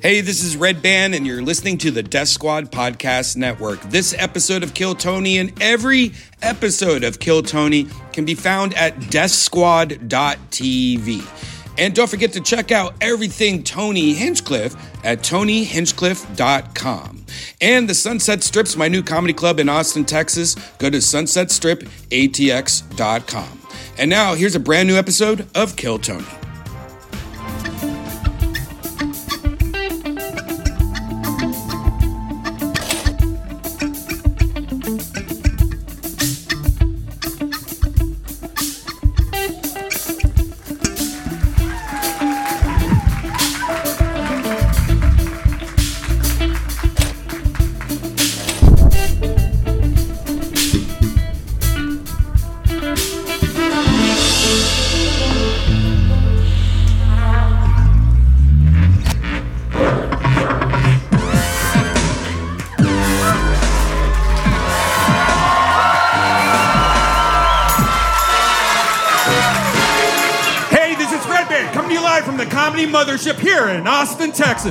Hey, this is Redban, and you're listening to the Death Squad Podcast Network. This episode of Kill Tony and every episode of Kill Tony can be found at deathsquad.tv. And don't forget to check out everything Tony Hinchcliffe at tonyhinchcliffe.com. And the Sunset Strip's my new comedy club in Austin, Texas. Go to sunsetstripatx.com. And now, here's a brand new episode of Kill Tony.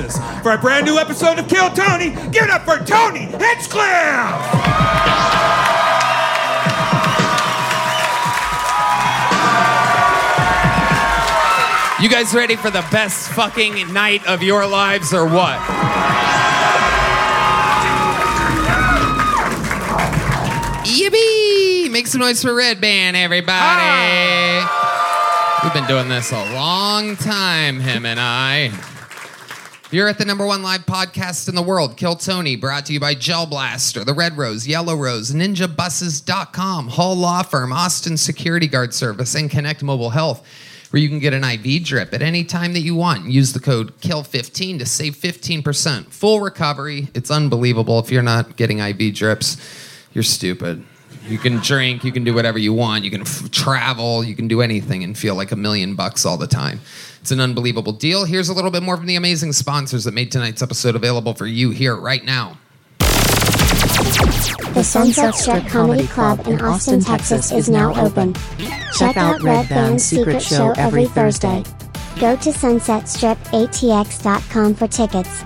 Texas. For a brand new episode of Kill Tony, give it up for Tony Hinchcliffe! You guys ready for the best fucking night of your lives or what? Yippee! Make some noise for Redban, everybody. Ah! We've been doing this a long time, him and I. You're at the number one live podcast in the world, Kill Tony, brought to you by Gel Blaster, The Red Rose, Yellow Rose, NinjaBuses.com, Hall Law Firm, Austin Security Guard Service, and Connect Mobile Health, where you can get an IV drip at any time that you want. Use the code KILL15 to save 15%. Full recovery. It's unbelievable. If you're not getting IV drips, you're stupid. You can drink, you can do whatever you want, you can f- travel, you can do anything and feel like a million bucks all the time. It's an unbelievable deal. Here's a little bit more from the amazing sponsors that made tonight's episode available for you here right now. The Sunset Strip Comedy Club in Austin, Texas is now open. Check out Redban's secret show every Thursday. Go to sunsetstripatx.com for tickets.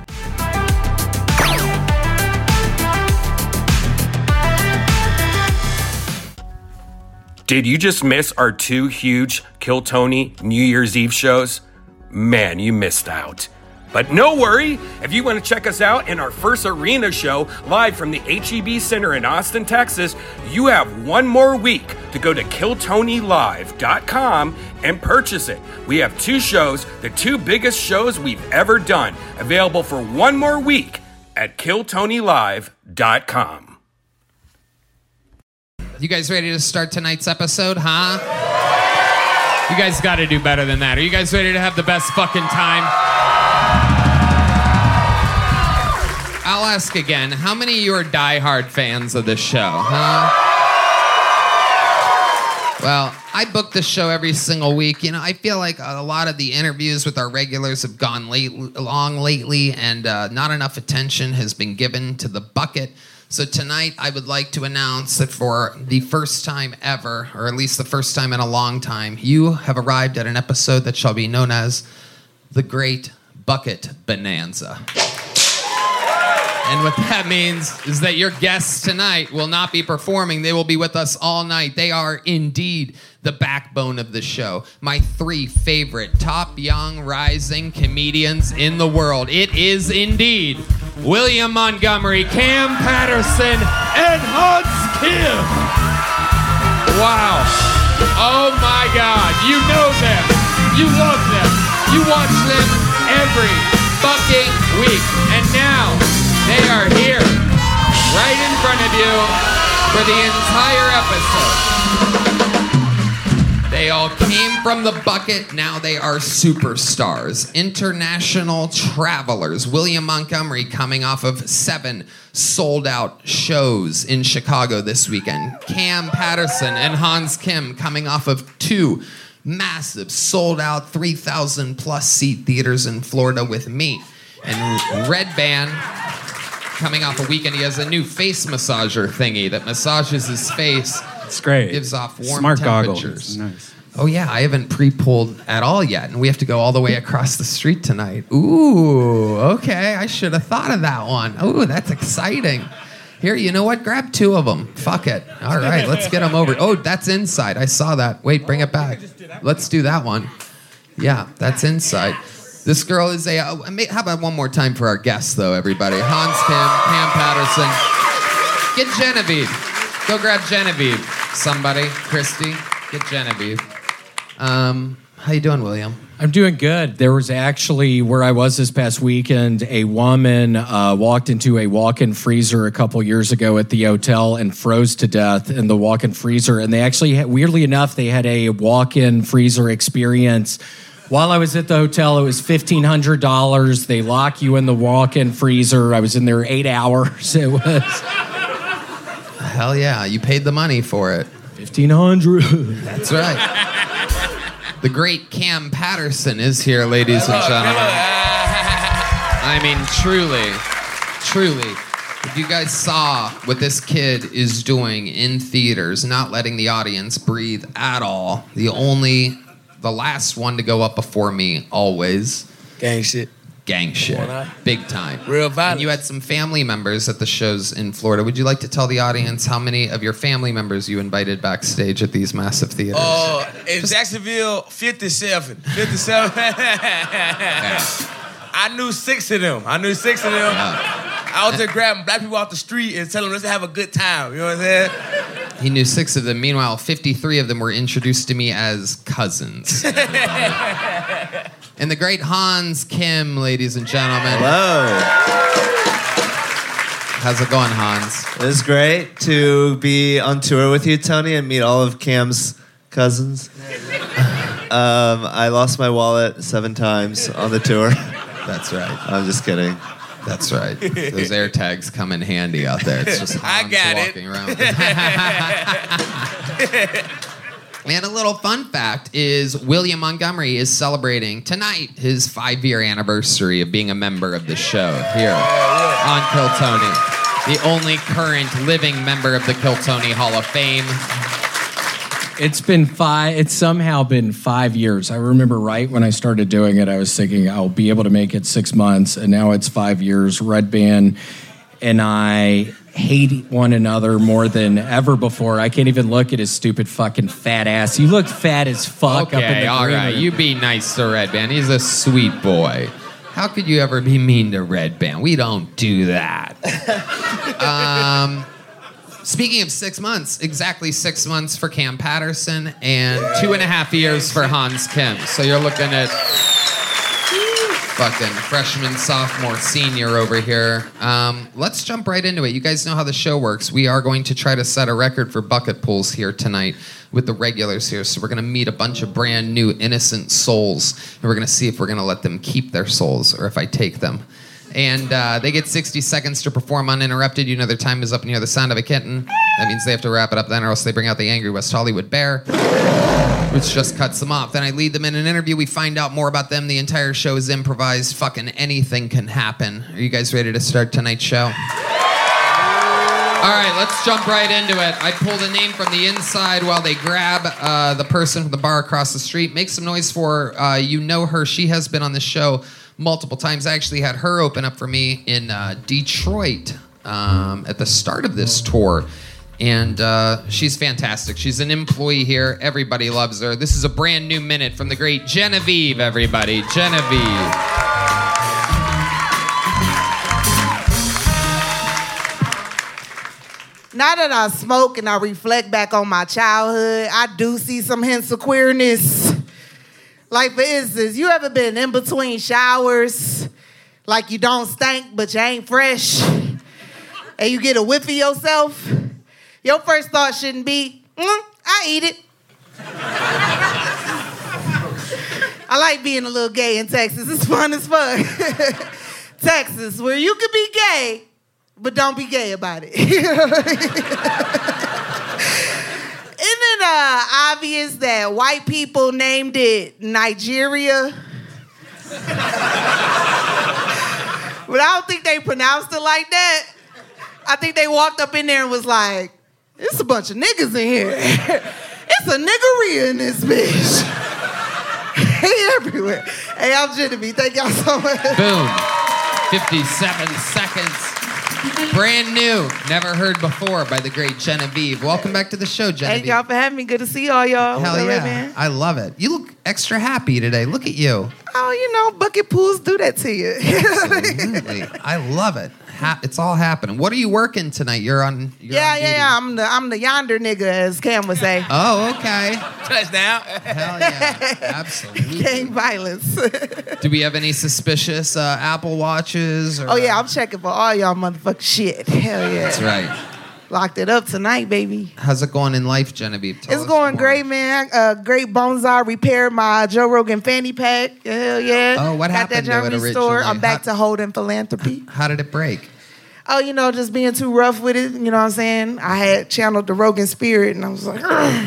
Did you just miss our two huge Kill Tony New Year's Eve shows? Man, you missed out. But no worry, if you want to check us out in our first arena show live from the HEB Center in Austin, Texas, you have one more week to go to killtonylive.com and purchase it. We have two shows, the two biggest shows we've ever done, available for one more week at killtonylive.com. You guys ready to start tonight's episode, huh? You guys got to do better than that. Are you guys ready to have the best fucking time? I'll ask again. How many of you are diehard fans of this show, huh? Well, I book this show every single week. You know, I feel like a lot of the interviews with our regulars have gone late, long lately, and uh, not enough attention has been given to the bucket. So tonight, I would like to announce that for the first time ever, or at least the first time in a long time, you have arrived at an episode that shall be known as the Great Bucket Bonanza. And what that means is that your guests tonight will not be performing. They will be with us all night. They are indeed the backbone of the show. My three favorite top young rising comedians in the world. It is indeed William Montgomery, Kam Patterson, and Hans Kim. Wow. Oh my God. You know them. You love them. You watch them every fucking week. And now they are here, right in front of you, for the entire episode. They all came from the bucket, now they are superstars. International travelers. William Montgomery coming off of seven sold out shows in Chicago this weekend. Kam Patterson and Hans Kim coming off of two massive sold out 3,000 plus seat theaters in Florida with me. And Redban coming off a weekend. He has a new face massager thingy that massages his face. It's great. Gives off warm Smart temperatures. goggles. Nice. Oh yeah, I haven't pre-pulled at all yet, and we have to go all the way across the street tonight. Ooh, okay. I should have thought of that one. Ooh, that's exciting. Here, you know what? Grab two of them. Fuck it. All right, let's get them over. Oh, that's inside. I saw that. Wait, bring it back. Let's do that one. Yeah, that's inside. This girl is a. Uh, how about one more time for our guests, though, everybody? Hans Kim, Pam Patterson. Get Genevieve. Go grab Genevieve. Somebody, Kristie, get Genevieve. Um, how you doing, William? I'm doing good. There was actually where I was this past weekend. A woman uh, walked into a walk-in freezer a couple years ago at the hotel and froze to death in the walk-in freezer. And they actually, had, weirdly enough, they had a walk-in freezer experience. While I was at the hotel, it was fifteen hundred dollars. They lock you in the walk-in freezer. I was in there eight hours. It was Hell yeah, you paid the money for it. fifteen hundred. That's right. The great Kam Patterson is here, ladies and gentlemen. I mean, truly, truly. If you guys saw what this kid is doing in theaters, not letting the audience breathe at all, the only, the last one to go up before me, always, Gang shit. Gang shit. Big time. Real And you had some family members at the shows in Florida. Would you like to tell the audience how many of your family members you invited backstage at these massive theaters? Uh, in Jacksonville, 57. 57. I knew six of them. I knew six of them. I was just grabbing black people off the street and telling them let's have a good time. You know what I'm saying? He knew six of them. Meanwhile, 53 of them were introduced to me as cousins. and the great Hans Kim, ladies and gentlemen. Hello. How's it going, Hans? It's great to be on tour with you, Tony, and meet all of Kam's cousins. Um, I lost my wallet seven times on the tour. That's right. I'm just kidding. That's right. Those air tags come in handy out there. It's just I Hans got it. walking around. and a little fun fact is William Montgomery is celebrating tonight his five-year anniversary of being a member of the show here on Kill Tony. The only current living member of the Kill Tony Hall of Fame. It's been five. It's somehow been five years. I remember right when I started doing it, I was thinking I'll be able to make it six months, and now it's five years. Redban and I hate one another more than ever before. I can't even look at his stupid fucking fat ass. You look fat as fuck up in Okay, the all green right. room. You be nice to Redban. He's a sweet boy. How could you ever be mean to Redban? We don't do that. um, speaking of six months, exactly six months for Kam Patterson and two and a half years for Hans Kim. So you're looking at fucking freshman, sophomore, senior over here. Um, let's jump right into it. You guys know how the show works. We are going to try to set a record for bucket pulls here tonight with the regulars here. So we're going to meet a bunch of brand new innocent souls, and we're going to see if we're going to let them keep their souls or if I take them. And uh, they get 60 seconds to perform uninterrupted. You know their time is up near the sound of a kitten. That means they have to wrap it up then, or else they bring out the angry West Hollywood bear which just cuts them off. Then I lead them in an interview. We find out more about them. The entire show is improvised. Fucking anything can happen. Are you guys ready to start tonight's show? All right, let's jump right into it. I pull a name from the inside while they grab uh, the person from the bar across the street. Make some noise for uh, you know her. She has been on the show multiple times. I actually had her open up for me in uh, Detroit um, at the start of this tour. And uh, she's fantastic. She's an employee here. Everybody loves her. This is a brand new minute from the great Genevieve, everybody. Genevieve. Now that I smoke and I reflect back on my childhood, I do see some hints of queerness. Like, for instance, you ever been in between showers, like you don't stink, but you ain't fresh, and you get a whiff of yourself? Your first thought shouldn't be, mm, I eat it. I like being a little gay in Texas. It's fun as fuck. Texas, where you could be gay, but don't be gay about it. Isn't it uh, obvious that white people named it Nigeria? but I don't think they pronounced it like that. I think they walked up in there and was like, "It's a bunch of niggas in here. it's a niggeria in this bitch." hey, everywhere. Hey, I'm Genevieve. Thank y'all so much. Boom. 57 seconds. Brand new, never heard before by the great Genevieve. Welcome back to the show, Genevieve. Thank y'all for having me. Good to see all y'all. Hell What's yeah. man? I love it. You look extra happy today. Look at you. Oh, you know, bucket pools do that to you. Absolutely. I love it. Ha- it's all happening. What are you working tonight? You're on. You're yeah, on yeah, yeah. I'm the I'm the yonder nigga, as Kam would say. Oh, okay. Touchdown. Hell yeah. Absolutely. Gang violence. Do we have any suspicious uh, Apple Watches? Or, oh yeah, I'm checking for all y'all motherfucking shit. Hell yeah. That's right. Locked it up tonight, baby. How's it going in life, Genevieve? Tell it's going more. great, man. Uh, great bones. I repaired my Joe Rogan fanny pack. Hell yeah. Oh, what Got happened to that it Germany store. I'm back How- to holding philanthropy. How did it break? Oh, you know, just being too rough with it. You know what I'm saying? I had channeled the Rogan spirit, and I was like,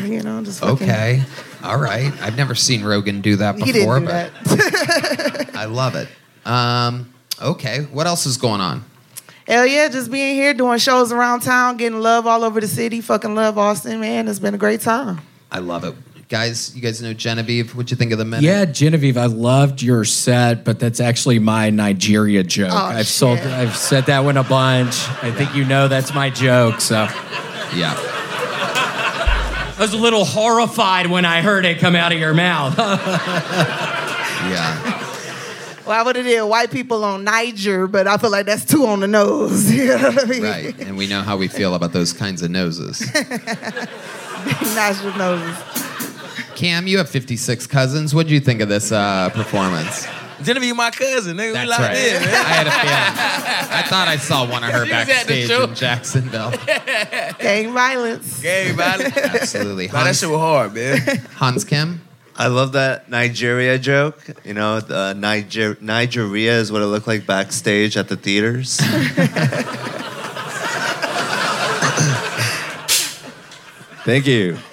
you know, just fucking- Okay. All right. I've never seen Rogan do that before, He didn't do but that. I love it. Um, okay. What else is going on? Hell yeah, just being here, doing shows around town, getting love all over the city. Fucking love Austin, man. It's been a great time. I love it. Guys, you guys know Genevieve. What'd you think of the minute? Yeah, Genevieve, I loved your set, but that's actually my Nigeria joke. Oh, I've sold. I've said that one a bunch. I think you know that's my joke. So Yeah. I was a little horrified when I heard it come out of your mouth. Yeah. Well, I would have did white people on Niger, but I feel like that's too on the nose. You know what I mean? Right. And we know how we feel about those kinds of noses. National noses. Kam, you have 56 cousins. What'd you think of this uh, performance? Genevieve, my cousin, nigga. we That's locked right. in, man. I had a feeling. I thought I saw one of her She was at the backstage show. in Jacksonville. Gang violence. Gang violence. Absolutely. Nah, that Hans, shit was hard, man. Hans Kim? I love that Nigeria joke. You know, the Niger- Nigeria is what it looked like backstage at the theaters. Thank you.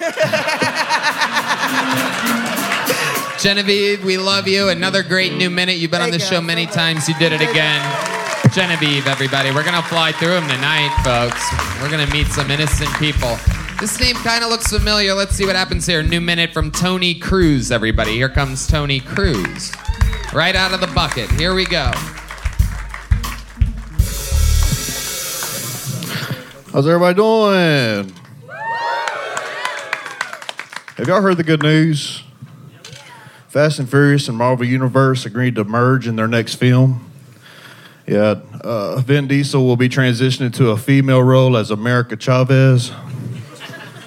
Genevieve, we love you. Another great new minute. You've been on Thank the show many times. You did it again. Genevieve, everybody. We're going to fly through them tonight, folks. We're going to meet some innocent people. This name kind of looks familiar. Let's see what happens here. New minute from Tony Cruz, everybody. Here comes Tony Cruz. Right out of the bucket. Here we go. How's everybody doing? Have y'all heard the good news? Fast and Furious and Marvel Universe agreed to merge in their next film. Yeah, uh, Vin Diesel will be transitioning to a female role as America Chavez.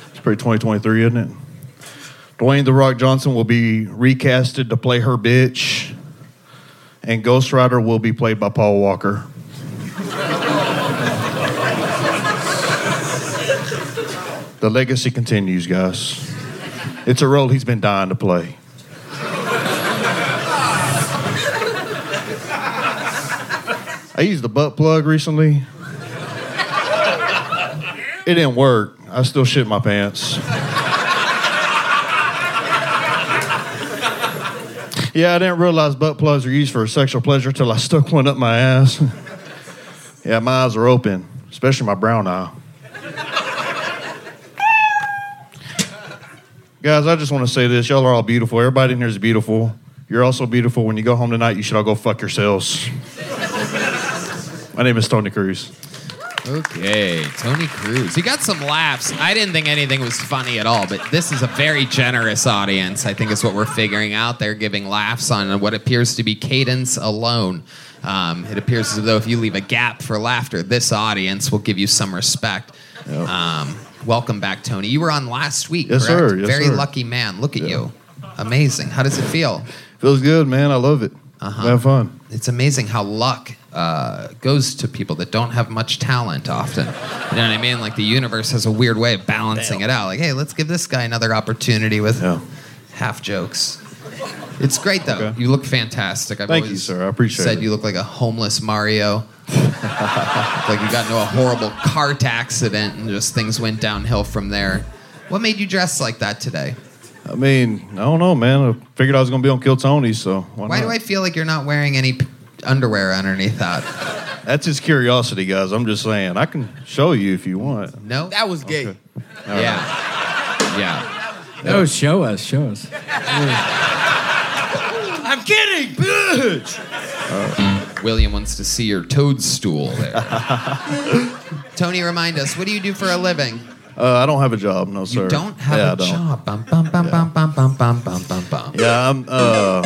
It's pretty 2023, isn't it? Dwayne The Rock Johnson will be recasted to play her bitch, and Ghost Rider will be played by Paul Walker. The legacy continues, guys. It's a role he's been dying to play. I used the butt plug recently. It didn't work. I still shit my pants. Yeah, I didn't realize butt plugs are used for sexual pleasure till I stuck one up my ass. yeah, my eyes are open, especially my brown eye. Guys, I just want to say this. Y'all are all beautiful. Everybody in here is beautiful. You're also beautiful. When you go home tonight, you should all go fuck yourselves. My name is Tony Cruz. Okay, Tony Cruz. He got some laughs. I didn't think anything was funny at all, but this is a very generous audience. I think is what we're figuring out. They're giving laughs on what appears to be cadence alone. Um, it appears as though if you leave a gap for laughter, this audience will give you some respect. Um, welcome back, Tony. You were on last week, Yes, correct? sir. Yes, very sir. lucky man. Look at you. Amazing. How does it feel? Feels good, man. I love it. Uh-huh. Have fun. It's amazing how luck uh, goes to people that don't have much talent often. You know what I mean? Like the universe has a weird way of balancing it out. Like, hey, let's give this guy another opportunity with Yeah. half jokes. It's great though. Okay. You look fantastic. I've Thank you, sir. I appreciate said it. you look like a homeless Mario. like you got into a horrible cart accident and just things went downhill from there. What made you dress like that today? I mean, I don't know, man. I figured I was gonna be on Kill Tony, so why, Why not? do I feel like you're not wearing any p- underwear underneath that? That's just curiosity, guys. I'm just saying. I can show you if you want. No. That was gay. Yeah. Yeah. No, show us, show us. I'm kidding, bitch. Uh. William wants to see your toadstool there. Tony, remind us, what do you do for a living? Uh, I don't have a job, no sir. You don't have yeah, a don't. job. Bum, bum, bum, yeah. bum, bum, bum, bum, bum, bum. Yeah, I'm. Uh,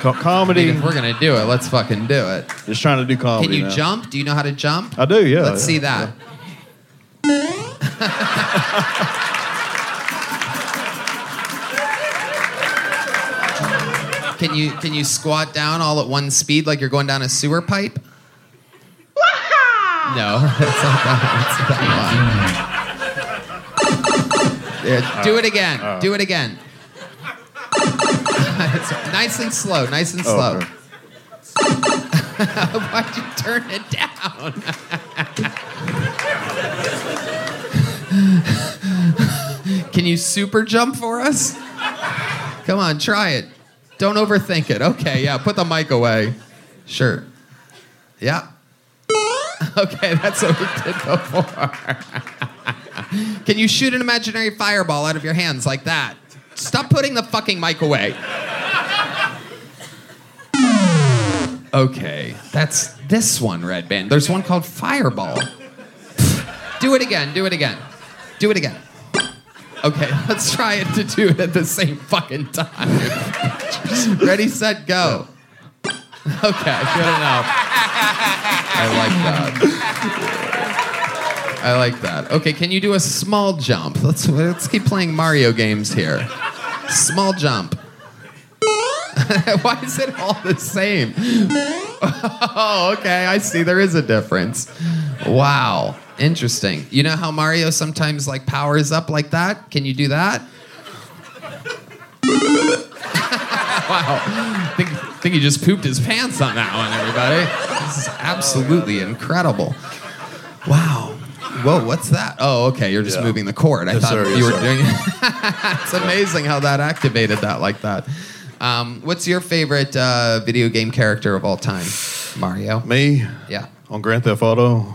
co- comedy. I mean, if we're gonna do it, let's fucking do it. Just trying to do comedy. Can you now. jump? Do you know how to jump? I do. Yeah. Let's yeah, see that. Yeah. can you can you squat down all at one speed like you're going down a sewer pipe? no, it's not that, it's that that do it again. Uh, do it again. Nice and slow. Nice and slow. okay. Why'd you turn it down? Can you super jump for us? Come on, try it. Don't overthink it. Okay, yeah, put the mic away. Sure. Yeah. Okay, that's what we did before. Can you shoot an imaginary fireball out of your hands like that? Stop putting the fucking mic away. Okay, that's this one, Redban. There's one called Fireball. Do it again, do it again. Do it again. Okay, let's try it to do it at the same fucking time. Ready, set, go. Okay, good enough. I like that. I like that. Okay, can you do a small jump? Let's let's keep playing Mario games here. Small jump. Why is it all the same? Oh, okay. I see. There is a difference. Wow. Interesting. You know how Mario sometimes like powers up like that? Can you do that? wow. I think, think he just pooped his pants on that one, everybody. This is absolutely incredible. Wow. Whoa, what's that? Oh, okay. You're just Yeah. moving the cord. I Yes, thought sir. you Yes, were sir. doing it. It's amazing how that activated that like that. Um, what's your favorite uh, video game character of all time? Mario. Me Yeah. on Grand Theft Auto.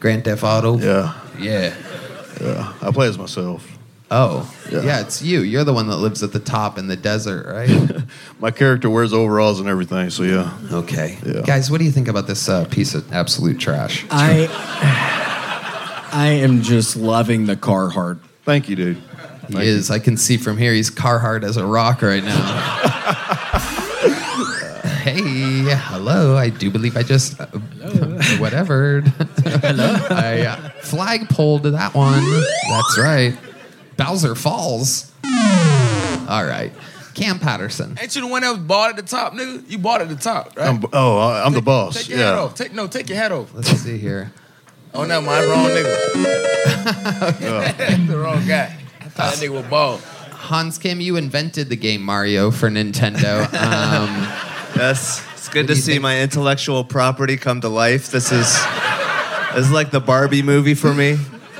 Grand Theft Auto. Yeah, Yeah. yeah. I play as myself. Oh. Yeah. Yeah. it's you. You're the one that lives at the top in the desert, right? My character wears overalls and everything, so yeah. okay. Yeah. Guys, what do you think about this uh, piece of absolute trash? I I am just loving the Carhartt. Thank you, dude. He is. I can see from here. He's Carhartt as a rock right now. hey, hello. I do believe I just uh, whatever. hello. I uh, flag pulled that one. That's right. Bowser Falls. All right. Kam Patterson. Ain't you the one that was bought at the top, nigga? You bought at the top, right? I'm, oh, I- I'm the boss. Take your head Yeah. off. Take no, take your head off. Let's see here. Oh no, my wrong nigga. the wrong guy. I thought that nigga was bald. Hans Kim, you invented the game Mario for Nintendo. Um, Yes, it's good to see think? my intellectual property come to life. This is this is like the Barbie movie for me.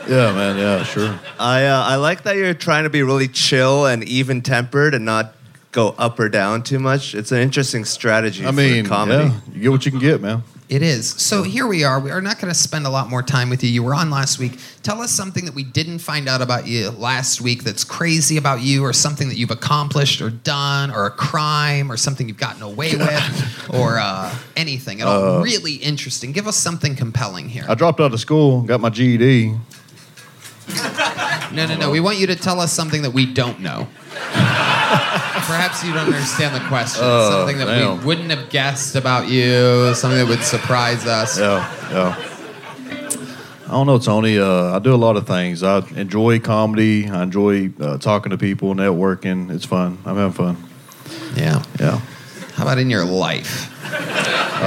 Yeah, man. Yeah, sure. I uh, I like that you're trying to be really chill and even tempered and not go up or down too much. It's an interesting strategy I mean, for comedy. yeah, you get what you can get, man. It is. So here we are. We are not going to spend a lot more time with you. You were on last week. Tell us something that we didn't find out about you last week that's crazy about you, or something that you've accomplished or done, or a crime, or something you've gotten away with, or uh, anything at all. really interesting. Give us something compelling here. I dropped out of school, got my GED. No, no, no. We want you to tell us something that we don't know. Perhaps you don't understand the question. Oh, something that damn. we wouldn't have guessed about you. Something that would surprise us. Yeah, yeah. I don't know, Tony. Uh, I do a lot of things. I enjoy comedy. I enjoy uh, talking to people, networking. It's fun. I'm having fun. Yeah. Yeah. How about in your life? your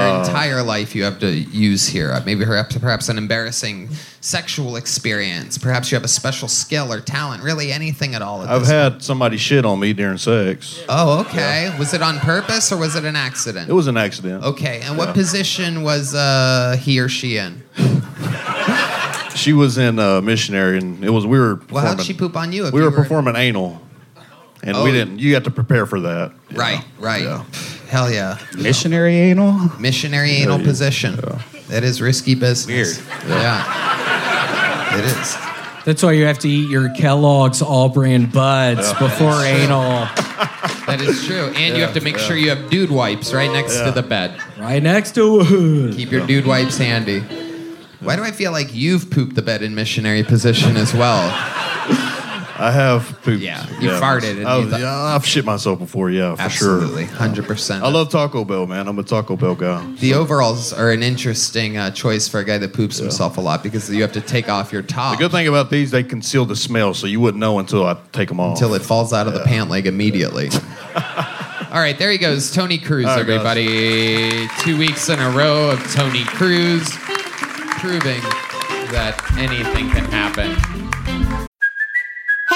Uh, entire life you have to use here? Uh, Maybe perhaps, perhaps an embarrassing sexual experience. Perhaps you have a special skill or talent. Really, anything at all. At I've this had somebody shit on me during sex. Oh, okay. Was it on purpose or was it an accident? It was an accident. Okay, and what position was uh, he or she in? She was in uh, missionary, and it was we were. Well, how'd she poop on you? If we you were performing anal, and Oh. we didn't. You had to prepare for that. Right, right. Yeah. Hell yeah. Missionary anal? Missionary anal Yeah. position. That is risky business. Weird. Yeah. It is. That's why you have to eat your Kellogg's All-Bran buds Yeah. before anal. That is true. And you have to make sure you have dude wipes right next Yeah. to the bed. Right next to it. Keep your dude wipes handy. Why do I feel like you've pooped the bed in missionary position as well? I have pooped. Yeah, you farted and I, you thought- yeah, I've shit myself before. Yeah, for Absolutely, sure. hundred percent. I love Taco Bell, man. I'm a Taco Bell guy. The overalls are an interesting uh, choice for a guy that poops himself a lot because you have to take off your top The good thing about these, they conceal the smell, so you wouldn't know until I take them off. until it falls out of the pant leg immediately. All right, there he goes, Tony Cruz, All right, guys. everybody. Two weeks in a row of Tony Cruz proving that anything can happen.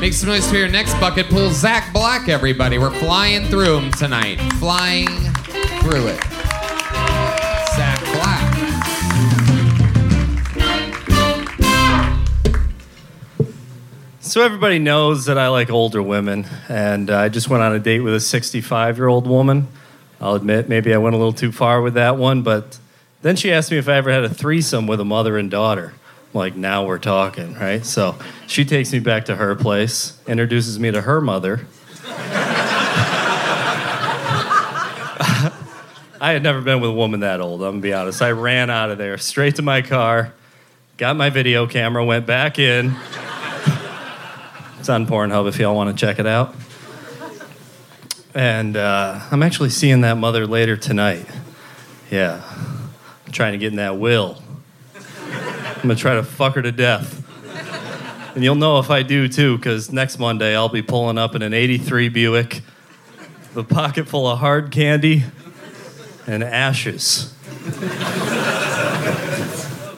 Make some noise for your next bucket pool, Zach Black, everybody. We're flying through them tonight. Flying through it. Zach Black. So everybody knows that I like older women, and I just went on a date with a 65 year old woman. I'll admit, maybe I went a little too far with that one, but then she asked me if I ever had a threesome with a mother and daughter. Like, now we're talking, right? So she takes me back to her place, introduces me to her mother. I had never been with a woman that old, I'm gonna be honest. I ran out of there, straight to my car, got my video camera, went back in. It's on Pornhub if y'all want to check it out. And uh, I'm actually seeing that mother later tonight. Yeah. I'm trying to get in that will. I'm going to try to fuck her to death. And you'll know if I do too, because next Monday I'll be pulling up in an 83 Buick, the pocket full of hard candy and ashes.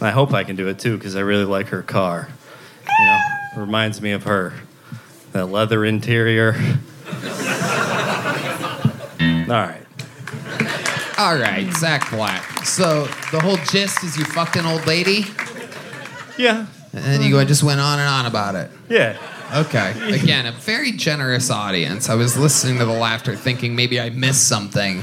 I hope I can do it too, because I really like her car. You know, reminds me of her. That leather interior. All right. All right, Zach Black. So the whole gist is you fucked an old lady? Yeah. And you go I just went on and on about it. Yeah. Okay. Again, a very generous audience. I was listening to the laughter thinking maybe I missed something.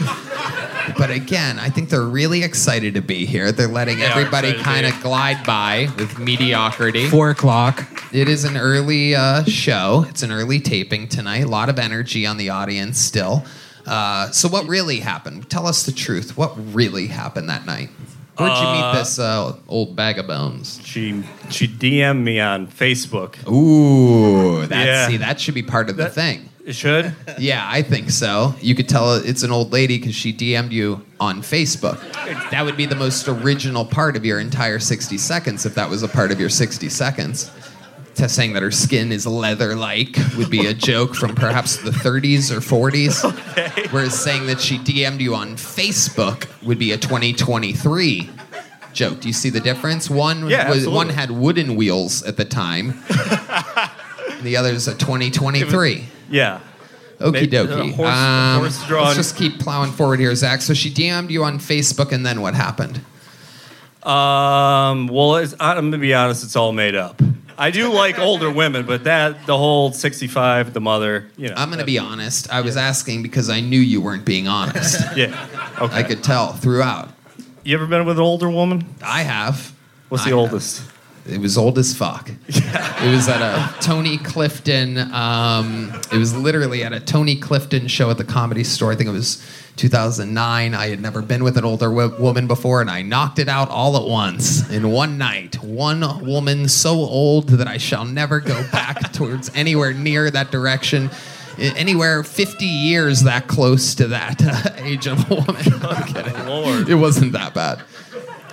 But again, I think they're really excited to be here. They're letting They everybody excited to be kind of glide by with mediocrity. Four o'clock. It is an early uh, show. It's an early taping tonight. A lot of energy on the audience still. Uh, so, what really happened? Tell us the truth. What really happened that night? Where'd you meet Uh, this uh, old bag of bones? She she DM'd me on Facebook. Ooh, that's, Yeah. see, that should be part of the thing. It should? Yeah, I think so. You could tell it's an old lady because she DM'd you on Facebook. That would be the most original part of your entire 60 seconds if that was a part of your 60 seconds. To saying that her skin is leather like would be a joke from perhaps the 30s or 40s. Whereas saying that she DM'd you on Facebook would be a 2023 joke. Do you see the difference? One Yeah, was, one had wooden wheels at the time. the other is a 2023. Yeah. Okie dokie. Um, let's just keep plowing forward here, Zach. So she DM'd you on Facebook, and then what happened? Um, well, it's, I'm going to be honest, it's all made up. I do like older women, but that, the whole 65, the mother, you know. I'm going to be honest. I was asking because I knew you weren't being honest. yeah. Okay. I could tell throughout. You ever been with an older woman? I have. What's I the have. oldest? It was old as fuck. It was at a Tony Clifton. Um, it was literally at a Tony Clifton show at the Comedy Store. I think it was 2009. I had never been with an older wo- woman before, and I knocked it out all at once in one night. One woman so old that I shall never go back towards anywhere near that direction. Anywhere 50 years that close to that uh, age of a woman. I'm kidding. Lord. It wasn't that bad.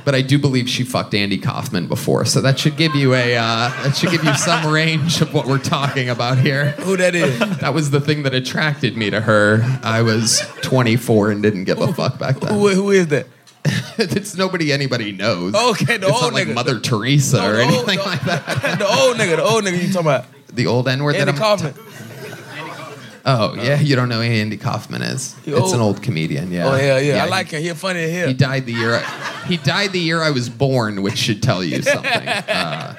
But I do believe she fucked Andy Kaufman before, so that should give you a uh, that should give you some range of what we're talking about here. Who that is? That was the thing that attracted me to her. I was 24 and didn't give a fuck back then. Who, who is that? it's nobody anybody knows. Okay, the it's old not like nigga. Mother Teresa or old- anything like that. the old nigga, the old nigga you talking about? The old N word that Andy I'm. Kaufman. Oh yeah, you don't know who Andy Kaufman is. He It's an old comedian. Yeah. Oh yeah, yeah. I like him. He's funny hell. He died the year he died the year I was born, which should tell you something. Uh,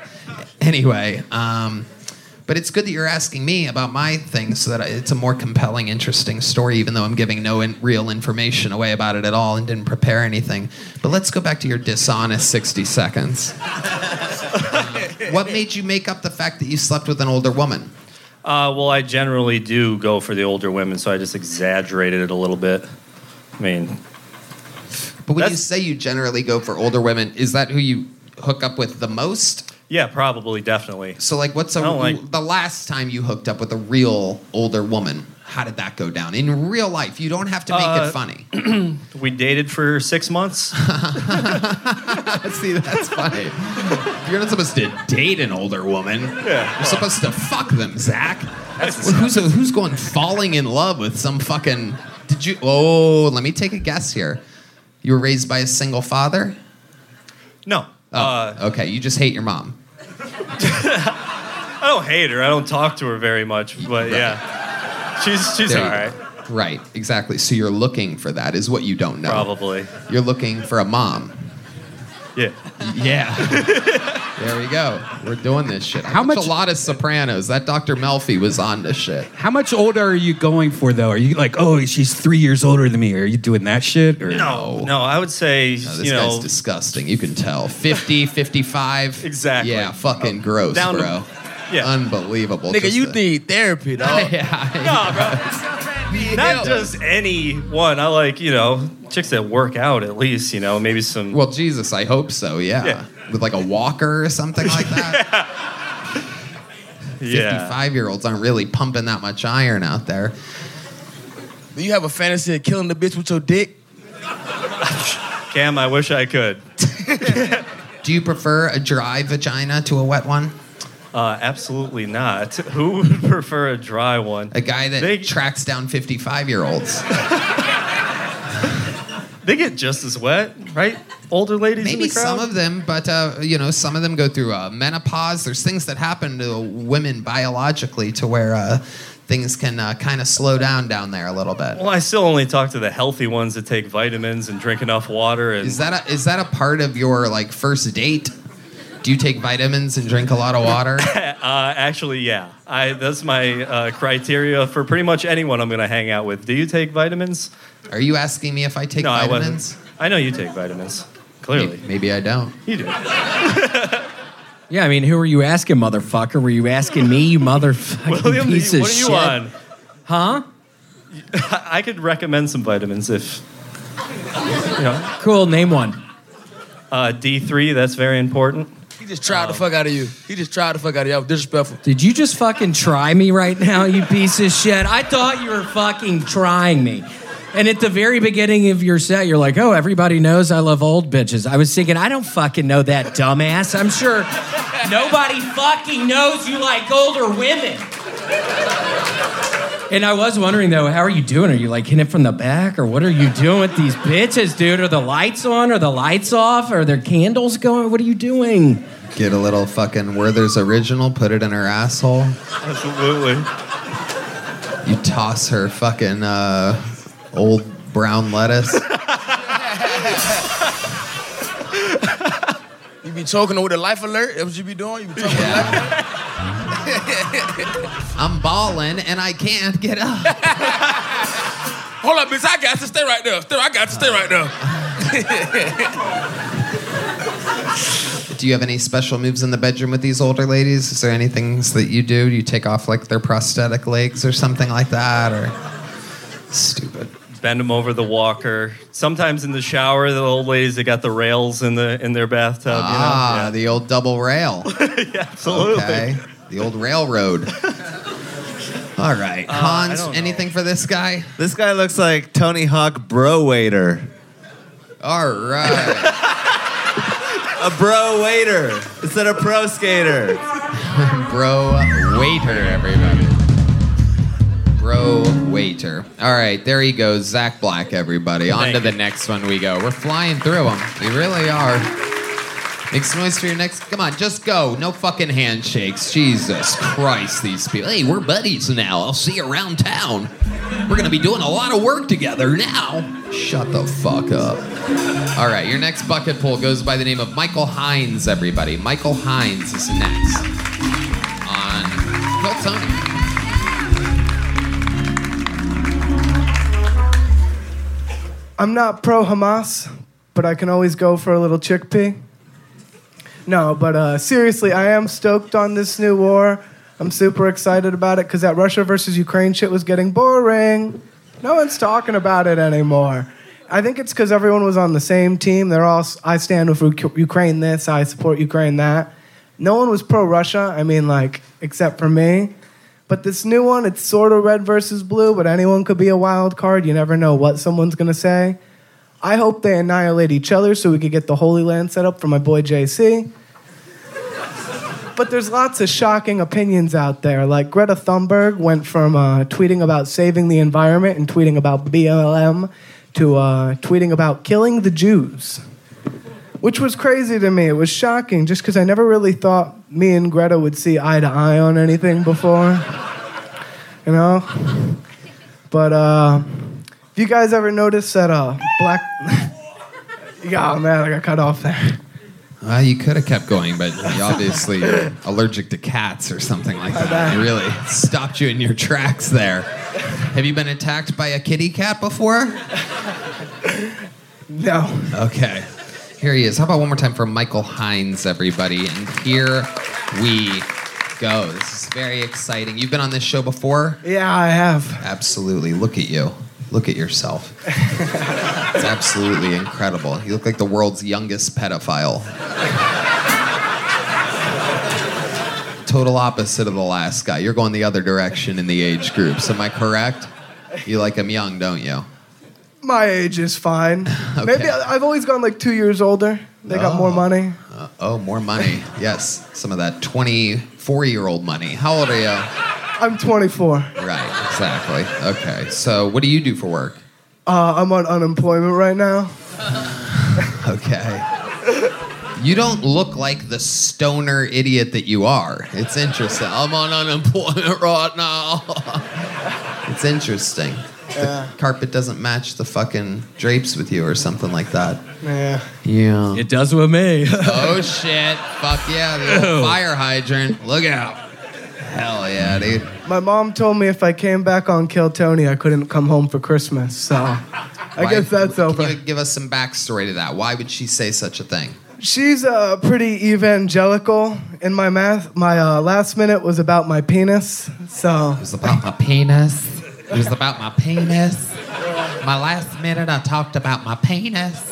anyway, um, but it's good that you're asking me about my thing, so that it's a more compelling, interesting story. Even though I'm giving no in- real information away about it at all and didn't prepare anything. But let's go back to your dishonest 60 seconds. what made you make up the fact that you slept with an older woman? Uh, well, I generally do go for the older women, so I just exaggerated it a little bit. I mean, But when you say you generally go for older women, is that who you hook up with the most? yeah, probably, definitely. So, like, what's a, I don't like- the last time you hooked up with a real older woman? How did that go down in real life? You don't have to make Uh, it funny. We dated for six months. See, that's funny. You're not supposed to date an older woman. Yeah. You're supposed to fuck them, Zach. who's who's going falling in love with some fucking? Did you? Oh, let me take a guess here. You were raised by a single father. No. Oh, okay. You just hate your mom. I don't hate her. I don't talk to her very much, but yeah, she's she's There all you right. go. Right, exactly. So you're looking for that, is what you don't know. Probably. You're looking for a mom. Yeah. Yeah. there we go. We're doing this shit. How How much? much- A lot of Sopranos. That Dr. Melfi was on this shit. How much older are you going for though? Are you like, oh, she's three years older than me? Are you doing that shit? Or No, no, I would say No, this you guy's know disgusting. You can tell. 50, 55. Exactly. Yeah, fucking oh, gross, Down to- bro. Yeah. Unbelievable. Nigga, Just you the- need therapy, dog. yeah. not just any one. I like you know chicks that work out at least. You know maybe some. Well, Jesus, I hope so. Yeah. Yeah. With like a walker or something like that. yeah. 55 year olds aren't really pumping that much iron out there. Do you have a fantasy of killing the bitch with your dick? Kam, I wish I could. Do you prefer a dry vagina to a wet one? Uh, absolutely not. Who would prefer a dry one? A guy that They- tracks down 55 year olds. They get just as wet, right? Older ladies. in Maybe the crowd? some of them, but uh, you know, some of them go through uh, menopause. There's things that happen to women biologically to where uh, things can uh, kind of slow down down there a little bit. Well, I still only talk to the healthy ones that take vitamins and drink enough water. And Is that a, is that a part of your like first date? Do you take vitamins and drink a lot of water? uh, actually, yeah. I that's my uh, criteria for pretty much anyone I'm going to hang out with. Do you take vitamins? Are you asking me if I take no, I vitamins? wasn't. I know you take vitamins. Clearly, Maybe, maybe I don't. you do. Yeah, I mean, who are you asking, motherfucker? Were you asking me, you motherfucking William, piece what of are you shit? on? Huh? I could recommend some vitamins if you know. Cool. Name one. Uh, D3, that's very important. He just tried the um, fuck out of you. He just tried the fuck out of you. That was disrespectful. Did you just fucking try me right now, you piece of shit? I thought you were fucking trying me. And at the very beginning of your set, you're like, oh, everybody knows I love old bitches. I was thinking, I don't fucking know that, dumbass. I'm sure nobody fucking knows you like older women. And I was wondering though, how are you doing? Are you like hitting it from the back, or what are you doing with these bitches, dude? Are the lights on? Are the lights off? Are there candles going? What are you doing? Get a little fucking Werther's original, put it in her asshole. Absolutely. You toss her fucking uh, old brown lettuce. You be choking her with a life alert? That's what you be doing? You be choking with a life alert? I'm balling and I can't get up. Hold up, bitch. I got to stay right there. Stay, I got to stay right there. Do you have any special moves in the bedroom with these older ladies? Is there any things that you do? Do you take off like their prosthetic legs or something like that? Or stupid. Bend them over the walker. Sometimes in the shower, the old ladies they got the rails in the in their bathtub. Ah, you know? the old double rail. yeah, absolutely. Okay. The old railroad. All right. Uh, Hans, anything for this guy? This guy looks like Tony Hawk bro waiter. All right. A bro waiter instead of pro skater. Bro waiter, everybody. Bro waiter. All right, there he goes. Zach Black, everybody. On Thank to the next one we go. We're flying through them. We really are. Make some noise for your next. Come on, just go. No fucking handshakes. Jesus Christ, these people. Hey, we're buddies now. I'll see you around town. We're gonna be doing a lot of work together now. Shut the fuck up. All right, your next bucket pull goes by the name of Michael Hines, everybody. Michael Hines is next on Tony. I'm not pro Hamas, but I can always go for a little chickpea. No, but uh, seriously, I am stoked on this new war. I'm super excited about it because that Russia versus Ukraine shit was getting boring. No one's talking about it anymore. I think it's because everyone was on the same team. They're all, I stand with Uk- Ukraine this, I support Ukraine that. No one was pro Russia, I mean, like, except for me. But this new one, it's sort of red versus blue, but anyone could be a wild card. You never know what someone's going to say. I hope they annihilate each other so we could get the Holy Land set up for my boy JC. But there's lots of shocking opinions out there. Like Greta Thunberg went from uh, tweeting about saving the environment and tweeting about BLM to uh, tweeting about killing the Jews, which was crazy to me. It was shocking just because I never really thought me and Greta would see eye to eye on anything before. You know? But uh, if you guys ever notice that uh, black. yeah, oh, man, I got cut off there. Uh, you could have kept going, but obviously you're allergic to cats or something like that. It really stopped you in your tracks there. Have you been attacked by a kitty cat before? No. Okay. Here he is. How about one more time for Michael Hines, everybody? And here we go. This is very exciting. You've been on this show before? Yeah, I have. Absolutely. Look at you. Look at yourself. it's absolutely incredible. You look like the world's youngest pedophile. Total opposite of the last guy. You're going the other direction in the age groups. Am I correct? You like him young, don't you? My age is fine. Maybe I- I've always gone like two years older. They got more Oh. money. Uh, oh, more money. Yes, some of that 24 year old money. How old are you? I'm 24. Right, exactly. Okay, so what do you do for work? Uh, I'm on unemployment right now. Okay. You don't look like the stoner idiot that you are. It's interesting. I'm on unemployment right now. it's interesting. Yeah. The carpet doesn't match the fucking drapes with you or something like that. Yeah. Yeah. It does with me. oh shit. Fuck yeah, the fire hydrant. Look out. Hell yeah, dude. My mom told me if I came back on Kill Tony, I couldn't come home for Christmas. So I Why- guess that's over. Can you give us some backstory to that? Why would she say such a thing? She's uh, pretty evangelical. In my math, my uh, last minute was about my penis. So it was about my penis. It was about my penis. My last minute, I talked about my penis.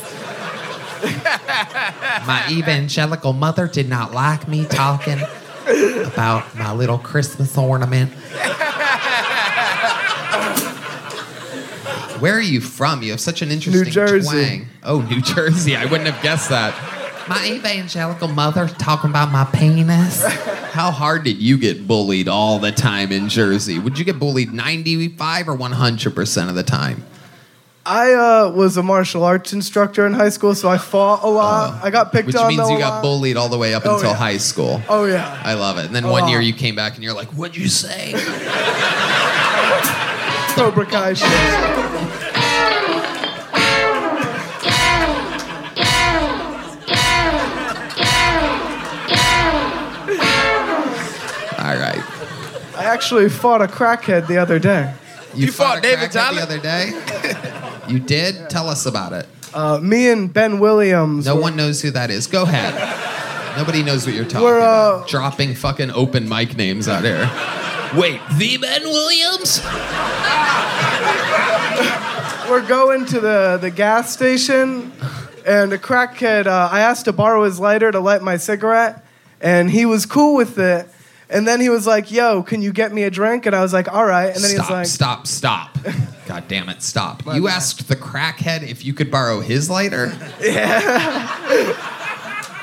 My evangelical mother did not like me talking about my little Christmas ornament. Where are you from? You have such an interesting New Jersey. twang. Oh, New Jersey. I wouldn't have guessed that. My evangelical mother talking about my penis. How hard did you get bullied all the time in Jersey? Would you get bullied 95 or 100% of the time? I uh, was a martial arts instructor in high school, so I fought a lot. I got picked Which on Which means though you a got lot. bullied all the way up Oh, until yeah. high school. Oh yeah. I love it. And then A one year you came back and you're like, what'd you say? Cobra Kai shit. All right. I actually fought a crackhead the other day. You, fought, David the other day? you did? Tell us about it. Uh, me and Ben Williams. No were- one knows who that is. Go ahead. Nobody knows what you're talking We're, uh, about. Dropping fucking open mic names out here. Wait, the Ben Williams? we're going to the, the gas station, and a crackhead, uh, I asked to borrow his lighter to light my cigarette, and he was cool with it. And then he was like, yo, can you get me a drink? And I was like, all right. And then stop, he was like, stop, stop. God damn it, stop. you asked the crackhead if you could borrow his lighter? Yeah.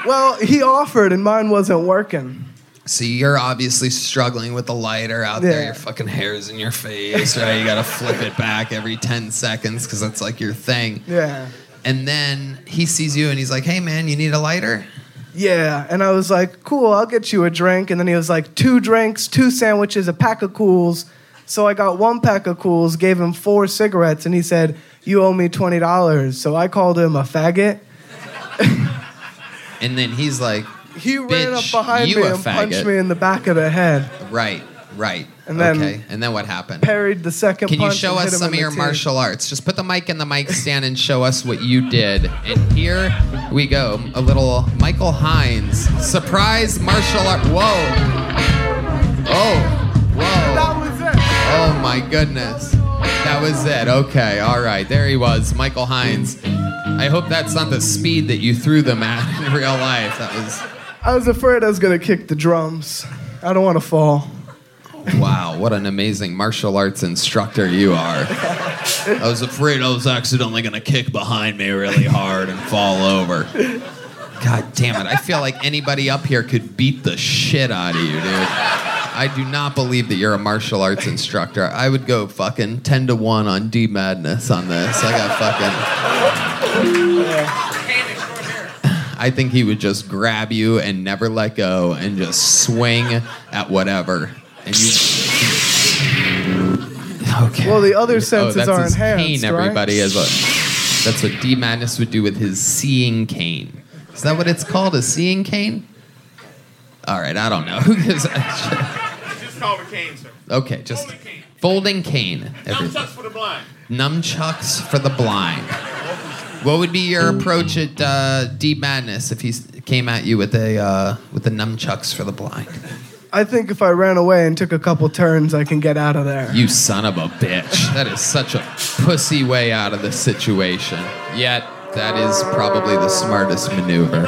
well, he offered, and mine wasn't working. So you're obviously struggling with the lighter out there. Your fucking hair's in your face, right? You gotta flip it back every 10 seconds because that's like your thing. Yeah. And then he sees you and he's like, hey man, you need a lighter? Yeah. And I was like, cool, I'll get you a drink. And then he was like, two drinks, two sandwiches, a pack of cools. So I got one pack of cools, gave him four cigarettes, and he said, you owe me $20. So I called him a faggot. And then he's like, He ran up behind me and punched me in the back of the head. right, right. And then- okay. And then what happened? Parried the second Can you show us some of your martial arts? Just put the mic in the mic stand and show us what you did. And here we go. A little Michael Hines. Surprise martial art. Whoa. Oh. Whoa. That was it. Oh my goodness. That was it. Okay. All right. There he was. Michael Hines. I hope that's not the speed that you threw them at in real life. That was I was afraid I was gonna kick the drums. I don't want to fall. Wow, what an amazing martial arts instructor you are. I was afraid I was accidentally going to kick behind me really hard and fall over. God damn it. I feel like anybody up here could beat the shit out of you, dude. I do not believe that you're a martial arts instructor. I would go fucking 10 to 1 on D Madness on this. I got fucking. I think he would just grab you and never let go and just swing at whatever. And you. Okay. Well, the other Oh, senses that's are his enhanced, cane, right? everybody. Is what, that's what D Madness would do with his seeing cane. Is that what it's called? A seeing cane? All right, I don't know. Who gives a shit? Just call it cane, sir. Okay, just folding cane. everybody. Nunchucks for the blind. Nunchucks for the blind. What would be your approach at uh, D Madness if he came at you with a uh, with the nunchucks for the blind? I think if I ran away and took a couple turns, I can get out of there. You son of a bitch. That is such a pussy way out of the situation. Yet, that is probably the smartest maneuver.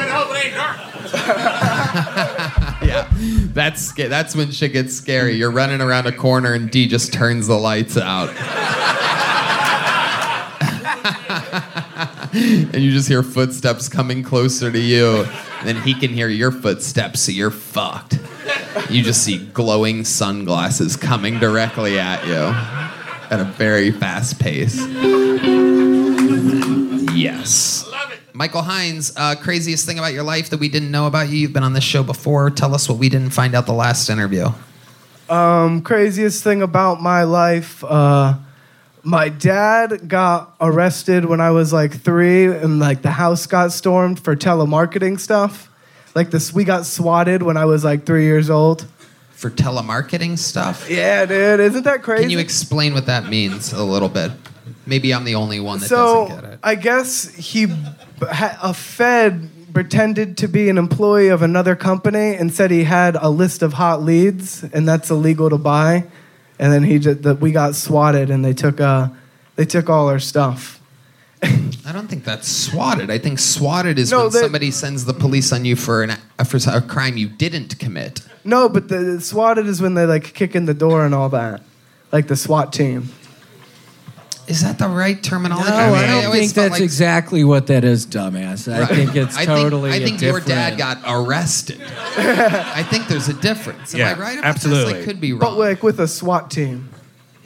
yeah, that's that's when shit gets scary. You're running around a corner and D just turns the lights out. and you just hear footsteps coming closer to you. And then he can hear your footsteps, so you're fucked. You just see glowing sunglasses coming directly at you at a very fast pace. Yes. Love it. Michael Hines, uh, craziest thing about your life that we didn't know about you. You've been on this show before. Tell us what we didn't find out the last interview. Um, craziest thing about my life, uh, my dad got arrested when I was like three, and like the house got stormed for telemarketing stuff. Like this, we got swatted when I was like three years old. For telemarketing stuff? Yeah, dude, isn't that crazy? Can you explain what that means a little bit? Maybe I'm the only one that so doesn't get it. I guess he, a Fed pretended to be an employee of another company and said he had a list of hot leads, and that's illegal to buy. And then he just, that we got swatted, and they took uh, they took all our stuff. I don't think that's swatted. I think swatted is No, when they- somebody sends the police on you for an for a crime you didn't commit. No, but the swatted is when they like kick in the door and all that, like the SWAT team. Is that the right terminology? No, I don't always think that's like- exactly what that is, dumbass. I Right. think it's I totally. I think your dad got arrested. I think there's a difference. Am I right? About This? I could be But like with a SWAT team.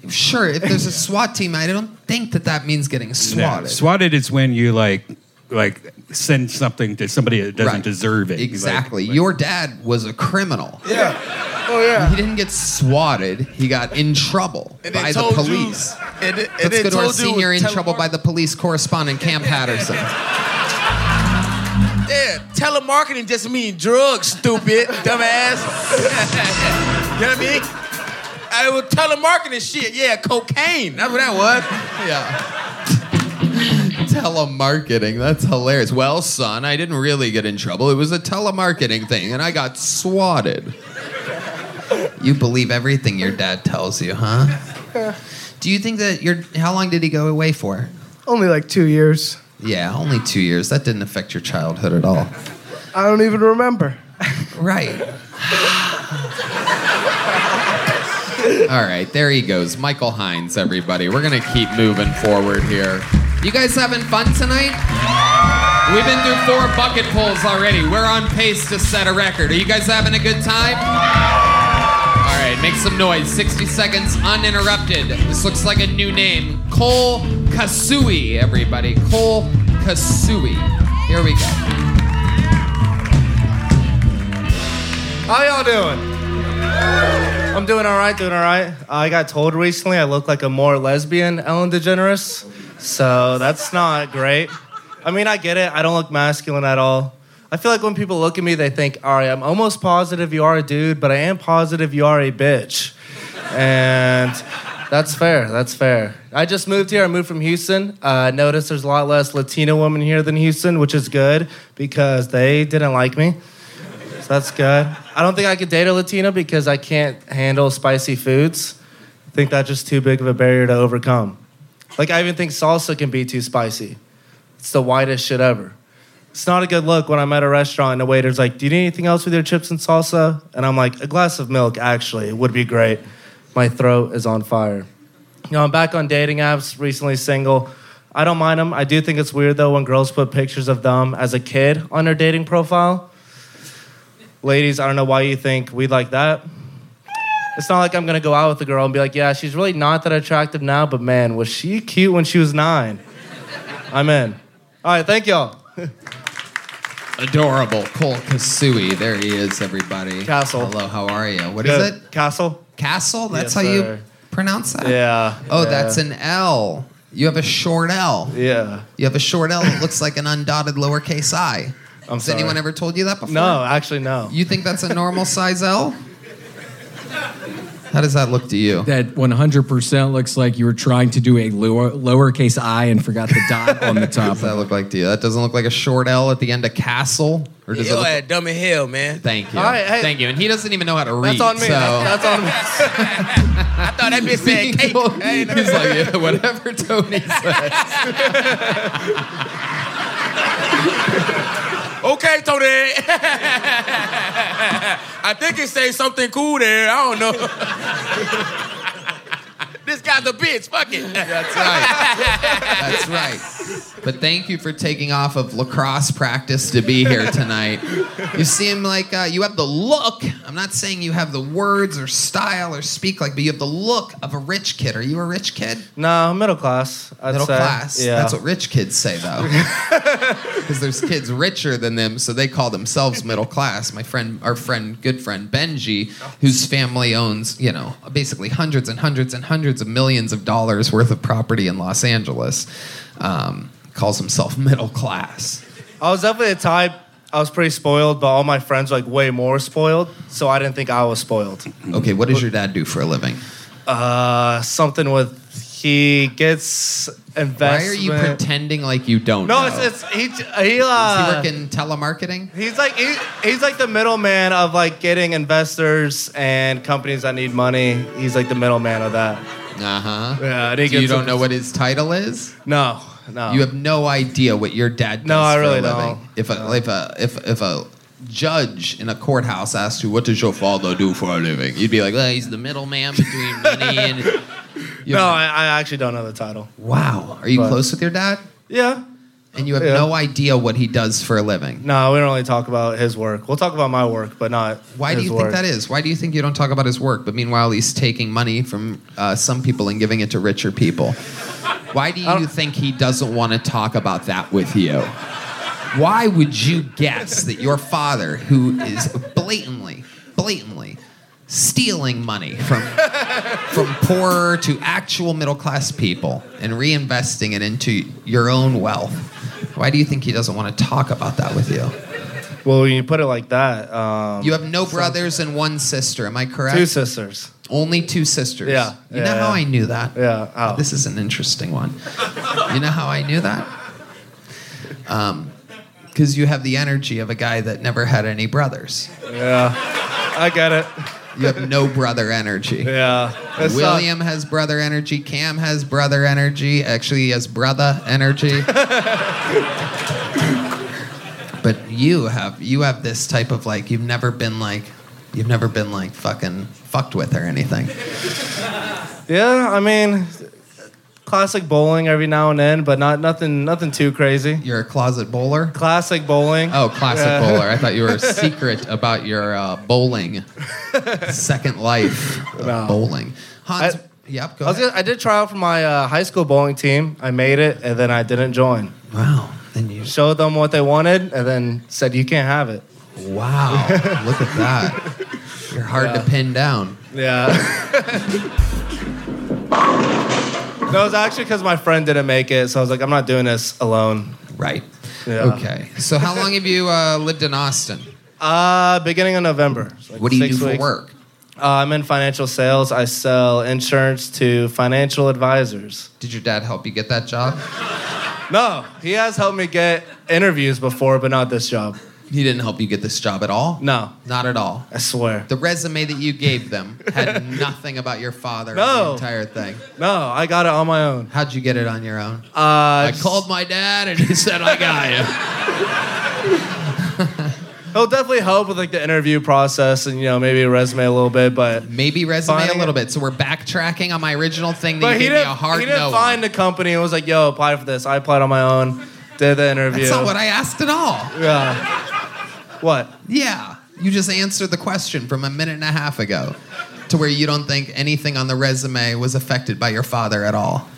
Sure, if there's a SWAT team, I don't think that that means getting No, swatted. swatted is when you like like send something to somebody that doesn't Right. deserve it. Exactly. Your dad was a criminal. Yeah. Oh yeah. He didn't get swatted. He got in trouble And by the told you- police. and they- and Let's they go to our you it senior in trouble by the police correspondent, Kam Patterson. Yeah, telemarketing just mean drugs, stupid, dumbass. you know what I mean? I was telemarketing shit. Yeah, cocaine. That's what that was. Yeah. telemarketing. That's hilarious. Well, son, I didn't really get in trouble. It was a telemarketing thing, and I got swatted. You believe everything your dad tells you, huh? Do you think that your how long did he go away for? Only like two years. Yeah, only two years. That didn't affect your childhood at all. I don't even remember. Right. All right, there he goes. Michael Hines, everybody. We're going to keep moving forward here. You guys having fun tonight? We've been through four bucket pulls already. We're on pace to set a record. Are you guys having a good time? All right, make some noise. 60 seconds uninterrupted. This looks like a new name. Cole Kasui, everybody. Cole Kasui. Here we go. How y'all doing? I'm doing all right, doing all right. I got told recently I look like a more lesbian Ellen DeGeneres, so that's not great. I mean, I get it. I don't look masculine at all. I feel like when people look at me, they think, all right, I'm almost positive you are a dude, but I am positive you are a bitch. And that's fair. That's fair. I just moved here. I moved from Houston. Uh, noticed there's a lot less Latino women here than Houston, which is good because they didn't like me. That's good. I don't think I could date a Latina because I can't handle spicy foods. I think that's just too big of a barrier to overcome. Like, I even think salsa can be too spicy. It's the whitest shit ever. It's not a good look when I'm at a restaurant and the waiter's like, Do you need anything else with your chips and salsa? And I'm like, A glass of milk, actually, would be great. My throat is on fire. You know, I'm back on dating apps, recently single. I don't mind them. I do think it's weird though when girls put pictures of them as a kid on their dating profile. Ladies, I don't know why you think we'd like that. It's not like I'm gonna go out with a girl and be like, yeah, she's really not that attractive now, but man, was she cute when she was nine? I'm in. All right, thank y'all. Adorable. Cole Kasui. There he is, everybody. Castle. Hello, how are you? What is Good. it? Castle. Castle? That's Yes, how you sir. pronounce that? Yeah. Oh, yeah. that's an L. You have a short L. Yeah. You have a short L that looks like an undotted lowercase i. I'm Has sorry. anyone ever told you that before? No, actually, no. You think that's a normal size L? How does that look to you? That 100% looks like you were trying to do a lower, lowercase i and forgot the dot on the top. What does that look like to you? That doesn't look like a short L at the end of castle? Or does it look at dumb as hell, man. Thank you. All right, hey. Thank you. And he doesn't even know how to read. That's on me. So. That's on me. I thought that bitch said cake. Hey. He's like, yeah, whatever Tony says. Okay, Tony. I think it say something cool there. I don't know. this guy's a bitch. Fuck it. That's right. That's right. But thank you for taking off of lacrosse practice to be here tonight. You seem like uh, you have the look. I'm not saying you have the words or style or speak like, but you have the look of a rich kid. Are you a rich kid? No, middle class. I'd Middle say. class. Yeah. That's what rich kids say, though. Because there's kids richer than them, so they call themselves middle class. My friend, our friend, good friend Benji, whose family owns, you know, basically hundreds and hundreds and hundreds of millions of dollars worth of property in Los Angeles, um, calls himself middle class. I was definitely a type. I was pretty spoiled, but all my friends were like way more spoiled, so I didn't think I was spoiled. Okay, what does your dad do for a living? Uh, something with he gets investment. Why are you pretending like you don't? No, know? it's, it's he he uh, Does he work in telemarketing? He's like he, he's like the middleman of like getting investors and companies that need money. He's like the middleman of that. Uh huh. Yeah, and he So you don't know what his title is? No, no. You have no idea what your dad does No, I for really a living. don't. If a if a if if a judge in a courthouse asked you, "What does your father do for a living?" You'd be like, well, "He's the middleman between money and." You no, I, I actually don't know the title. Wow. Are you But- close with your dad? Yeah. And you have Yeah. no idea what he does for a living. No, we don't really talk about his work. We'll talk about my work, but not. Why do you work. think that is? Why do you think you don't talk about his work, but meanwhile he's taking money from uh, some people and giving it to richer people? Why do you think he doesn't want to talk about that with you? Why would you guess that your father, who is blatantly, blatantly stealing money from from poorer to actual middle class people and reinvesting it into your own wealth, why do you think he doesn't want to talk about that with you? Well, when you put it like that, um, You have no brothers and one sister, am I correct? two sisters. Only two sisters. Yeah, You know yeah, how. I knew that? Yeah. Oh. This is an interesting one. You know how I knew that? Because you have the energy of a guy that never had any brothers. Yeah, I get it. You have no brother energy. Yeah. It's not- William has brother energy. Kam has brother energy. Actually, he has brother energy. but you have you have this type of like you've never been like you've never been like fucking fucked with or anything. Yeah, I mean, classic bowling every now and then, but not nothing nothing too crazy. You're a closet bowler. Classic bowling. Oh, classic Yeah. bowler. I thought you were secret about your uh, bowling. Second life No. bowling. Hans, I- yep, go I, gonna, I did try out for my uh, high school bowling team. I made it, and then I didn't join. Wow. Then you showed them what they wanted, and then said you can't have it. Wow. Look at that. You're hard to pin down. Yeah. no, it was actually because my friend didn't make it, so I was like, I'm not doing this alone. Right. Yeah. Okay. So how long have you uh, lived in Austin? Uh, beginning of November. So like What do you do for weeks. work? Uh, I'm in financial sales. I sell insurance to financial advisors. Did your dad help you get that job? No, he has helped me get interviews before, but not this job. He didn't help you get this job at all? No, Not at all. I swear. The resume that you gave them had nothing about your father in the No. entire thing. No, I got it on my own. How'd you get it on your own? Uh, I called my dad and he said, I got you. It'll definitely help with like the interview process and you know maybe a resume a little bit, but Maybe resume Finding a little bit. So we're backtracking on my original thing that but you he gave me didn't. a hard he didn't no find on. the company and was like, "Yo, apply for this." I applied on my own, did the interview. That's not what I asked at all. Yeah. What? Yeah. You just answered the question from a minute and a half ago to where you don't think anything on the resume was affected by your father at all.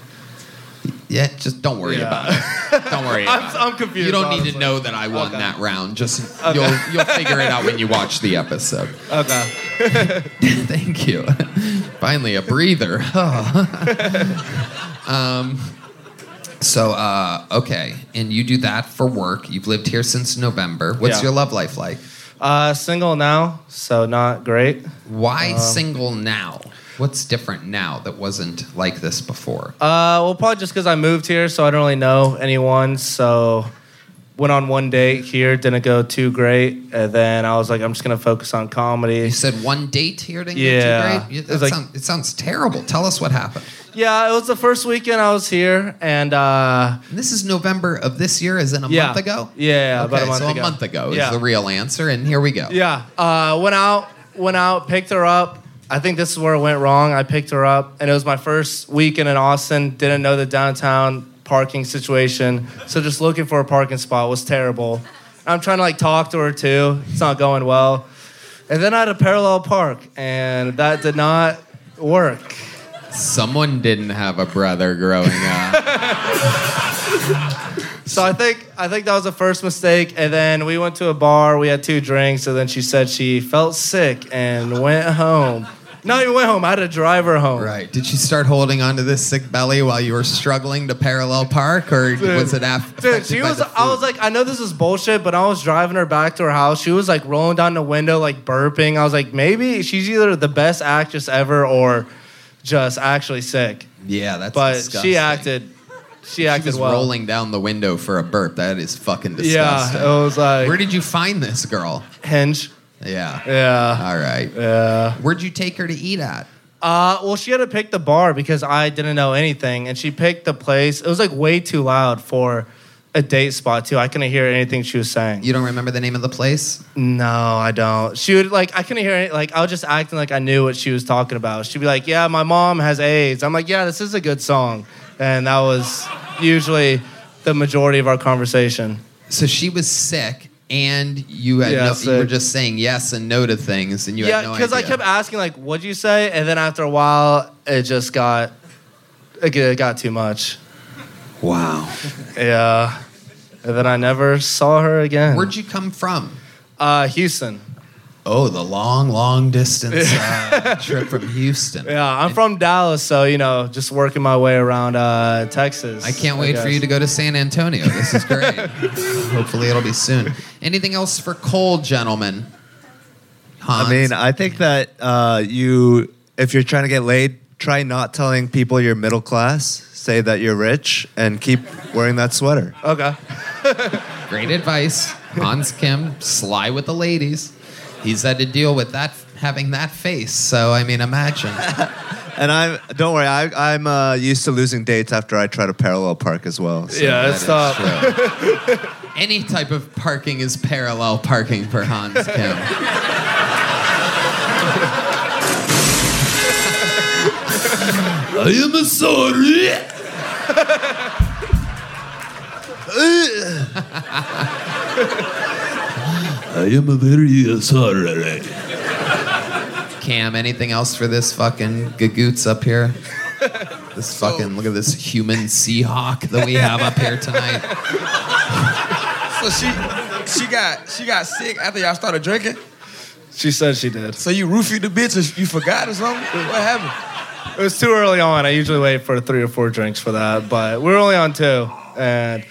Yeah, just don't worry Yeah. about it. Don't worry I'm, about it. I'm confused. You don't need to know that I won Okay. that round. Just Okay. you'll you'll figure it out when you watch the episode. Okay. Thank you. Finally, a breather. um, so, uh, okay, and you do that for work. You've lived here since November. What's Yeah. your love life like? Uh, single now, so not great. Why Um, single now? What's different now that wasn't like this before? Uh, well, probably just because I moved here, so I don't really know anyone. So went on one date here, didn't go too great, and then I was like, I'm just gonna focus on comedy. You said one date here didn't Yeah. get too great. You- It That was like- sound- it sounds terrible. Tell us what happened. Yeah, it was the first weekend I was here, and uh, This is November of this year, as in a Yeah. month ago. Yeah, about a Okay, month so ago. a month ago is Yeah. the real answer, and here we go. yeah, uh, went out, went out, picked her up. I think this is where it went wrong. I picked her up, and it was my first weekend in Austin. Didn't know the downtown parking situation, so just looking for a parking spot was terrible. I'm trying to like talk to her too. It's not going well. And then I had a parallel park, and that did not work. Someone didn't have a brother growing up. So I think I think that was the first mistake. And then we went to a bar. We had two drinks, and then she said she felt sick and went home. Not even went home. I had to drive her home. Right. Did she start holding onto this sick belly while you were struggling to parallel park, or was it after? Dude, she was. I was like, I know this is bullshit, but I was driving her back to her house. She was like rolling down the window, like burping. I was like, maybe she's either the best actress ever or just actually sick. Yeah, that's. But disgusting. she acted. She acted She was well. rolling down the window for a burp. That is fucking disgusting. Yeah, it was like Where did you find this girl? Hinge. Yeah. Yeah. All right. Yeah. Where'd you take her to eat at? Uh, well, she had to pick the bar because I didn't know anything, and she picked the place. It was like way too loud for a date spot too. I couldn't hear anything she was saying. You don't remember the name of the place? No, I don't. She would like I couldn't hear it. Like I was just acting like I knew what she was talking about. She'd be like, "Yeah, my mom has AIDS." I'm like, "Yeah, this is a good song," and that was usually the majority of our conversation. So she was sick, and you had Yeah, no, you were just saying yes and no to things, and you yeah, had no because. I kept asking like, "What'd you say?" And then after a while, it just got- it got too much. Wow. Yeah. And then I never saw her again. Where'd you come from? Uh, Houston. Oh, the long, long distance uh, trip from Houston. Yeah, I'm from Dallas, so you know, just working my way around uh, Texas. I can't wait for you to go to San Antonio. This is great. Hopefully, it'll be soon. Anything else for Cole, gentlemen? Hans? I mean, I think that uh, you, if you're trying to get laid, try not telling people you're middle class. Say that you're rich and keep wearing that sweater. Okay. Great advice. Hans Kim, sly with the ladies. He's had to deal with that, having that face. So, I mean, imagine. And I'm don't worry, I, I'm uh, used to losing dates after I try to parallel park as well. so- Yeah, it's tough. true. Any type of parking is parallel parking for Hans Kim. I am sorry. I am very sorry. Kam, anything else for this fucking gagoots up here? This fucking look at this human Seahawk that we have up here tonight. So she she got she got sick after y'all started drinking. She said she did. So you roofied the bitch or you forgot or something? What happened? It was too early on. I usually wait for three or four drinks for that, but we're only on two. And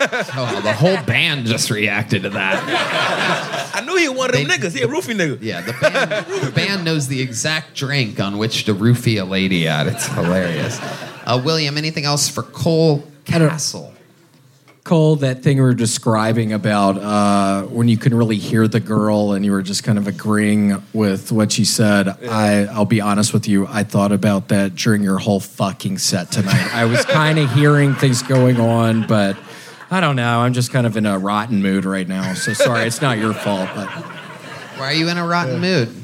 oh, the whole band just reacted to that. I knew he was one of them niggas. He a roofie nigga. Yeah, the band, the band knows the exact drink on which to roofie a lady at. It's hilarious. Uh, William, anything else for Cole Castle? Cole, that thing we were describing about uh, when you can really hear the girl and you were just kind of agreeing with what she said. I, I'll be honest with you, I thought about that during your whole fucking set tonight. I was kind of hearing things going on, but I don't know. I'm just kind of in a rotten mood right now. So sorry, it's not your fault, but Why are you in a rotten mood?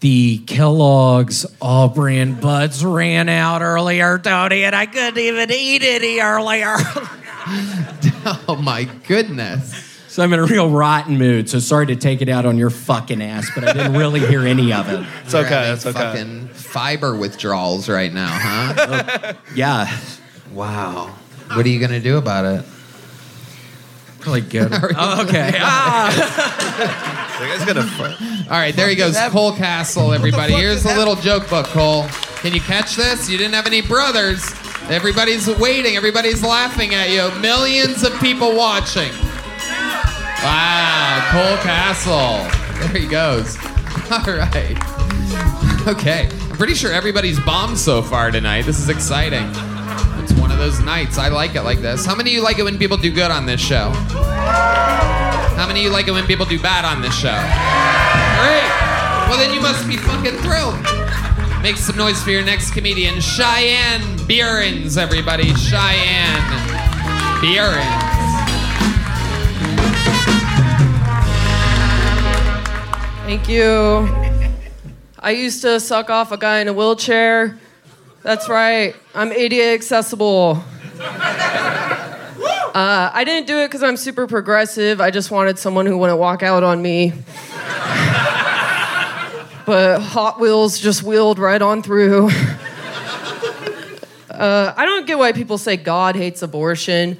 the Kellogg's All-Bran Buds ran out earlier, Tony, and I couldn't even eat any earlier. oh my goodness. So I'm in a real rotten mood. So sorry to take it out on your fucking ass, but I didn't really hear any of it. It's okay, it's okay. Fucking fiber withdrawals right now, huh? Oh, yeah. Wow. What are you gonna do about it? Probably good. it. Oh, okay. Ah! You guys gonna fuck. All right, there he goes, Cole Castle. Everybody, here's a little joke book, Cole. Can you catch this? You didn't have any brothers. Everybody's waiting. Everybody's laughing at you. Millions of people watching. Wow, Cole Castle. There he goes. All right. Okay. I'm pretty sure everybody's bombed so far tonight. This is exciting. It's one of those nights. I like it like this. How many of you like it when people do good on this show? How many of you like it when people do bad on this show? Great. Well, then you must be fucking thrilled. Make some noise for your next comedian, Cheyenne Beerens, everybody. Cheyenne Beerens. Thank you. I used to suck off a guy in a wheelchair. That's right. I'm ADA accessible. Uh, I didn't do it because I'm super progressive. I just wanted someone who wouldn't walk out on me. But Hot Wheels just wheeled right on through. Uh, I don't get why people say God hates abortion.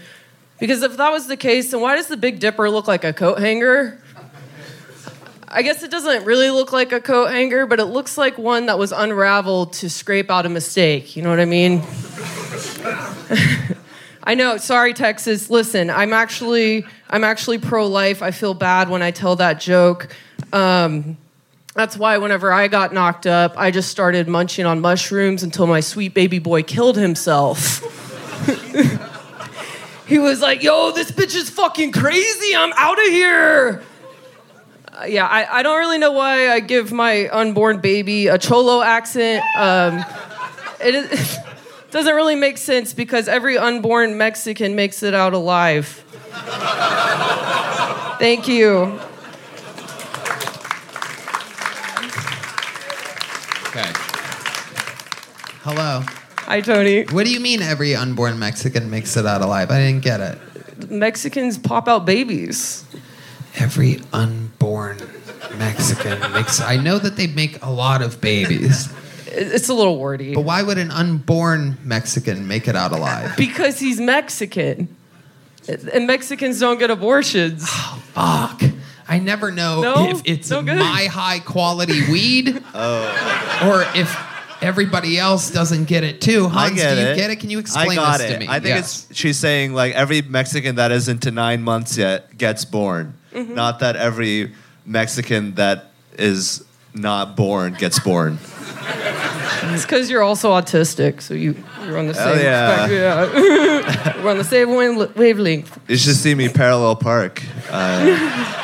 Because if that was the case, then why does the Big Dipper look like a coat hanger? I guess it doesn't really look like a coat hanger, but it looks like one that was unraveled to scrape out a mistake. You know what I mean? I know. Sorry, Texas. Listen, I'm actually I'm actually pro-life. I feel bad when I tell that joke. Um, that's why whenever I got knocked up, I just started munching on mushrooms until my sweet baby boy killed himself. he was like, "Yo, this bitch is fucking crazy. I'm out of here." Uh, yeah, I, I don't really know why I give my unborn baby a cholo accent. Um, it is, doesn't really make sense because every unborn Mexican makes it out alive. Thank you. Okay. Hello. Hi, Tony. What do you mean every unborn Mexican makes it out alive? I didn't get it. Mexicans pop out babies. Every unborn Mexican makes. I know that they make a lot of babies. It's a little wordy. But why would an unborn Mexican make it out alive? Because he's Mexican. And Mexicans don't get abortions. Oh, fuck. I never know No? if it's No my high quality weed Oh. or if everybody else doesn't get it too. Hans, I get do you it. get it? Can you explain I got this it. to me? I think Yes. it's she's saying like every Mexican that isn't to nine months yet gets born. Mhm. Not that every Mexican that is not born gets born. It's because you're also autistic, so you you're on the Hell same yeah. Yeah. We're on the same wavelength. You should see me parallel park. Uh,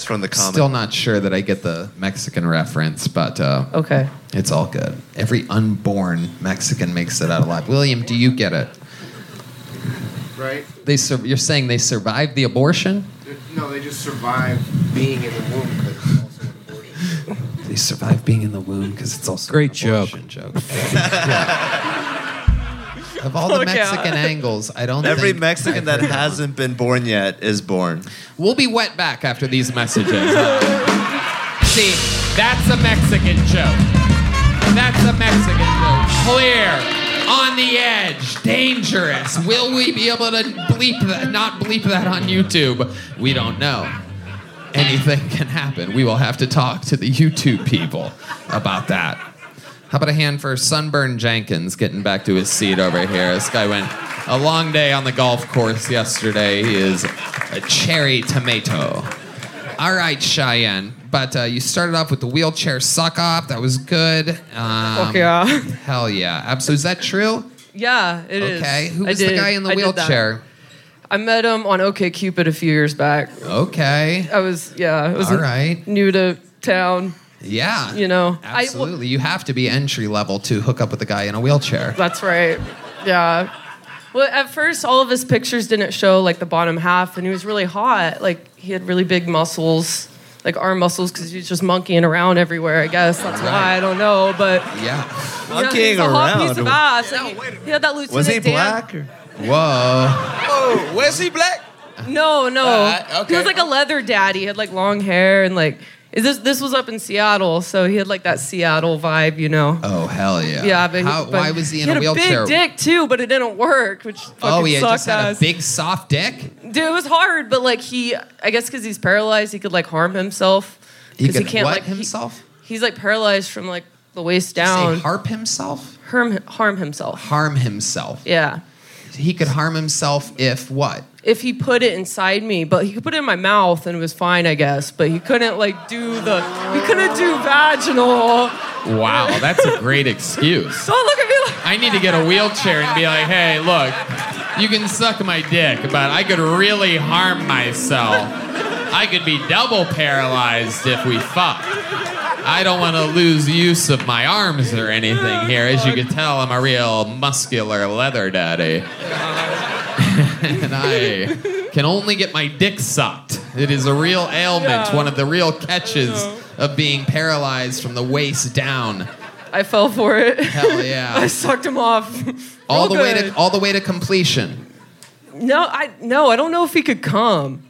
it's from the comic. Still not sure that I get the Mexican reference, but uh, okay, it's all good. Every unborn Mexican makes it out alive. William, do you get it? Right? They sur- you're saying they survived the abortion? No, they just survived being in the womb because it's also an abortion. They survived being in the womb because it's also Great an abortion joke. Of all the Fuck yeah. Mexican angles, I don't. Think. Every think Mexican I've that heard hasn't been born yet is born. We'll be wet back after these messages. See, that's a Mexican joke. That's a Mexican joke. Clear, on the edge, dangerous. Will we be able to bleep that? Not bleep that on YouTube? We don't know. Anything can happen. We will have to talk to the YouTube people about that. How about a hand for Sunburn Jenkins getting back to his seat over here? This guy went a long day on the golf course yesterday. He is a cherry tomato. All right, Cheyenne. But uh, you started off with the wheelchair suck off. That was good. Um, Fuck yeah. Hell yeah. Absolutely. Is that true? Yeah, it is. Okay, who I was the did- guy in the I did that. wheelchair? I met him on OkCupid a few years back. Okay. I was yeah, I was All right. new to town. Yeah. You know, I- Absolutely. you have to be entry level to hook up with a guy in a wheelchair. That's right. Yeah. Well, at first, all of his pictures didn't show like the bottom half, and he was really hot. Like he had really big muscles, like arm muscles, because he was just monkeying around everywhere. I guess that's why I don't know, but Yeah. you know, Monkeying he's a hot piece around. of ass. Like, he, he had that Lieutenant Was he Dan- black? Or? Whoa. Oh, was he black? No, no. Alright, He was like a leather daddy. He had like long hair and like is this this was up in Seattle, so he had like that Seattle vibe, you know. Oh hell yeah! Yeah, but, How, but why was he in had a wheelchair? big dick too, but it didn't work, which oh, fucking oh, he had sucked just had ass. a big soft dick. Dude, it was hard, but like he, I guess because he's paralyzed, he could like harm himself. He 'Cause could can't what like he- himself? he's like paralyzed from like the waist down. Did you say down. harp himself? Harm harm himself. Harm himself. Yeah. He could harm himself if what? If he put it inside me, but he could put it in my mouth and it was fine, I guess. But he couldn't like do the, he couldn't do vaginal. Wow, that's a great excuse. Don't look at me like. I need to get a wheelchair and be like, hey, look, you can suck my dick, but I could really harm myself. I could be double paralyzed if we fuck. I don't want to lose use of my arms or anything here. As you can tell, I'm a real muscular leather daddy. and I can only get my dick sucked. It is a real ailment, Yeah. one of the real catches of being paralyzed from the waist down. I fell for it. Hell yeah. I sucked him off. All Real the way to all the way to completion. No, I no, I don't know if he could come.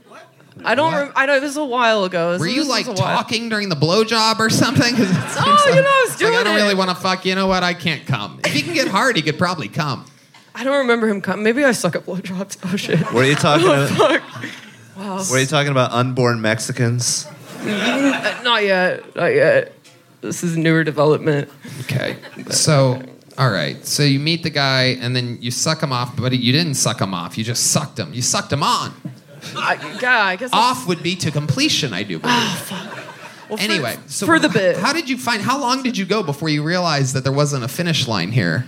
I don't. Rem- I know this was a while ago. This Were you this like was talking during the blowjob or something? 'Cause it seems Oh, you know, I was it's like, doing I don't it. really want to fuck. You know what? I can't come. If he can get hard, he could probably come. I don't remember him coming. Maybe I suck at blowjobs. Oh shit. What are you talking Oh, about? fuck. Wow. What are you talking about? Unborn Mexicans? Mm, Not yet. Not yet. This is newer development. Okay. So, all right. So you meet the guy, and then you suck him off, but you didn't suck him off. You just sucked him. You sucked him on. I, yeah, I guess. Off would be to completion, I do believe. Ah, well, for- anyway, so for the bit. how did you find? How long did you go before you realized that there wasn't a finish line here?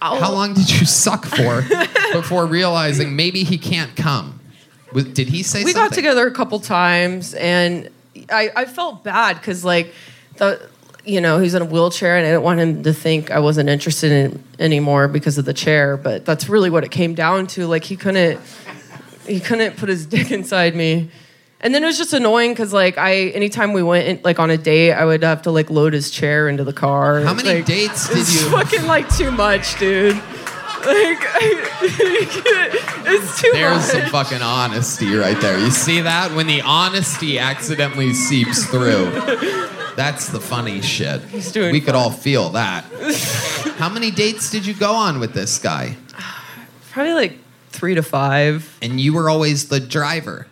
Oh. How long did you suck for before realizing maybe he can't come? Did he say something? we something? got together a couple times and I, I felt bad because like the you know he's in a wheelchair and I didn't want him to think I wasn't interested in anymore because of the chair but that's really what it came down to like he couldn't he couldn't put his dick inside me and then it was just annoying because like I anytime we went in, like on a date I would have to like load his chair into the car How many Like, dates did you it's you- fucking like too much dude like it's too There's much some fucking honesty right there. You see that? When the honesty accidentally seeps through. That's the funny shit. doing we could all feel that. How many dates did you go on with this guy? Probably like three to five. And you were always the driver.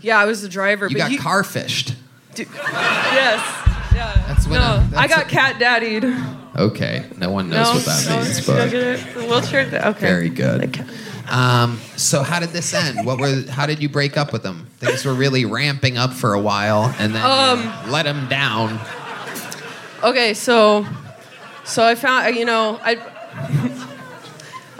Yeah, I was the driver. You but got he- car fished. Dude, yes. Yeah. That's when no, a- I that's got cat daddied. Okay, no one knows no, what that no, means, but get it? The wheelchair. Okay. very good. Um, so how did this end? What were? How did you break up with him? Things were really ramping up for a while, and then Um, let him down. Okay, so so I found you know I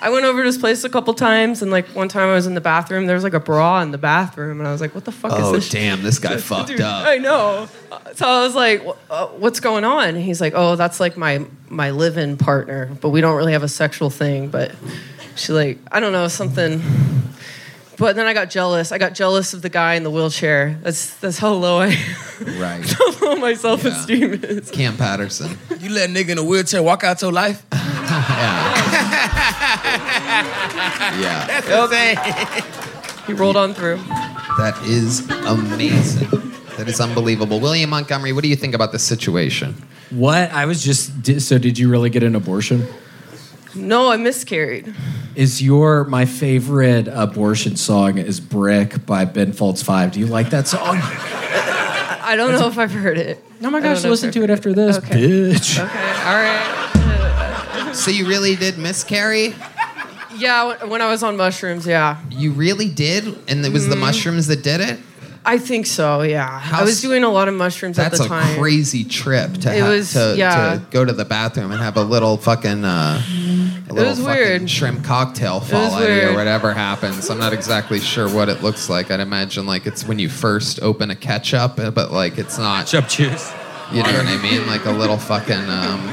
I went over to his place a couple times, and like one time I was in the bathroom. There was like a bra in the bathroom, and I was like, "What the fuck Oh, is this?" Oh damn, this guy fucked Dude, up. I know. So I was like, uh, "What's going on?" And he's like, "Oh, that's like my my live-in partner, but we don't really have a sexual thing." But she like, I don't know, something. But then I got jealous. I got jealous of the guy in the wheelchair. That's that's how low I Right. how low my self-esteem is. Kam Patterson. You let a nigga in a wheelchair walk out your life? Yeah. That's okay. He rolled on through. That is amazing. That is unbelievable. William Montgomery, what do you think about this situation? What? I was just. di- So, did you really get an abortion? No, I miscarried. Is your my favorite abortion song is "Brick" by Ben Folds Five? Do you like that song? I don't know if I've heard it. Oh my gosh, listen to it after this, Okay. bitch. Okay, all right. So you really did miscarry? Yeah, when- when I was on mushrooms, yeah. You really did? And it was the Mhm. mushrooms that did it? I think so, yeah. I was doing a lot of mushrooms at the time. That's a crazy trip to, It ha- was- to, yeah. to go to the bathroom and have a little fucking uh, a little was fucking weird. shrimp cocktail fall was out of you or whatever happens. I'm not exactly sure what it looks like. I'd imagine like it's when you first open a ketchup, uh, but like it's not ketchup juice. You know what I mean? Like a little fucking. Um,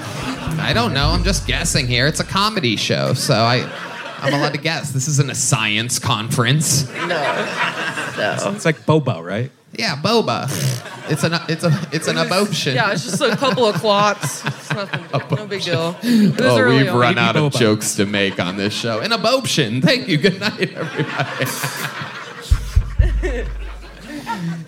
I don't know. I'm just guessing here. It's a comedy show, so I. I'm allowed to guess. This isn't a science conference. No. No. It's like boba, right? Yeah, boba. It's an it's a it's an abortion. Yeah, it's just a couple of clots. It's nothing, no big deal. It was Oh, early we've on. run out of jokes to make on this show. An abortion. Thank you. Good night, everybody.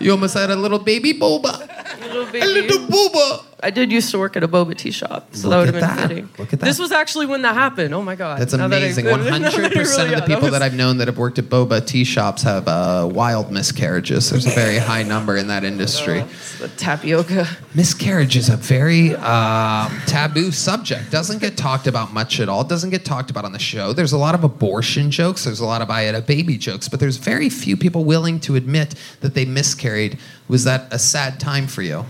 you almost had a little baby boba. Little baby. A little booba. I did used to work at a boba tea shop, so Look that would have been that. fitting. Look at that. This was actually when that happened. Oh my god. That's Now amazing. One that hundred percent of the people was- that I've known that have worked at boba tea shops have uh, wild miscarriages. There's a very high number in that industry. The tapioca. Miscarriage is a very uh, taboo subject. Doesn't get talked about much at all. Doesn't get talked about on the show. There's a lot of abortion jokes. There's a lot of I had a baby jokes, but there's very few people willing to admit that they miscarried. Was that a sad time for you?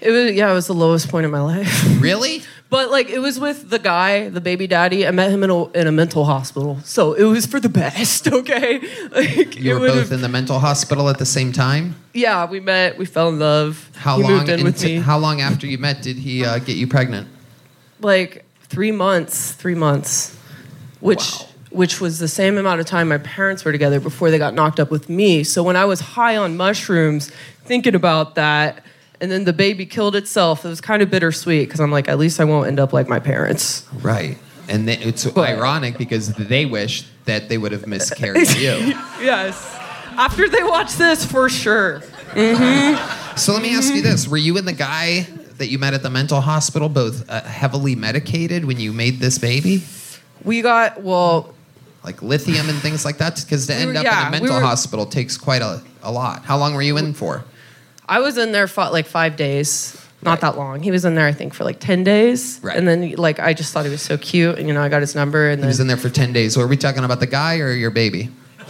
It was yeah, it was the lowest point in my life. Really? But like it was with the guy, the baby daddy. I met him in a in a mental hospital, so it was for the best. Okay, like You were both in the mental hospital at the same time. Yeah, we met. We fell in love. How he long? moved in with into-. How long after you met did he uh, get you pregnant? like three months. Three months, which which was the same amount of time my parents were together before they got knocked up with me. So when I was high on mushrooms, thinking about that. And then the baby killed itself. It was kind of bittersweet because I'm like, at least I won't end up like my parents. Right. And th- it's ironic because they wish that they would have miscarried you. yes. After they watch this, for sure. Mm-hmm. So let me ask you this: Were you and the guy that you met at the mental hospital both uh, heavily medicated when you made this baby? We got well, like lithium and things like that, because to We end were- up yeah, in a mental were- hospital takes quite a, a lot. How long were you in for? I was in there for like five days. Not that long. He was in there, I think, for like ten days. Right. And then, like, I just thought he was so cute, and you know, I got his number, and He then was in there for ten days. So are we talking about the guy or your baby?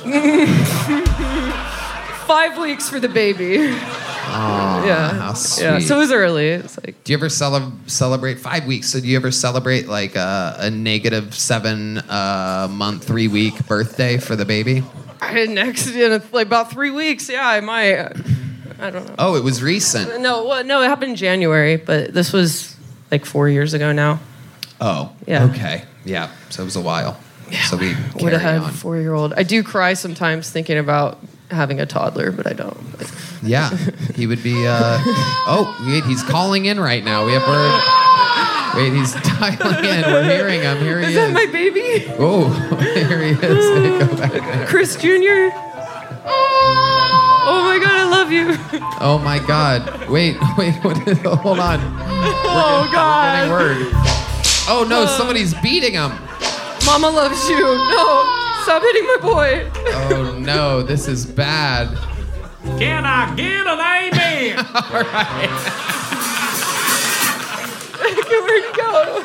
five weeks for the baby. Oh, yeah. how sweet. Yeah. So it was early. It's like Do you ever cele- celebrate five weeks? So do you ever celebrate like a, a negative seven uh, month, three week birthday for the baby? I had an accident like about three weeks. Yeah, I might. I don't know. Oh, it was recent. No, well, no, it happened in January, but this was like four years ago now. Oh, Yeah. Okay, yeah. So it was a while. Yeah. So we Would have had on. a four year old. I do cry sometimes thinking about having a toddler, but I don't. Yeah, he would be. Uh, oh, wait, he's calling in right now. We have word. Wait, he's dialing in. We're hearing him. Here he Is is. that my baby? Oh, here he is. Chris Jr. Oh my god, love you. Oh my God! Wait, wait. What is, hold on. Oh god. Getting word. Oh no! Somebody's beating him. Mama loves you. No, stop hitting my boy. Oh no! This is bad. Can I get an amen? All right. Where'd he go?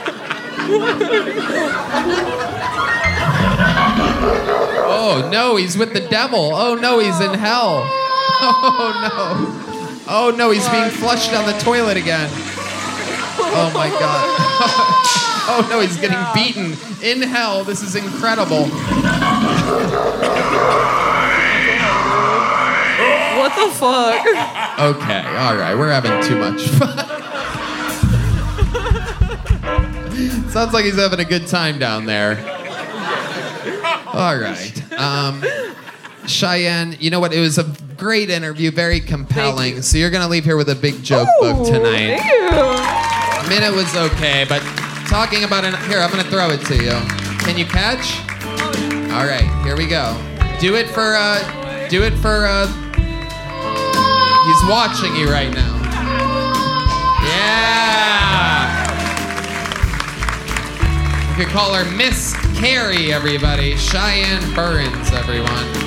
Oh no! He's with the devil. Oh no! He's in hell. Oh no! Oh no! He's being flushed down the toilet again. Oh my god. oh no, he's getting beaten in hell. This is incredible. What the fuck? Okay, all right, we're having too much fun. Sounds like he's having a good time down there. All right. Um, Cheyenne, you know what? It was a great interview, very compelling. So you're gonna leave here with a big joke book tonight. Thank you. I mean, it was okay, but talking about it here, I'm gonna throw it to you. Can you catch? All right, here we go. Do it for. Uh, do it for. Uh, he's watching you right now. Yeah. You could call her Miss Carrie, everybody. Cheyenne Burns, everyone.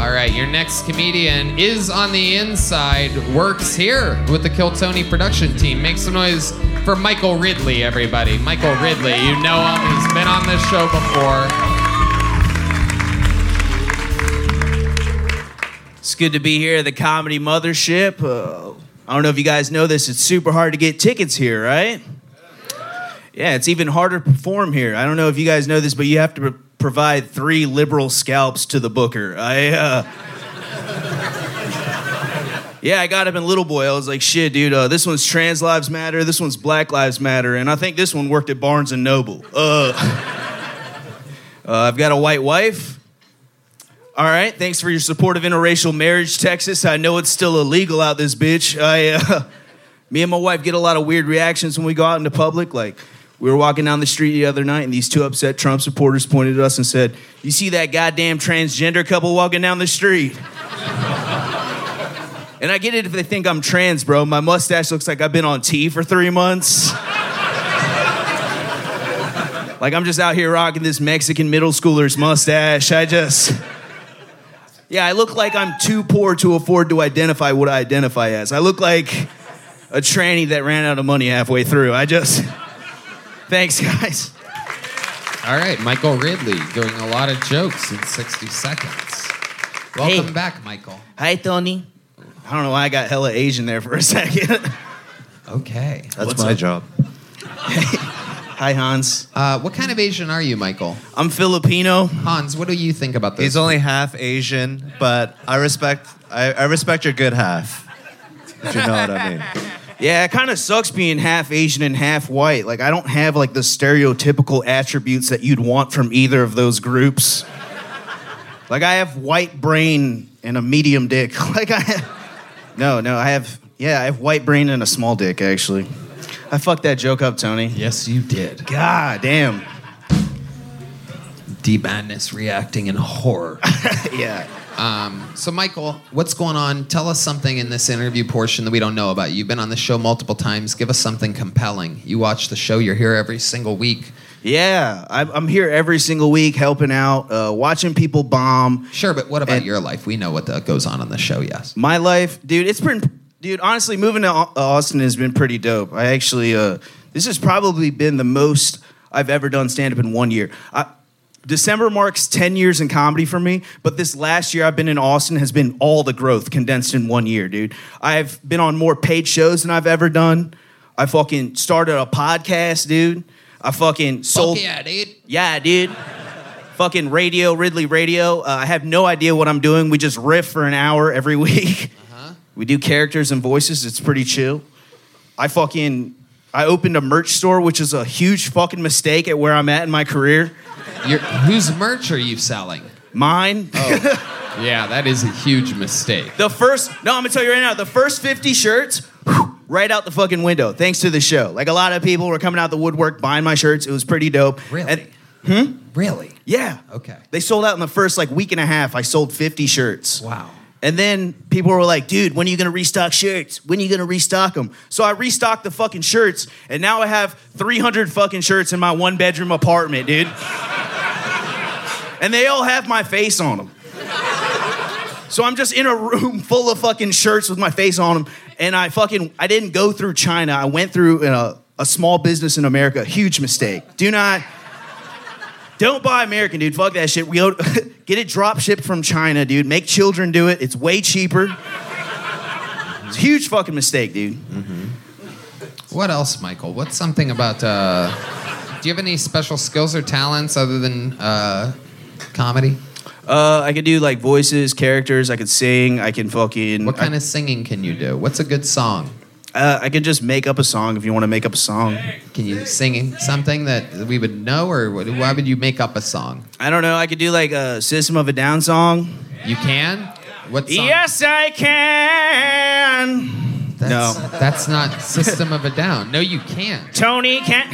All right, your next comedian is on the inside, works here with the Kill Tony production team. Make some noise for Michael Ridley, everybody. Michael Ridley, you know him, he's been on this show before. It's good to be here at the Comedy Mothership. Uh, I don't know if you guys know this, it's super hard to get tickets here, right? Yeah, it's even harder to perform here. I don't know if you guys know this, but you have to provide three liberal scalps to the booker. I, uh. Yeah, I got up in Little Boy. I was like, shit, dude, uh, this one's Trans Lives Matter, this one's Black Lives Matter, and I think this one worked at Barnes and Noble. Uh, uh, I've got a white wife. All right, thanks for your support of interracial marriage, Texas. I know it's still illegal out this bitch. I, uh, me and my wife get a lot of weird reactions when we go out into public. Like, we were walking down the street the other night, and these two upset Trump supporters pointed at us and said, "You see that goddamn transgender couple walking down the street?" and I get it if they think I'm trans, bro. My mustache looks like I've been on tea for three months. like I'm just out here rocking this Mexican middle schooler's mustache. I just. Yeah, I look like I'm too poor to afford to identify what I identify as. I look like a tranny that ran out of money halfway through. I just. Thanks, guys. All right, Michael Ridley doing a lot of jokes in 60 seconds. Welcome Hey. back, Michael. Hi, Tony. I don't know why I got hella Asian there for a second. Okay. That's What's my up? job. Hi, Hans. Uh, what kind of Asian are you, Michael? I'm Filipino. Hans, what do you think about this? He's only half Asian, but I respect I, I respect your good half. If you know what I mean. Yeah, it kind of sucks being half Asian and half white. Like, I don't have like the stereotypical attributes that you'd want from either of those groups. Like, I have white brain and a medium dick. Like, I have. No, no, I have. Yeah, I have white brain and a small dick, actually. I fucked that joke up, Tony. Yes, you did. God damn. D Madness reacting in horror. yeah. Um, so, Michael, what's going on? Tell us something in this interview portion that we don't know about. You've been on the show multiple times. Give us something compelling. You watch the show, you're here every single week. Yeah, I'm, I'm here every single week helping out, uh, watching people bomb. Sure, but what about And- your life? We know what the, goes on on the show, yes. My life, dude, it's been, dude, honestly, moving to Austin has been pretty dope. I actually, uh, this has probably been the most I've ever done stand up in one year. I, December marks 10 years in comedy for me, but this last year I've been in Austin has been all the growth condensed in one year, dude. I've been on more paid shows than I've ever done. I fucking started a podcast, dude. I fucking sold. Fuck yeah, dude. Yeah, dude. Fucking radio, Ridley Radio. Uh, I have no idea what I'm doing. We just riff for an hour every week. We do characters and voices. It's pretty chill. I fucking I opened a merch store, which is a huge fucking mistake at where I'm at in my career. You're, whose merch are you selling? Mine. Yeah, that is a huge mistake. The first, no, I'm gonna tell you right now, the first 50 shirts, whew, right out the fucking window, thanks to the show. Like a lot of people were coming out the woodwork buying my shirts. It was pretty dope. Really? hmm? Really? Yeah. Okay. They sold out in the first like week and a half. I sold 50 shirts. Wow. And then people were like, dude, when are you gonna restock shirts? When are you gonna restock them? So I restocked the fucking shirts, and now I have 300 fucking shirts in my one bedroom apartment, dude. and they all have my face on them. So I'm just in a room full of fucking shirts with my face on them, and I fucking I didn't go through China. I went through a, a small business in America. Huge mistake. Do not. Don't buy American, dude. Fuck that shit. We go, get it drop shipped from China, dude. Make children do it. It's way cheaper. It's a huge fucking mistake, dude. What else, Michael? What's something about? Uh, do you have any special skills or talents other than uh, comedy? Uh, I could do like voices, characters. I could sing. I can fucking. What kind of singing can you do? What's a good song? Uh, I could just make up a song if you want to make up a song. Can you sing something that we would know, or why would you make up a song? I don't know. I could do like a System of a Down song. You can. What song? Yes, I can. That's, no. that's not System of a Down. No, you can't. Tony can't.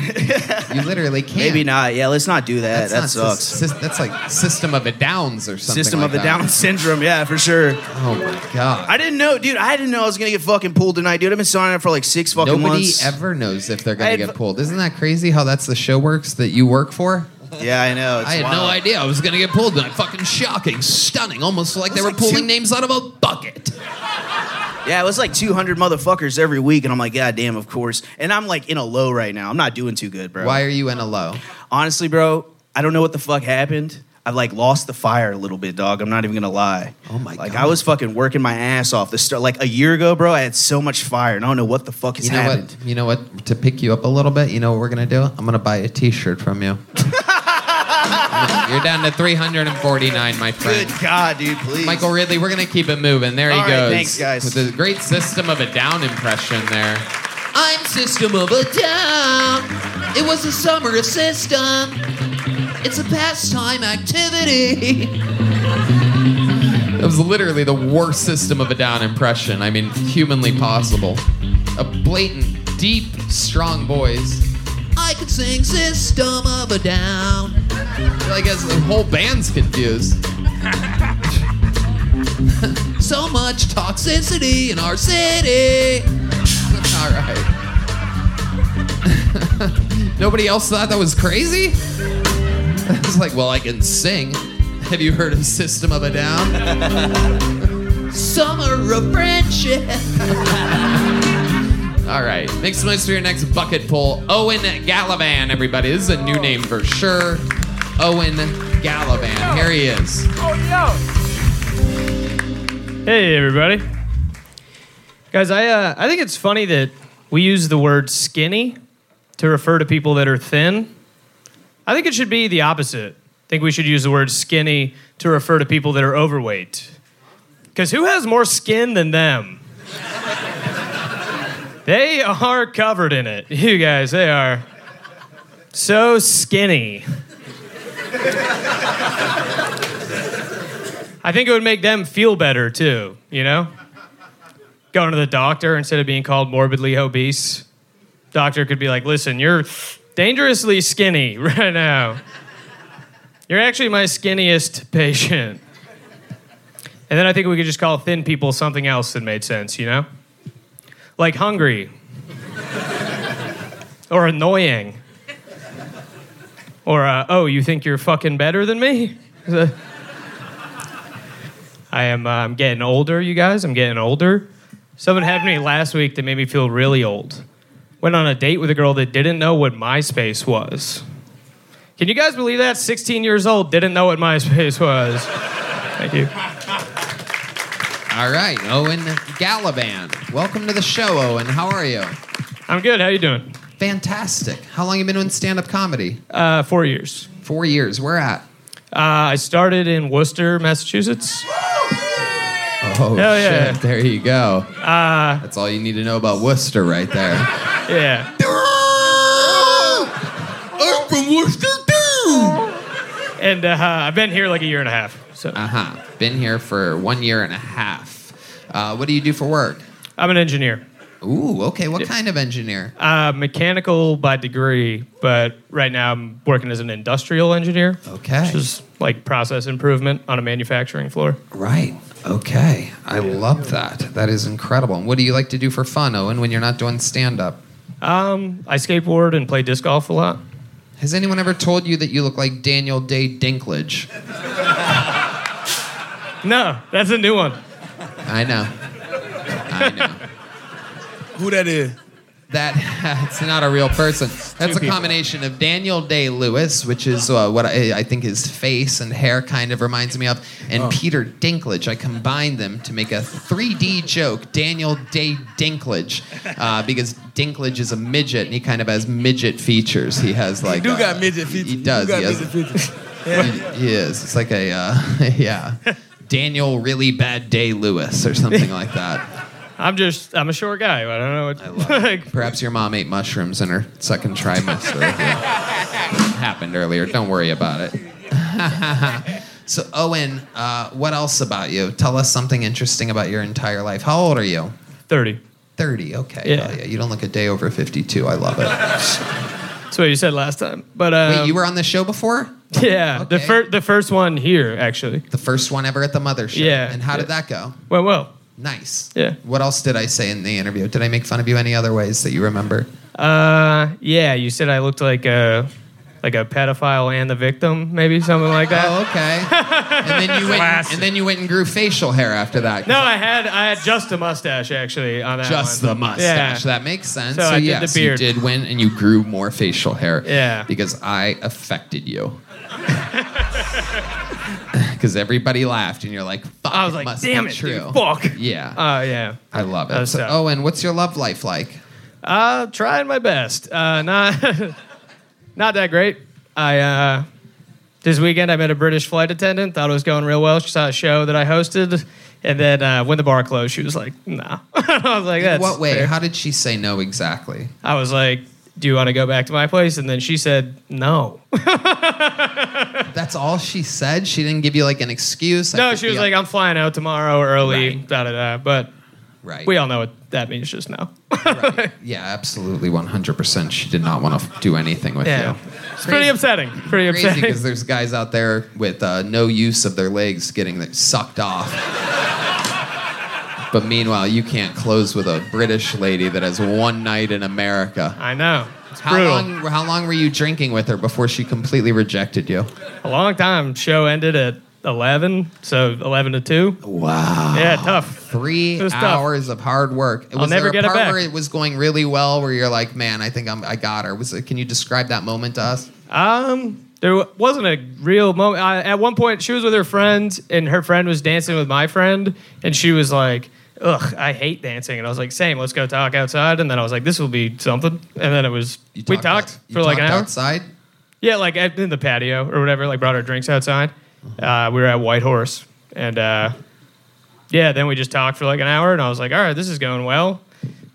You literally can't. Maybe not. Yeah, let's not do that. that sucks. sys- sys- that's like System of a Downs or something. System like of the that. Down syndrome. Yeah, for sure. Oh my god. I didn't know, dude. I didn't know I was gonna get fucking pulled tonight, dude. I've been signing up for like six fucking Nobody months. Nobody ever knows if they're I going had to get pulled. Isn't that crazy how that's the show works that you work for? Yeah, I know. It's I had no idea I was going to get pulled. Tonight. Fucking shocking, stunning, almost like they were like pulling two- names out of a bucket. Yeah, it was like 200 motherfuckers every week, and I'm like, God damn, of course. And I'm like in a low right now. I'm not doing too good, bro. Why are you in a low? Honestly, bro, I don't know what the fuck happened. I've like lost the fire a little bit, dog. I'm not even gonna lie. Oh my Like God. Like I was fucking working my ass off. The start like a year ago, bro. I had so much fire, and I don't know what the fuck has You know happened. what? You know what? To pick you up a little bit, you know what we're gonna do? I'm gonna buy a T-shirt from you. You're down to 349, my friend. Good God, dude, please. Michael Ridley, we're gonna keep it moving. There he All right, goes. thanks, guys. With a great System of a Down impression there. I'm System of a Down. It was a summer of system. It's a pastime activity. That was literally the worst System of a Down impression. I mean, humanly possible. A blatant, deep, strong voice. I could sing System of a Down. I guess the whole band's confused. so much toxicity in our city. All right. Nobody else thought that was crazy? I was like, well, I can sing. Have you heard of System of a Down? Summer of Friendship. All right. Make some noise for your next bucket pull. Owen Galavan, everybody. This is a new name for sure. Owen Galavan. Here he is. Hey, everybody. Guys, I, uh, I think it's funny that we use the word skinny to refer to people that are thin. I think it should be the opposite. I think we should use the word skinny to refer to people that are overweight. Because who has more skin than them? They are covered in it. You guys, they are so skinny. I think it would make them feel better too, you know? Going to the doctor instead of being called morbidly obese. Doctor could be like, listen, you're dangerously skinny right now. You're actually my skinniest patient. And then I think we could just call thin people something else that made sense, you know? Like hungry. or annoying. Or, uh, oh, you think you're fucking better than me? I am uh, I'm getting older, you guys. I'm getting older. Something happened to me last week that made me feel really old. Went on a date with a girl that didn't know what MySpace was. Can you guys believe that? 16 years old, didn't know what MySpace was. Thank you. All right, Owen Galavan. Welcome to the show, Owen. How are you? I'm good. How you doing? Fantastic. How long you been doing stand-up comedy? Uh, four years. Four years. Where at? Uh, I started in Worcester, Massachusetts. Oh, Hell yeah. shit. There you go. Uh, That's all you need to know about Worcester right there. yeah. I'm from Worcester too. And uh, I've been here like a year and a half. So Uh huh. Been here for one year and a half. Uh, what do you do for work? I'm an engineer. Ooh, okay. What kind of engineer? Uh, mechanical by degree, but right now I'm working as an industrial engineer. Okay. Which is like process improvement on a manufacturing floor. Right. Okay. I love that. That is incredible. And what do you like to do for fun, Owen, when you're not doing stand-up? Um, I skateboard and play disc golf a lot. Has anyone ever told you that you look like Daniel Day Dinklage? No, that's a new one. I know. I know. Who that is? That it's not a real person. That's Two a people. combination of Daniel Day Lewis, which is uh, what I, I think his face and hair kind of reminds me of, and Oh. Peter Dinklage. I combined them to make a 3D joke, Daniel Day Dinklage, uh, because Dinklage is a midget and he kind of has midget features. He has like He do uh, got midget features. He does. You got he, has, midget features. he, he is. It's like a uh, yeah, Daniel really bad day Lewis or something like that. I'm just I'm a short guy. I don't know what. like, Perhaps your mom ate mushrooms in her second trimester. happened earlier. Don't worry about it. so, Owen, uh, what else about you? Tell us something interesting about your entire life. How old are you? 30. 30, okay. Yeah. Hell yeah. You don't look a day over 52. I love it. That's what you said last time. But um, Wait, you were on the show before? Yeah, the first the first one here actually. The first one ever at the mothership. Yeah. And how did that go? Well, well. Nice. Yeah. What else did I say in the interview? Did I make fun of you any other ways that you remember? Uh, yeah, you said I looked like a like a pedophile and the victim, maybe something like that. Oh, okay. and then you went and then you went and grew facial hair after that. No, I had I had just a mustache actually on that Just one. the mustache. Yeah. That makes sense. So So, I did the yes, beard. you did win, and you grew more facial hair. Yeah. Because I affected you. Because everybody laughed, and you're like, "Fuck!" I was it like, must damn be it, true. dude, fuck. Yeah. Oh yeah. I love it. was So, tough. Owen, what's your love life like? Uh, trying my best. Uh, not not that great. I uh, this weekend I met a British flight attendant. Thought it was going real well. She saw a show that I hosted, and then uh, when the bar closed, she was like, "Nah." I was like, In "That's what way? fair." How did she say no exactly? I was like, "Do you want to go back to my place?" And then she said, "No." That's all she said. She didn't give you like an excuse. no, she was like, "I'm flying out tomorrow early." Da da da. But Right. we all know what that means. Just no. "Yeah, absolutely, 100." percent She did not want to do anything with Yeah. you. It's pretty upsetting. Pretty upsetting. because there's guys out there with uh, no use of their legs getting sucked off. But meanwhile, you can't close with a British lady that has one night in America. I know. It's How brutal. long? How long were you drinking with her before she completely rejected you? A long time. Show ended at 11, so 11 to 2. Wow. Yeah, tough. Three It tough. hours of hard work. I'll Was never there a get it part back. where it was going really well, where you're like, "Man, I think I'm, I got her." Was it? Can you describe that moment to us? Um, there wasn't a real moment. I, at one point, she was with her friend, and her friend was dancing with my friend, and she was like, "Ugh, I hate dancing." And I was like, "Same. Let's go talk outside." And then I was like, "This will be something." And then it was we talked You for like an talked hour outside. Yeah, like at, in the patio or whatever. Like brought our drinks outside. Uh, we were at White Horse, and uh, yeah, then we just talked for like an hour, and I was like, "All right, this is going well."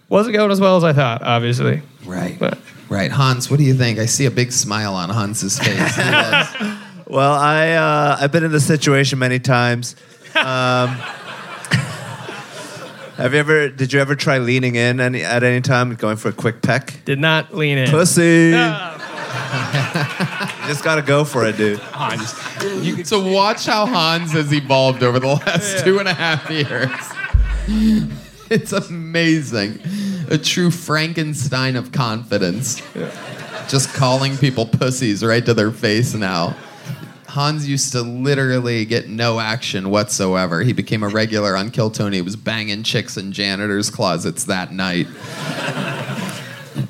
Wasn't going as well as I thought, obviously. Right. But Right, Hans. What do you think? I see a big smile on Hans's face. Well, I uh, I've been in this situation many times. Um, have you ever? Did you ever try leaning in any at any time, going for a quick peck? did not lean in. Pussy. you just gotta go for it, dude. Hans, You, so watch how Hans has evolved over the last Yeah. two and a half years. It's amazing. A true Frankenstein of confidence. Just calling people pussies right to their face now. Hans used to literally get no action whatsoever. He became a regular on Kill Tony. He was banging chicks in janitors' closets that night.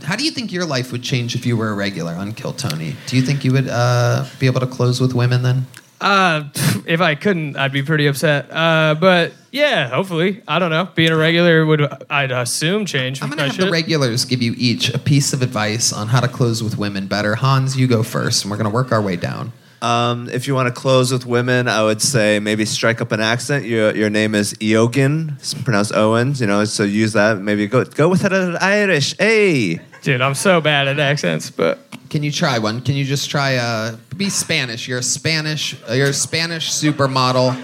How do you think your life would change if you were a regular on Kill Tony? Do you think you would uh, be able to close with women then? Uh, if I couldn't, I'd be pretty upset. Uh, but yeah, hopefully, I don't know. Being a regular would, I'd assume, change. I'm gonna have the regulars give you each a piece of advice on how to close with women better. Hans, you go first, and we're gonna work our way down. Um, if you want to close with women, I would say maybe strike up an accent. Your your name is Eoghan, it's pronounced Owens. You know, so use that. Maybe go go with it at Irish. Hey, dude, I'm so bad at accents, but Can you try one? Can you just try uh be Spanish? You're a Spanish uh, you're a Spanish supermodel.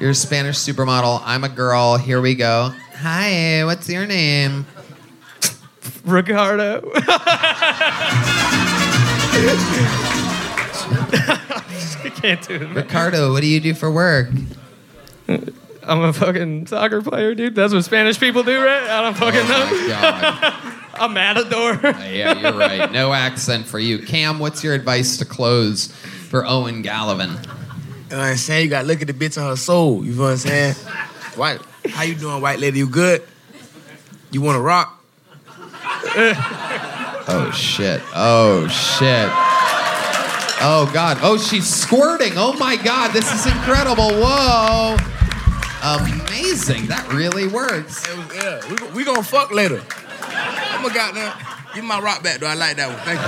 You're a Spanish supermodel. I'm a girl. Here we go. Hi, what's your name? Ricardo. I can't do it. Ricardo, what do you do for work? I'm a fucking soccer player, dude. That's what Spanish people do, right? I don't fucking Oh know. a matador. Uh, yeah, you're right. No accent for you. Kam, what's your advice to close for Owen Galavan? You know what I'm saying? You gotta look at the bitch on her soul. You know what I'm saying? White, how you doing, white lady? You good? You wanna rock? Oh shit. Oh shit. Oh god. Oh, she's squirting. Oh my god, this is incredible. Whoa. Amazing. That really works. It was, yeah, we, we gonna fuck later. I'm a goddamn. Give my rock back, though. I like that one. Thank you.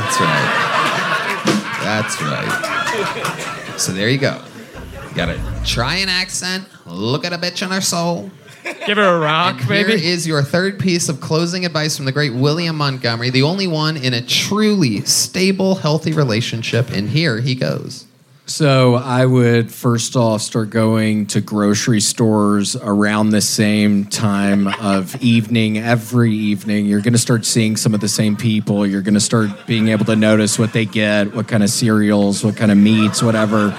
That's right. That's right. So there you go. You gotta try an accent, look at a bitch in her soul. Give her a rock, And maybe. Here is your third piece of closing advice from the great William Montgomery, the only one in a truly stable, healthy relationship. And here he goes. So I would first off start going to grocery stores around the same time of evening every evening. You're going to start seeing some of the same people. You're going to start being able to notice what they get, what kind of cereals, what kind of meats, whatever.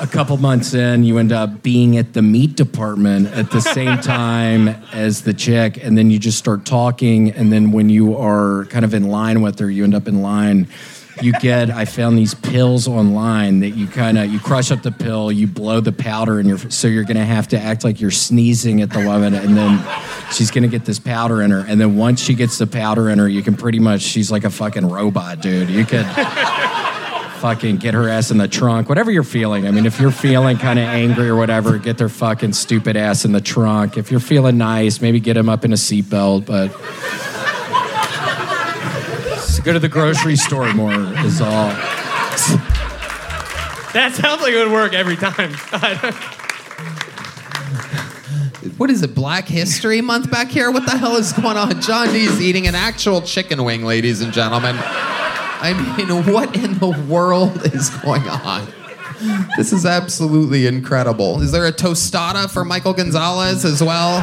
A couple months in, you end up being at the meat department at the same time as the chick, and then you just start talking. And then when you are kind of in line with her, you end up in line you get i found these pills online that you kind of you crush up the pill you blow the powder in your so you're gonna have to act like you're sneezing at the woman and then she's gonna get this powder in her and then once she gets the powder in her you can pretty much she's like a fucking robot dude you could fucking get her ass in the trunk whatever you're feeling i mean if you're feeling kind of angry or whatever get their fucking stupid ass in the trunk if you're feeling nice maybe get him up in a seatbelt but go to the grocery store more is all That sounds like it would work every time. What is it, Black History Month back here? What the hell is going on? Jon Deas eating an actual chicken wing, ladies and gentlemen. I mean, what in the world is going on? This is absolutely incredible. Is there a tostada for Michael Gonzales as well?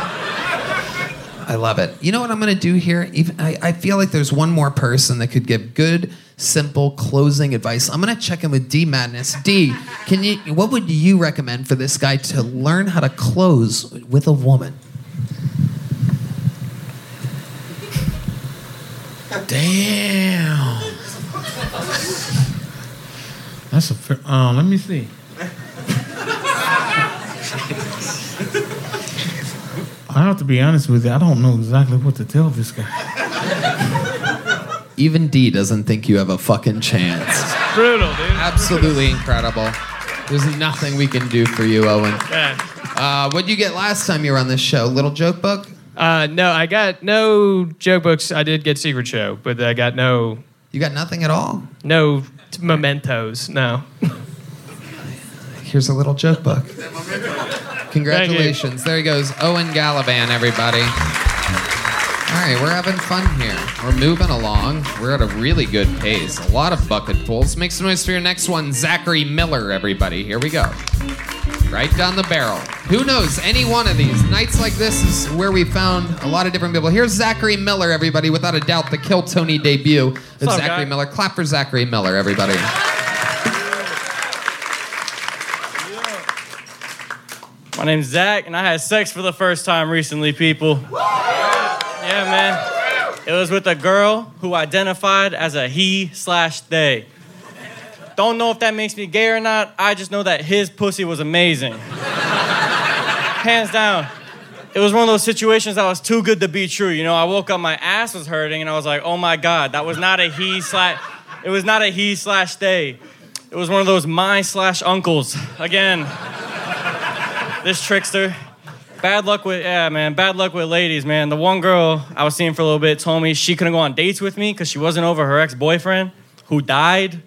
I love it. You know what I'm going to do here? Even, I, I feel like there's one more person that could give good, simple closing advice. I'm going to check in with D Madness. D, can you? What would you recommend for this guy to learn how to close with a woman? Damn. That's a. fair- Uh, let me see. I have to be honest with you. I don't know exactly what to tell this guy. Even D doesn't think you have a fucking chance. Brutal, dude. Absolutely incredible. There's nothing we can do for you, Owen. Yeah. Uh, what'd you get last time you were on this show? Little joke book? Uh, no, I got no joke books. I did get Secret Show, but I got no. You got nothing at all? No t- mementos. No. Here's a little joke book. Congratulations. There he goes. Owen Galavan, everybody. All right, we're having fun here. We're moving along. We're at a really good pace. A lot of bucket pulls. Make some noise for your next one, Zachary Miller, everybody. Here we go. Right down the barrel. Who knows? Any one of these. Nights like this is where we found a lot of different people. Here's Zachary Miller, everybody. Without a doubt, the Kill Tony debut of up, Zachary guy? Miller. Clap for Zachary Miller, everybody. My name's Zach, and I had sex for the first time recently, people. Yeah, man. It was with a girl who identified as a he slash they. Don't know if that makes me gay or not. I just know that his pussy was amazing. Hands down. It was one of those situations that was too good to be true. You know, I woke up, my ass was hurting, and I was like, oh my God, that was not a he slash, it was not a he slash they. It was one of those my slash uncles. Again, this trickster. Bad luck with yeah, man. Bad luck with ladies, man. The one girl I was seeing for a little bit told me she couldn't go on dates with me because she wasn't over her ex-boyfriend who died.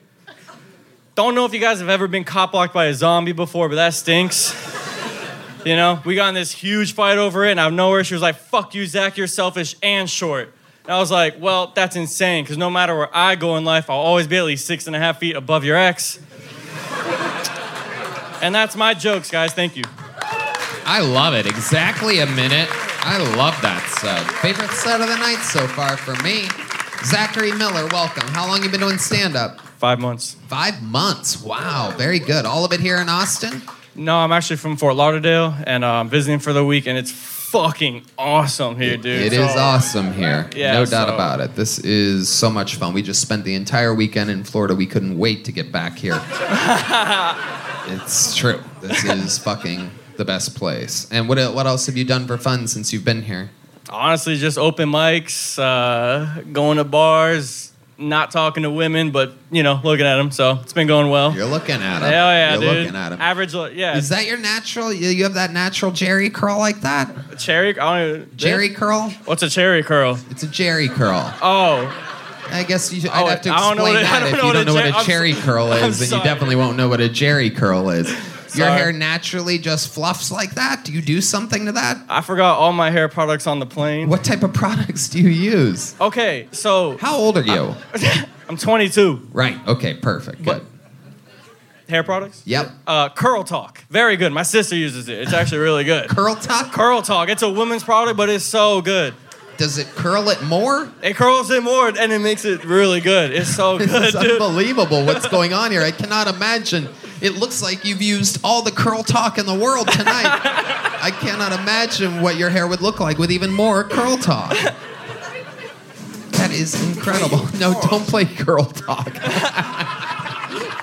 Don't know if you guys have ever been cop blocked by a zombie before, but that stinks. You know, we got in this huge fight over it, and out of nowhere, she was like, "Fuck you, Zach. You're selfish and short." And I was like, "Well, that's insane, because no matter where I go in life, I'll always be at least six and a half feet above your ex." and that's my jokes, guys. Thank you. I love it. Exactly a minute. I love that set. Favorite set of the night so far for me. Zachary Miller, welcome. How long you been doing stand up? Five months. Five months. Wow, very good. All of it here in Austin? No, I'm actually from Fort Lauderdale, and uh, I'm visiting for the week, and it's fucking awesome here, dude. It So- is awesome here. Yeah, no doubt so- about it. This is so much fun. We just spent the entire weekend in Florida. We couldn't wait to get back here. It's true. This is fucking the best place. And what what else have you done for fun since you've been here? Honestly, just open mics, uh, going to bars, not talking to women, but you know, looking at them. So it's been going well. You're looking at 'em. Hell yeah, You're dude. looking at 'em. Average, lo- yeah. Is that your natural? You you have that natural Jheri curl like that? cherry? I don't even, Jheri curl? What's a cherry curl? It's a Jheri curl. Oh. I guess you, Oh, I'd have to I don't know explain what a- I that don't if know you what don't know what jer- a I'm cherry so- curl I'm is, then you sorry. definitely won't know what a Jheri curl is. Your hair naturally just fluffs like that? Do you do something to that? I forgot all my hair products on the plane. What type of products do you use? Okay, so How old are you? I'm 22. right. Okay. Perfect. Good. Hair products? Yep. Uh, Curl Talk. Very good. My sister uses it. It's actually really good. Curl Talk? Curl Talk. It's a woman's product, but it's so good. Does it curl it more? It curls it more and it makes it really good. It's so good, It's dude. unbelievable what's going on here. I cannot imagine. It looks like you've used all the curl talk in the world tonight. I cannot imagine what your hair would look like with even more curl talk. That is incredible. No, don't play curl talk.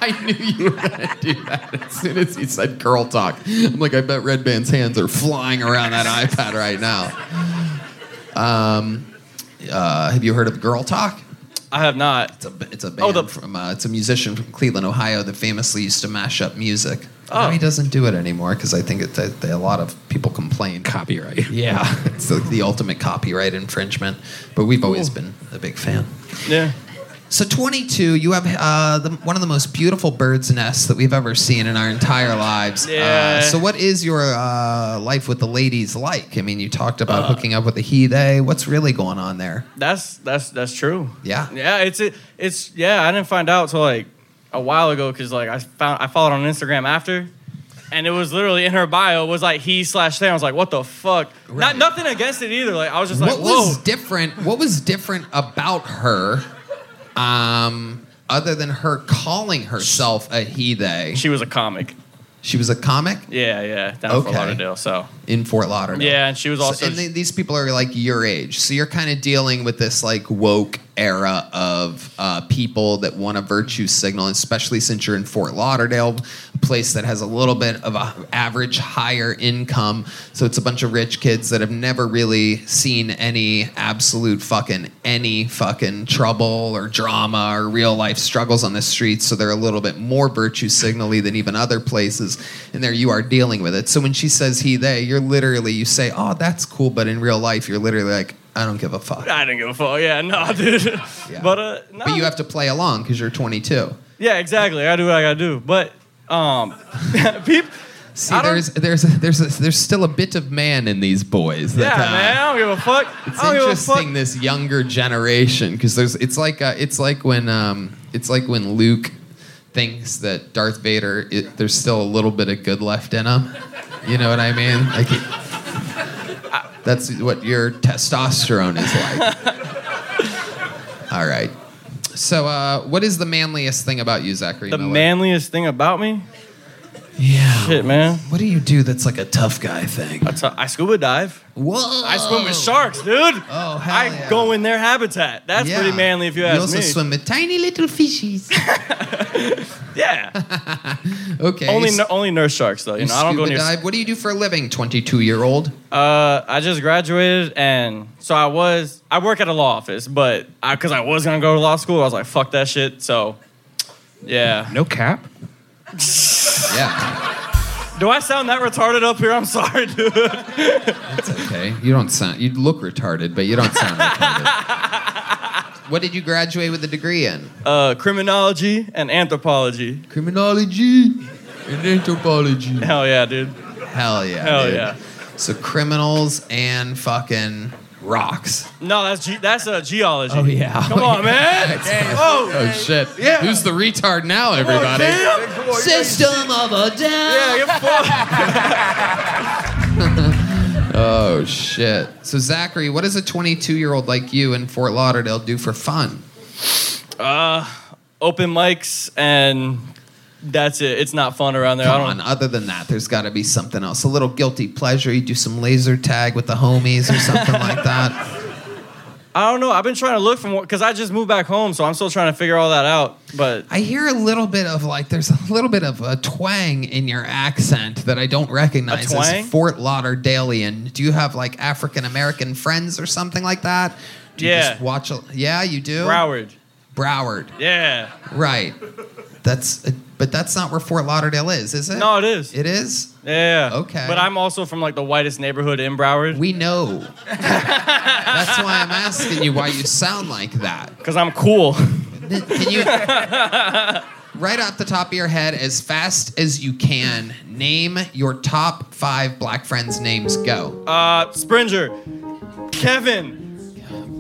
I knew you were gonna do that as soon as he said curl talk. I'm like, I bet Redban's hands are flying around that iPad right now. Um, uh, have you heard of Girl Talk? I have not. It's a it's a band Oh, the- from uh, it's a musician from Cleveland, Ohio that famously used to mash up music. Oh. Now he doesn't do it anymore because I think it, that that a lot of people complain. Copyright. Yeah, it's like the ultimate copyright infringement. But we've always been a big fan. Yeah. So 22, you have uh, the, one of the most beautiful bird's nests that we've ever seen in our entire lives. Yeah. Uh, so what is your uh, life with the ladies like? I mean, you talked about Uh. hooking up with a he they. What's really going on there? That's that's that's true. Yeah. Yeah, it's it, it's yeah. I didn't find out till like a while ago because like I found I followed on Instagram after, and it was literally in her bio was like he slash they. I was like, what the fuck? Not nothing against it either. Like I was just like, what whoa. was different? What was different about her, um, other than her calling herself a he they? She was a comic. She was a comic Yeah, yeah, down in Okay. Fort Lauderdale. So in Fort Lauderdale. yeah, and she was So- also and they- these people are like your age, so you're kind of dealing with this like woke era of uh, people that want a virtue signal, especially since you're in Fort Lauderdale, a place that has a little bit of a average higher income. So it's a bunch of rich kids that have never really seen any absolute fucking any fucking trouble or drama or real life struggles on the streets. So they're a little bit more virtue signally than even other places. And there you are dealing with it. So when she says he, they, you're literally, you say, oh, that's cool. But in real life, you're literally like, I don't give a fuck. I didn't give a fuck. Yeah, no, dude. But uh, no. But you have to play along because you're 22. yeah, exactly. I do what I gotta do. But um, people. See, don't- there's there's there's a, there's still a bit of man in these boys. Yeah, uh, man. I don't give a fuck. It's I don't give a fuck. interesting this younger generation because there's it's like uh, it's like when um it's like when Luke thinks that Darth Vader it, there's still a little bit of good left in him. You know what I mean? Like he, that's what your testosterone is like. All right. So, uh, what is the manliest thing about you, Zachary? The Miller? manliest thing about me? Yeah. Shit, man. What do you do that's like a tough guy thing? That's a, I scuba dive. Whoa. I swim with sharks, dude. Oh, hell I yeah. go in their habitat. That's Yeah. pretty manly if you You ask also me. swim with tiny little fishies. yeah. Okay. Only s- only nurse sharks though. You, you know, I don't go scuba near. dive. What do you do for a living, 22 year old? Uh, I just graduated, and so I was. I work at a law office, but I because I was gonna go to law school, I was like, fuck that shit. So, yeah. No cap. Yeah. Do I sound that retarded up here? I'm sorry, dude. It's okay. You don't sound. You look retarded, but you don't sound retarded. what did you graduate with a degree in? Uh, criminology and anthropology. Criminology and anthropology. Hell yeah, dude. Hell yeah. Hell dude. yeah. So criminals and fucking rocks. No, that's ge- that's uh, geology. Oh, yeah. Come on, man. oh, Oh shit. Yeah. Who's the retard now, everybody? System of a down. Yeah, you're Oh shit. So Zachary, what does a 22 year old like you in Fort Lauderdale do for fun? Uh, open mics and that's it. It's not fun around there. Come I on. don't. Other than that, there's got to be something else. A little guilty pleasure. You do some laser tag with the homies or something like that. I don't know. I've been trying to look for because I just moved back home, so I'm still trying to figure all that out. But I hear a little bit of like there's a little bit of a twang in your accent that I don't recognize twang? as Fort Lauderdalean. Do you have like African American friends or something like that? Do you Yeah. just watch a, yeah, you do. Broward. Broward. Yeah. Right. That's uh, but that's not where Fort Lauderdale is, is it? No, it is. It is? Yeah. Okay. But I'm also from like the whitest neighborhood in Broward. We know. That's why I'm asking you why you sound like that. Because I'm cool. Can you right off the top of your head, as fast as you can, name your top five black friends' names. Go. Uh, Springer. Kevin.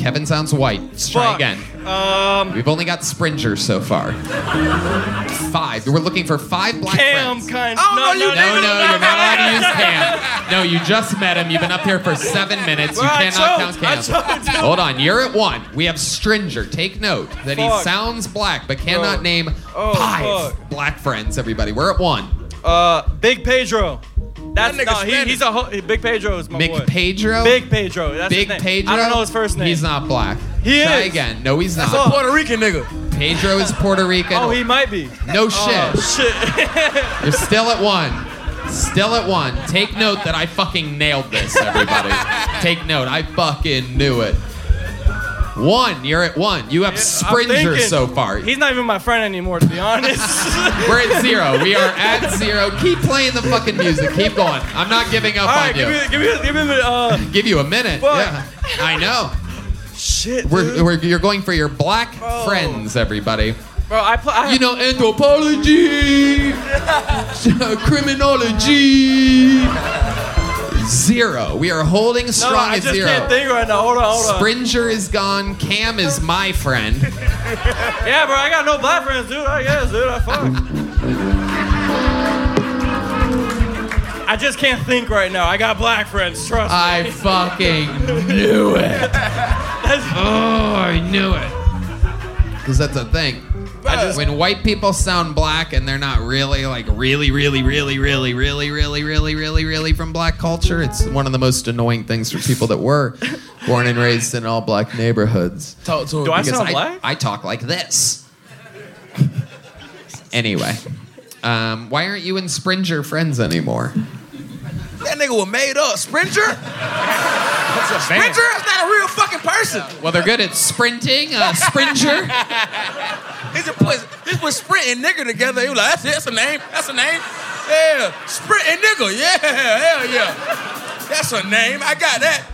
Kevin sounds white. Let's try Fuck. again. Um, We've only got Springer so far. Five. We're looking for five black Kam, friends. kind. Oh, no, no, no, no, you're not allowed to use Kam. No, you just met him. You've been up here for seven minutes. You Well, I cannot choked. count I Kam. choked. Hold on, you're at one. We have Stringer. Take note that he Fuck. sounds black, but cannot Bro. name Oh, five fuck. black friends. Everybody, we're at one. Uh, Big Pedro. That's That no, he, he's a ho- Big Pedro is my Big boy. Pedro? Big Pedro. That's Big his name. Pedro. I don't know his first name. He's not black. He Try is. again. No, he's not. That's a Puerto Rican nigga. Pedro is Puerto Rican. Oh, he might be. No shit. Oh, shit. You're still at one. Still at one. Take note that I fucking nailed this, everybody. Take note. I fucking knew it. One. You're at one. You have Springer thinking- so far. He's not even my friend anymore, to be honest. We're at zero. We are at zero. Keep playing the fucking music. Keep going. I'm not giving up All on right, you. give me, give me, give me. Uh, Give you a minute. Fuck. Yeah. I know. shit, We're, we're, you're going for your black friends, everybody. Bro, I, pl- I You know, anthropology, criminology. Zero. We are holding strong no, I at just zero. can't think right now. Hold on, hold on. Springer is gone. Kam is my friend. Yeah, bro, I got no black friends, dude. I guess, dude. I fuck. I just can't think right now. I got black friends. Trust me. I fucking knew it. oh, I knew it. Because that's a thing. When white people sound black and they're not really, like, really, really, really, really, really, really, really, really, really from black culture, it's one of the most annoying things for people that were born and raised in all black neighborhoods. Talk to. Do I Because sound black? I talk like this. anyway, um, why aren't you and Springer friends anymore? That nigga was made up. Springer? Springer? That's not a real fucking person. Well, they're good at sprinting. Uh, Springer. He just put, he put Sprint and nigger together. He was like, that's it. That's a name. That's a name. Yeah. Sprint and nigger. Yeah. Hell yeah. That's a name. I got that.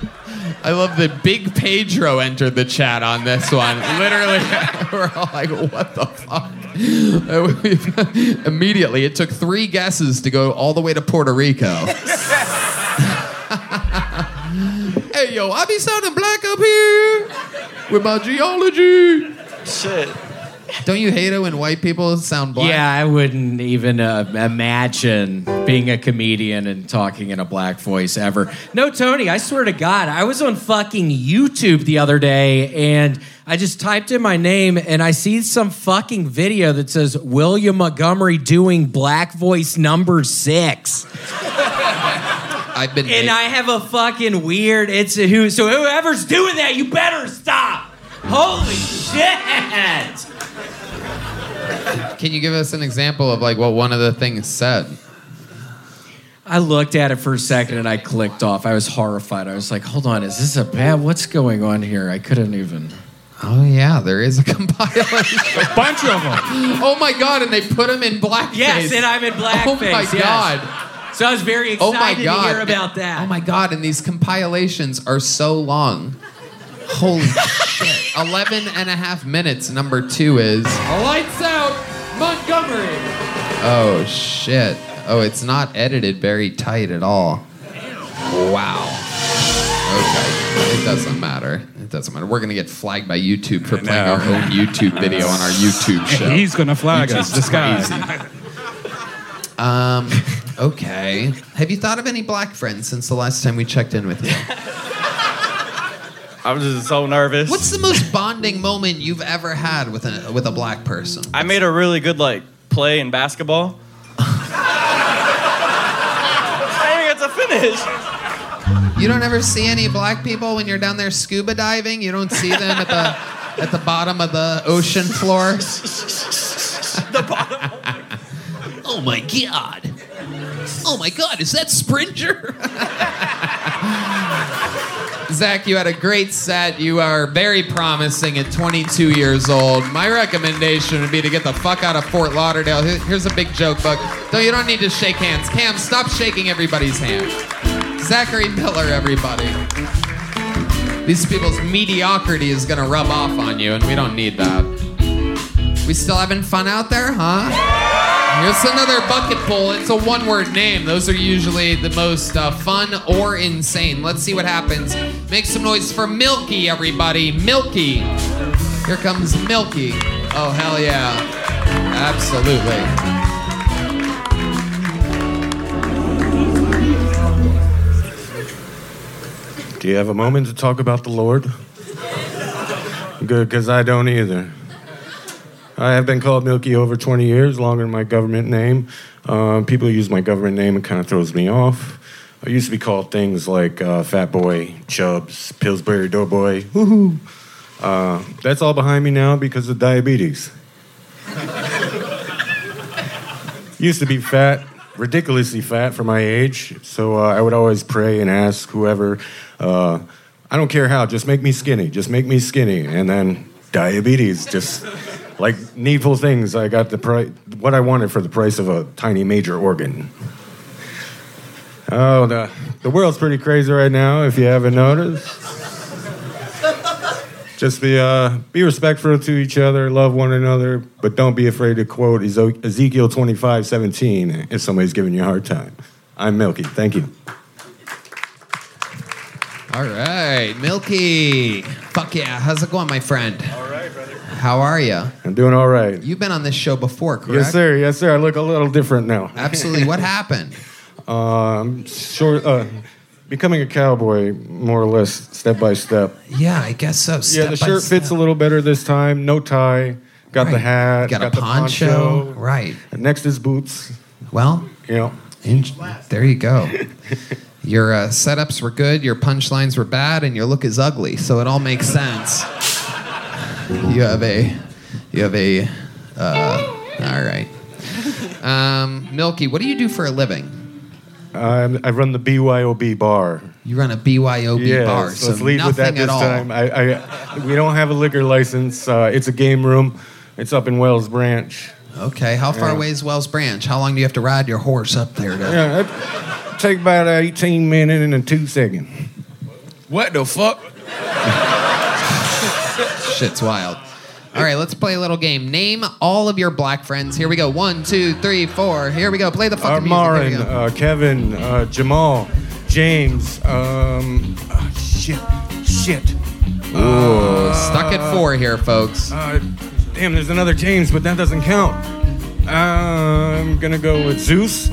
I love that Big Pedro entered the chat on this one. Literally, we're all like, what the fuck? Uh, immediately, it took three guesses to go all the way to Puerto Rico. hey, yo, I be sounding black up here with my geology. Shit. Don't you hate it when white people sound black? Yeah, I wouldn't even uh, imagine being a comedian and talking in a black voice ever. No, Tony, I swear to God, I was on fucking YouTube the other day and I just typed in my name and I see some fucking video that says William Montgomery doing black voice number six. I've been. And I have a fucking weird. It's a who. So whoever's doing that, you better stop. Holy shit! Can you give us an example of like what one of the things said? I looked at it for a second and I clicked off. I was horrified. I was like, hold on, is this a bad? What's going on here? I couldn't even. Oh yeah, there is a compilation. a bunch of them. Oh my god, and they put them in blackface. Yes, and I'm in blackface. Oh my yes. god. So I was very oh excited Oh excited my god. to hear about that. Oh my god, and these compilations are so long. Holy shit. 11 and a half minutes. Number two is. Lights out, Montgomery. Oh shit. Oh, it's not edited very tight at all. Wow. Okay. It doesn't matter. It doesn't matter. We're gonna get flagged by YouTube for playing our own YouTube video on our YouTube show. He's gonna flag us. This guy. Um, okay. Have you thought of any black friends since the last time we checked in with you? I'm just so nervous. What's the most bonding moment you've ever had with a with a black person? I made a really good like play in basketball. I didn't get to finish. You don't ever see any black people when you're down there scuba diving. You don't see them at the at the bottom of the ocean floor. the bottom. oh my god. Oh my god, is that Springer? Zach, you had a great set. You are very promising at 22 years old. My recommendation would be to get the fuck out of Fort Lauderdale. Here's a big joke book. No, you don't need to shake hands. Kam, stop shaking everybody's hand. Zachary Miller, everybody. These people's mediocrity is gonna rub off on you, and we don't need that. We still having fun out there, huh? Here's another bucket pull. It's a one word name. Those are usually the most uh, fun or insane. Let's see what happens. Make some noise for Milky, everybody. Milky. Here comes Milky. Oh, hell yeah. Absolutely. Do you have a moment to talk about the Lord? Good, because I don't either. I have been called Milky over 20 years, longer than my government name. Uh, people use my government name, it kind of throws me off. I used to be called things like uh, Fat Boy, Chubbs, Pillsbury Doughboy. Woohoo! Uh, that's all behind me now because of diabetes. used to be fat, ridiculously fat for my age. So uh, I would always pray and ask whoever, uh, I don't care how, just make me skinny, just make me skinny. And then diabetes, just like needful things. I got the price, what I wanted for the price of a tiny major organ. Oh, the, the world's pretty crazy right now, if you haven't noticed. Just be uh, be respectful to each other, love one another, but don't be afraid to quote Ezekiel twenty five seventeen if somebody's giving you a hard time. I'm Milky. Thank you. All right, Milky. Fuck yeah. How's it going, my friend? All right, brother. How are you? I'm doing all right. You've been on this show before, correct? Yes, sir. Yes, sir. I look a little different now. Absolutely. What happened? Um, short. Uh, becoming a cowboy, more or less, step by step. Yeah, I guess so. yeah, the shirt step. fits a little better this time. No tie. Got the hat. Got a the poncho. Right. And next is boots. Well, you know. In- there you go. Your uh, setups were good, your punchlines were bad, and your look is ugly. So it all makes sense. You have a, you have a, uh, all right. Um, Milky, what do you do for a living? Um, I run the BYOB bar. You run a BYOB yeah, bar, so let's lead with that nothing this at all. time. I, I, we don't have a liquor license. Uh, it's a game room. It's up in Wells Branch. Okay, how far Yeah. away is Wells Branch? How long do you have to ride your horse up there? To... Yeah, take about 18 minutes and two seconds. What the fuck? Shit's wild. All right, let's play a little game. Name all of your black friends. Here we go. One, two, three, four. Here we go. Play the fucking Armarin, music. There we go. uh, Kevin, uh, Jamal, James. Um, uh, shit, shit. Ooh, stuck at four here, folks. Uh, damn, there's another James, but that doesn't count. Uh, I'm gonna go with Zeus.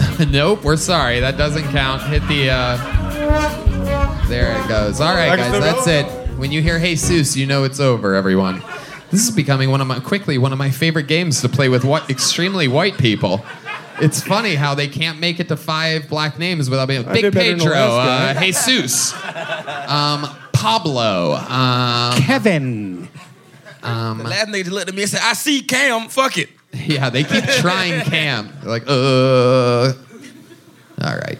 nope, we're sorry. That doesn't count. Hit the. Uh... There it goes. All right, guys, that's it. When you hear Jesus, you know it's over, everyone. This is becoming one of my quickly one of my favorite games to play with what extremely white people. It's funny how they can't make it to five black names without being I Big did better than the Pedro, last uh. Jesus, um, Pablo, um, Kevin. Um, The last nigga just looked at me and said, I see Kam, fuck it. Yeah, they keep trying Kam. They're like, uh. All right.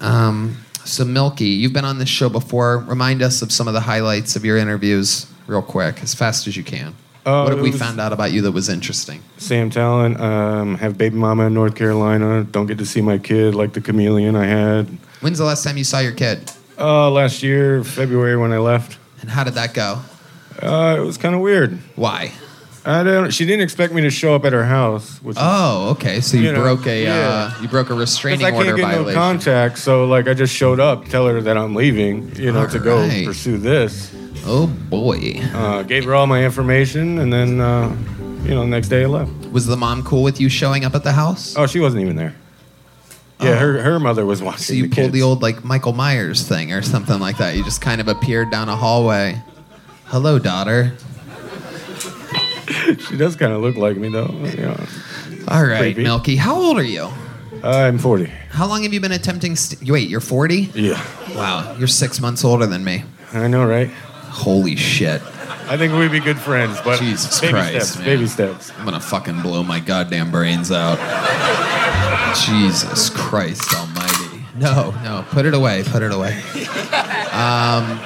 Um, so, Milky, you've been on this show before. Remind us of some of the highlights of your interviews, real quick, as fast as you can. Uh, what have we found out about you that was interesting? Sam Talent. Um, have baby mama in North Carolina. Don't get to see my kid like the chameleon I had. When's the last time you saw your kid? Uh, last year, February when I left. And how did that go? Uh, it was kind of weird. Why? I don't. She didn't expect me to show up at her house. Which Oh, okay. So you, You know, broke a yeah. uh, you broke a restraining I can't order get no contact, so like I just showed up, tell her that I'm leaving, you know, to go pursue this. Oh boy! Uh, gave her all my information, and then uh, you know, next day I left. Was the mom cool with you showing up at the house? Oh, she wasn't even there. Yeah, her her mother was watching. So you the pulled kids. the old like Michael Myers thing or something like that. You just kind of appeared down a hallway. Hello, daughter. she does kind of look like me though. All right, Creepy. Milky. How old are you? I'm 40. How long have you been attempting? St- wait, you're 40? Yeah. Wow, you're six months older than me. I know, right? Holy shit. I think we'd be good friends, but Jesus baby Christ, steps, man. baby steps. I'm gonna fucking blow my goddamn brains out. Jesus Christ Almighty. No, no, put it away. Put it away. Um,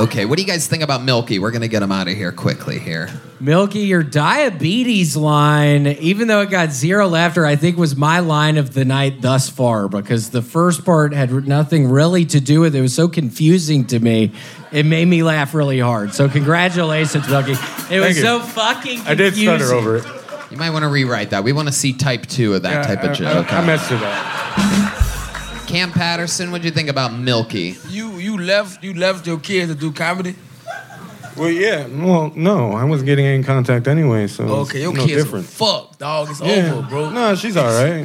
okay, what do you guys think about Milky? We're gonna get him out of here quickly here. Milky, your diabetes line, even though it got zero laughter, I think was my line of the night thus far because the first part had nothing really to do with it. It was so confusing to me. It made me laugh really hard. So congratulations, Milky. It was so fucking confusing. I did stutter over it. You might want to rewrite that. We want to see type two of that Yeah, type I- of joke. I, I messed it up. Kam Patterson, what'd you think about Milky? You you left you left your kids to do comedy. Well, yeah. Well, no, I wasn't getting any contact anyway, so Okay, your no kids different. Fuck, dog. It's Yeah. over, bro. No, she's all right.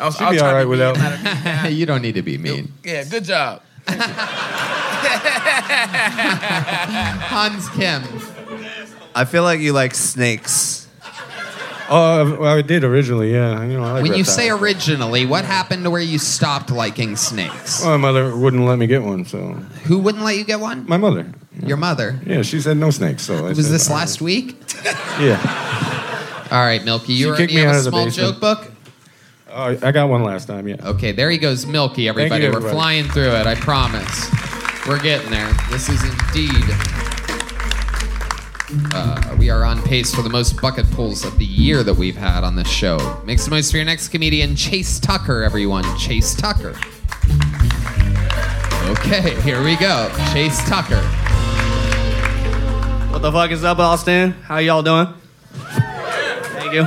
I was, She'd I was be all right to without. you don't need to be mean. Yeah, good job. Hans Kim. I feel like you like snakes. Oh, uh, well, I did originally, yeah. You know, I like when you say originally, what happened to where you stopped liking snakes? Well, my mother wouldn't let me get one, so. Who wouldn't let you get one? My mother. Your mother. Yeah, she said no snakes, so. I Was said, this right. last week? Yeah. All right, Milky. You She already have out a small joke book? Oh, I got one last time, yeah. Okay, there he goes, Milky, everybody. you, We're flying through it, I promise. We're getting there. This is indeed. Uh, we are on pace for the most bucket pulls of the year that we've had on this show. Make some noise for your next comedian, Chase Tucker, everyone. Chase Tucker. Okay, here we go. Chase Tucker. What the fuck is up, Austin? How y'all doing? Thank you.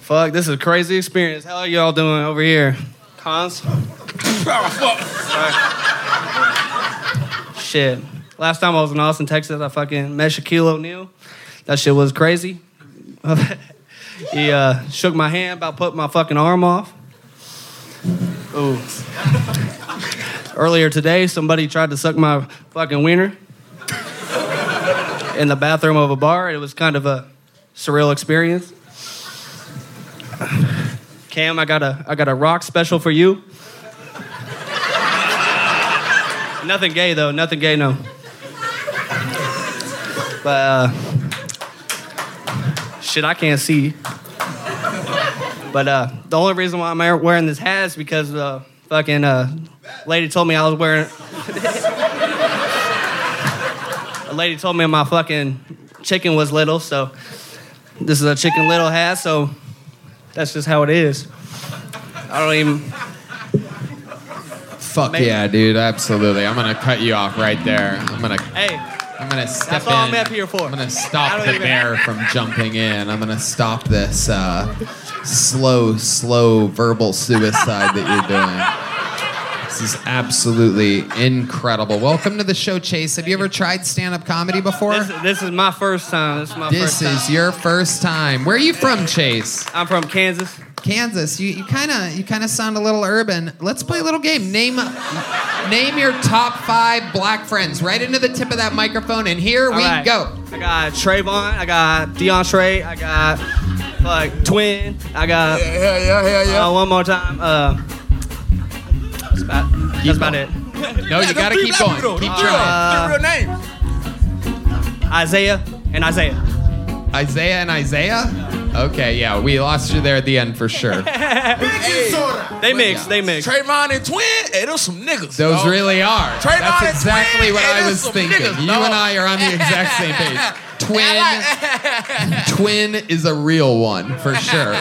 Fuck, this is a crazy experience. How are y'all doing over here? Cons? Shit. Last time I was in Austin, Texas, I fucking met Shaquille O'Neal. That shit was crazy. he uh, shook my hand about putting my fucking arm off. Ooh. Earlier today, somebody tried to suck my fucking wiener in the bathroom of a bar. It was kind of a surreal experience. Kam, I got a I got a rock special for you. Nothing gay though, nothing gay, no. But uh, shit, I can't see. But uh, the only reason why I'm wearing this hat is because uh, fucking uh, lady told me I was wearing. a lady told me my fucking chicken was little, so this is a chicken little hat, so that's just how it is. I don't even. Fuck Maybe- yeah, dude. Absolutely. I'm gonna cut you off right there. I'm gonna. Hey, I'm gonna step that's all. I'm up here for. I'm gonna stop the bear from jumping in. I'm gonna stop this uh, slow, slow verbal suicide that you're doing. This is absolutely incredible. Welcome to the show, Chase. Have you ever tried stand-up comedy before? This, this is my first time. This is my This first time. is your first time. Where are you from, Chase? I'm from Kansas. Kansas. You you kind of you kind of sound a little urban. Let's play a little game. Name name your top five black friends. Right into the tip of that microphone, and here we All right. go. I got Trayvon. I got DeAndre. I got like Twin. I got. Yeah, yeah, yeah, yeah, yeah. Uh, one more time. Uh, that's about, that's about it. No, you gotta keep going. Keep trying. Three real uh, names. Isaiah and Isaiah. Isaiah and Isaiah. Okay, yeah, we lost you there at the end for sure. They mix. They mix. Trayvon and Twin, hey, those some niggas. Those dog. really are. Trayvon That's and exactly Twin, what hey, I those was some thinking. niggas, you dog. and I are on the exact same page. Twin, twin is a real one for sure.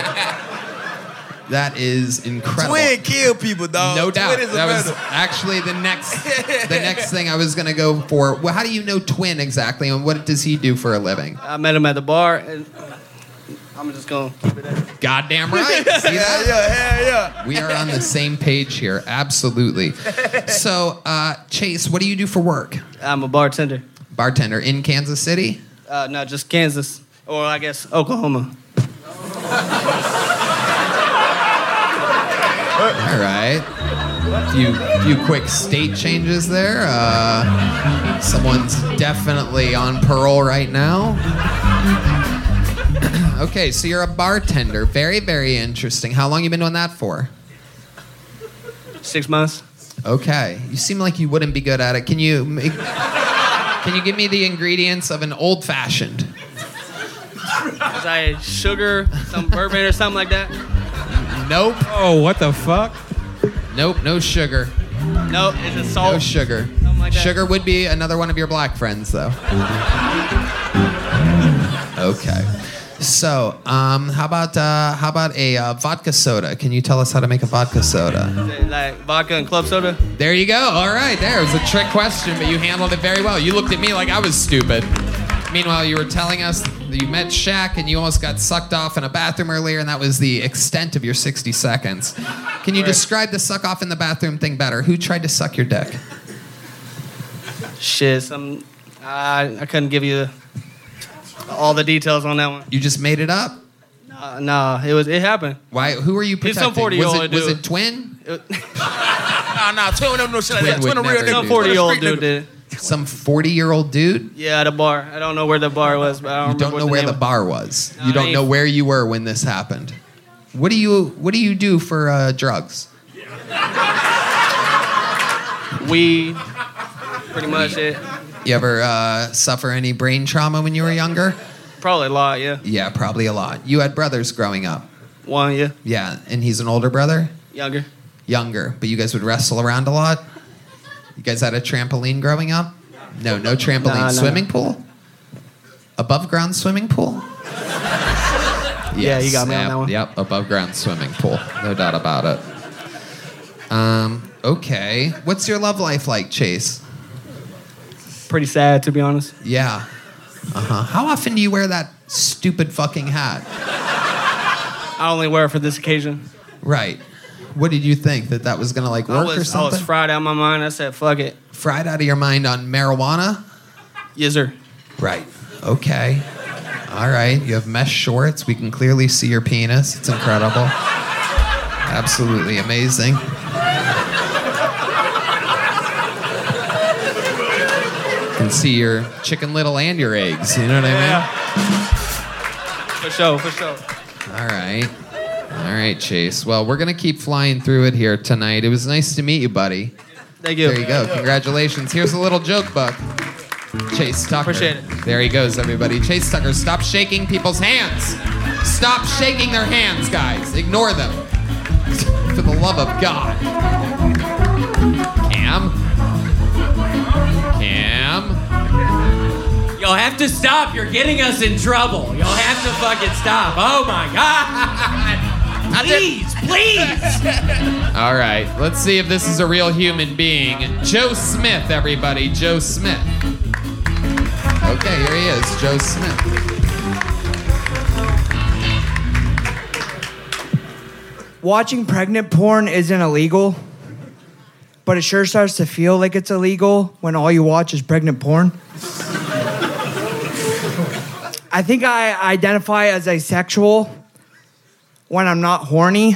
That is incredible. Twin kill people, dog. No Twin doubt. is That was actually the next the next thing I was gonna go for. Well, how do you know Twin exactly, and what does he do for a living? I met him at the bar, and I'm just gonna. keep it at- Goddamn right. See that? yeah, yeah. We are on the same page here. Absolutely. So, uh, Chase, what do you do for work? I'm a bartender. Bartender in Kansas City. Uh, no, just Kansas, or I guess Oklahoma. All right. Few few quick state changes there. Uh, someone's definitely on parole right now. okay, so you're a bartender. Very, very interesting. How long you been doing that for? Six months. Okay, you seem like you wouldn't be good at it. Can you make, can you give me the ingredients of an old fashioned? Is I sugar, some bourbon or something like that? Nope. Oh, what the fuck? Nope, no sugar. No, is it salt? No sugar. like that. Sugar would be another one of your black friends, though. Okay. So, um, how about uh, how about a uh, vodka soda? Can you tell us how to make a vodka soda? Like vodka and club soda? There you go. All right, there. It was a trick question, but you handled it very well. You looked at me like I was stupid. Meanwhile, you were telling us that you met Shaq and you almost got sucked off in a bathroom earlier, and that was the extent of your 60 seconds. Can you Right. describe the suck off in the bathroom thing better? Who tried to suck your dick? Shit, some. I I couldn't give you all the details on that one. You just made it up? Uh, no, it was it happened. Why? Who are you He's protecting? some 40 was, year it, old was dude. it twin? Nah, nah, twin don't know shit like that. Twin a real nigga. Some 40 year old dude did. Some 40 year old dude? Yeah, at a bar. I don't know where the bar was, but I don't You don't know what where the the name bar was. No, you don't know where you were when this happened. What do you What do you do for uh, drugs? was. Weed. Pretty much it. You ever uh, suffer any brain trauma when you were younger? Probably a lot, yeah. Yeah, probably a lot. You had brothers growing up. One, yeah. Yeah, and he's an older brother, Younger. younger, but you guys would wrestle around a lot. You guys had a trampoline growing up? No, no trampoline. Nah, nah. Swimming pool? Above ground swimming pool? Yeah, you got me on yep, that one. Yep, above ground swimming pool. No doubt about it. Um, okay. What's your love life like, Chase? Pretty sad, to be honest. Yeah. Uh huh. How often do you wear that stupid fucking hat? I only wear it for this occasion. Right. What did you think that that was gonna like work or was, I was fried out of my mind. I said, fuck it. Fried out of your mind on marijuana? Yes, sir. Right. Okay. All right. You have mesh shorts. We can clearly see your penis. It's incredible. Absolutely amazing. Can see your chicken little and your eggs. You know what I mean? Yeah. For sure, for sure. All right. All right, Chase. Well, we're gonna keep flying through it here tonight. It was nice to meet you, buddy. Thank you. There you go. Congratulations. Here's a little joke book. Chase Tucker. Appreciate it. There he goes, everybody. Chase Tucker, stop shaking people's hands. Stop shaking their hands, guys. Ignore them. For the love of God. Kam. Kam. Y'all have to stop. You're getting us in trouble. Y'all have to fucking stop. Oh my god. Please, please. All right. Let's see if this is a real human being. Joe Smith, everybody. Joe Smith. Okay, here he is. Joe Smith. Watching pregnant porn isn't illegal, but it sure starts to feel like it's illegal when all you watch is pregnant porn. I think I identify as asexual when I'm not horny.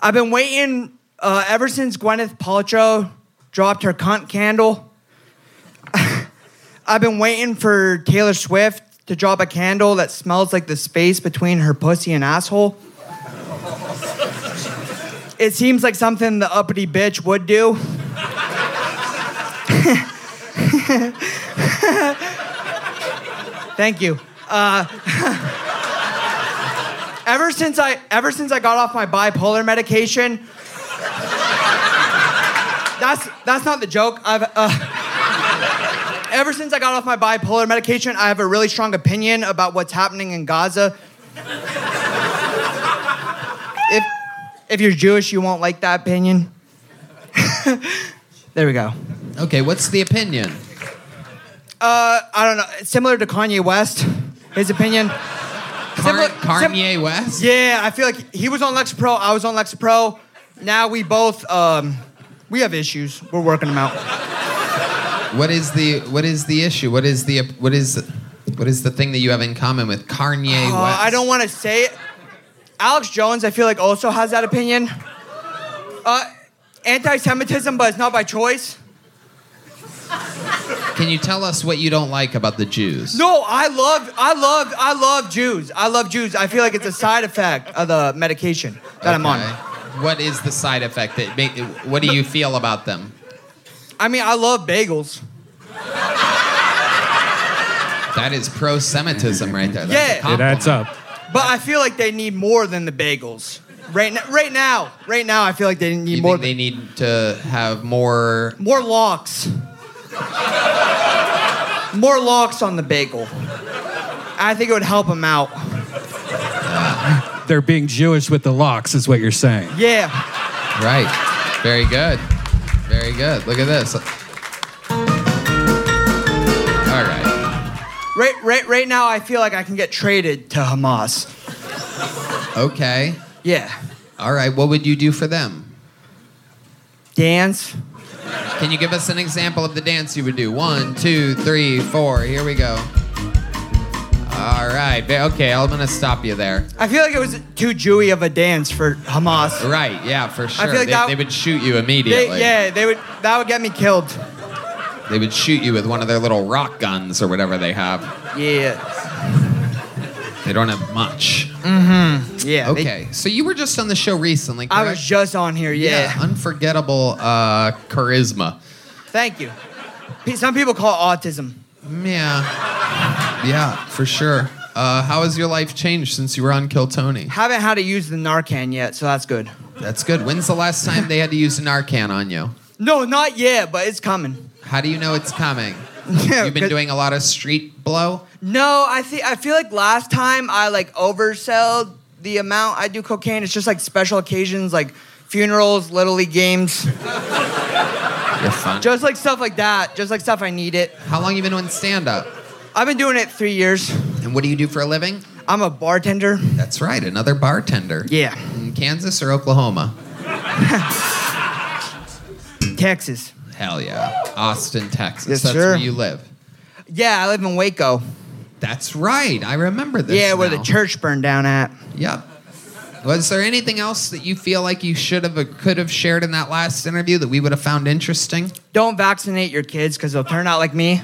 I've been waiting uh, ever since Gwyneth Paltrow dropped her cunt candle. I've been waiting for Taylor Swift to drop a candle that smells like the space between her pussy and asshole. It seems like something the uppity bitch would do. Thank you. Uh, ever since I ever since I got off my bipolar medication, that's that's not the joke. I've uh, ever since I got off my bipolar medication, I have a really strong opinion about what's happening in Gaza. if if you're Jewish, you won't like that opinion. there we go. Okay, what's the opinion? Uh, I don't know. Similar to Kanye West, his opinion. Similar- Kanye West? Yeah, I feel like he was on Lexapro. I was on Lexapro. Now we both um, we have issues. We're working them out. What is the what is the issue? What is the what is what is the thing that you have in common with Kanye Uh, West? I don't want to say it. Alex Jones, I feel like also has that opinion. Uh, anti-Semitism, but it's not by choice. Can you tell us what you don't like about the Jews? No, I love, I love, I love Jews. I love Jews. I feel like it's a side effect of the medication that I'm on. What is the side effect that make, what do you feel about them? I mean, I love bagels. That is pro-Semitism right there. That's Yeah. It adds up. But I feel like they need more than the bagels. Right now, right now, right now, I feel like they need You more. think they need to have more? More locks. More locks on the bagel. I think it would help them out. They're being Jewish with the locks, is what you're saying. Yeah. Right. Very good. Very good. Look at this. All right. Right, right, right now, I feel like I can get traded to Hamas. Okay. Yeah. All right. What would you do for them? Dance. Can you give us an example of the dance you would do? One, two, three, four. Here we go. All right. Okay, I'm gonna stop you there. I feel like it was too Jewy of a dance for Hamas. Right. Yeah, for sure. I feel like they, that- they would shoot you They, immediately. yeah, they would. That would get me killed. They would shoot you with one of their little rock guns or whatever they have. Yeah. They don't have much. Mm-hmm. Yeah. they- Okay. so you were just on the show recently. I Correct? was just on here. Yeah. Unforgettable uh, charisma. Thank you. Some people call it autism. Yeah. Yeah, for sure. Uh, how has your life changed since you were on Kill Tony? Haven't had to use the Narcan yet, so that's good. That's good. When's the last time they had to use Narcan on you? No, not yet, but it's coming. How do you know it's coming? Yeah, You've been 'cause- doing a lot of street blow? No, I think I feel like last time I like overselled the amount I do cocaine. It's just like special occasions, like funerals, little league games, just like stuff like that. Just like stuff I need it. How long you been doing stand up? I've been doing it three years. And what do you do for a living? I'm a bartender. That's right, another bartender. Yeah. In Kansas or Oklahoma? Texas. Hell yeah. Austin, Texas. Yes, That's sir. where you live. Yeah, I live in Waco. That's right. I remember this. yeah, where the church burned down at. Yep. Was there anything else that you feel like you should have or could have shared in that last interview that we would have found interesting? Don't vaccinate your kids because they'll turn out like me.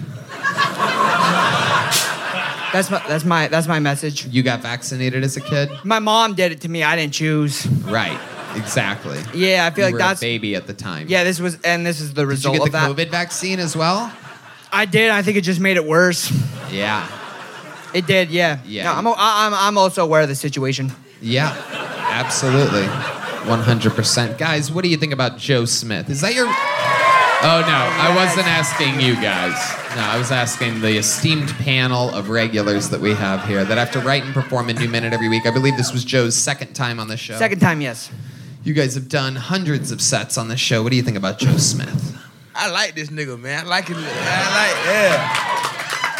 That's my that's my that's my message. You got vaccinated as a kid? My mom did it to me. I didn't choose. Right. Exactly. Yeah, I feel you like were that's a baby at the time. yeah. This was and this is the Did you result get of the that. COVID vaccine as well? I did. I think it just made it worse. Yeah. It did. Yeah. Yeah. No, I'm, I- I'm I'm also aware of the situation. Yeah. Absolutely. 100%. Guys, what do you think about Joe Smith? Is that your. Oh, no. I wasn't asking you guys. No, I was asking the esteemed panel of regulars that we have here that have to write and perform a new minute every week. I believe this was Joe's second time on the show. Second time, yes. You guys have done hundreds of sets on the show. What do you think about Joe Smith? I like this nigga, man. I like him. I like, yeah.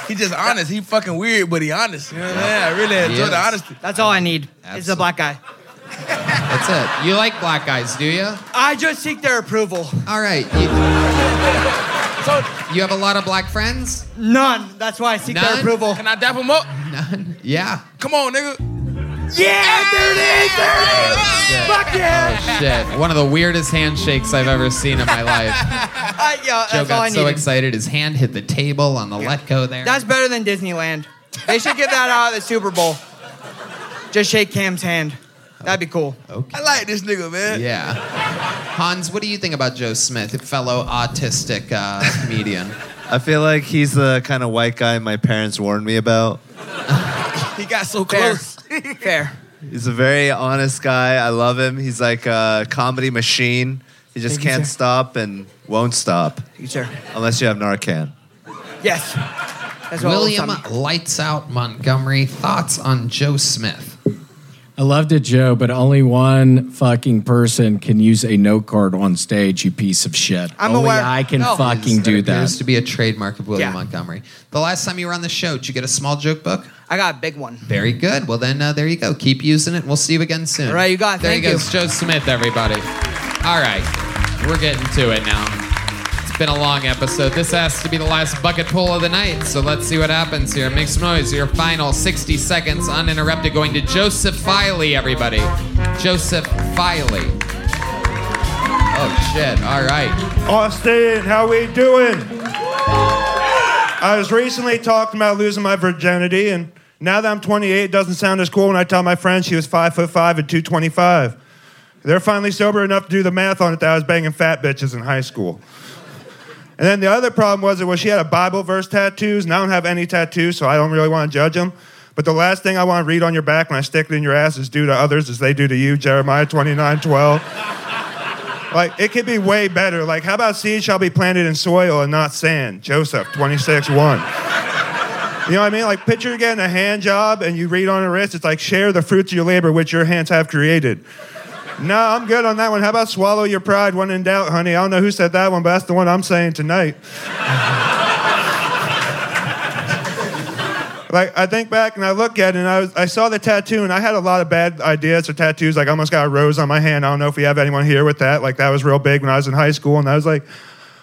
He just honest. He fucking weird, but he honest. You know what I'm saying? I really He enjoy is. the honesty. That's all I need. It's a black guy. That's it. You like black guys, do you? I just seek their approval. All right. You, So you have a lot of black friends? None. That's why I seek their None? approval. can I dap him up? None. Yeah. Come on, nigga. Yeah, there it is. There it is. Fuck yeah. Oh, Shit. One of the weirdest handshakes I've ever seen in my life. I, yeah, Joe that's all I got so needed. excited his hand hit the table on the let go there. That's better than Disneyland. They should give that out at the Super Bowl. Just shake Kam's hand. That'd be cool. Okay. I like this nigga, man. Yeah. Hans, what do you think about Joe Smith, a fellow autistic uh, comedian? I feel like he's the kind of white guy my parents warned me about. He got so close. Fair. He's a very honest guy. I love him. He's like a comedy machine. He just Thank you, can't sir. stop and won't stop You, sir. unless you have Narcan. Yes. That's what William William. Lights Out Montgomery, thoughts on Joe Smith? I loved it, Joe, but only one fucking person can use a note card on stage, you piece of shit. I'm only aware- I can No. fucking do That appears that. to be a trademark of William Yeah. Montgomery. The last time you were on the show, did you get a small joke book? I got a big one. Very good. Well, then uh, there you go. Keep using it. We'll see you again soon. All right, you got it. There Thank you go. you. It's Joe Smith, everybody. All right, we're getting to it now. It's been a long episode. This has to be the last bucket pull of the night. So let's see what happens here. Make some noise. Your final 60 seconds uninterrupted going to Joseph Filey, everybody. Joseph Filey. Oh, shit. All right. Austin, how are we doing? I was recently talking about losing my virginity, and now that I'm 28, it doesn't sound as cool when I tell my friend she was five foot five and 225. They're finally sober enough to do the math on it that I was banging fat bitches in high school. And then the other problem was it was she had a Bible verse tattoos, and I don't have any tattoos, so I don't really want to judge them. But the last thing I want to read on your back when I stick it in your ass is do to others as they do to you, Jeremiah 29, 12. like, it could be way better. Like, how about seed shall be planted in soil and not sand? Joseph 26, 1. You know what I mean? Like, picture getting a hand job and you read on a wrist, it's like, share the fruits of your labor which your hands have created. No, I'm good on that one. How about swallow your pride when in doubt, honey? I don't know who said that one, but that's the one I'm saying tonight. like I think back and I look at it and I, was, I saw the tattoo and I had a lot of bad ideas for tattoos. Like I almost got a rose on my hand. I don't know if we have anyone here with that. Like that was real big when I was in high school and I was like,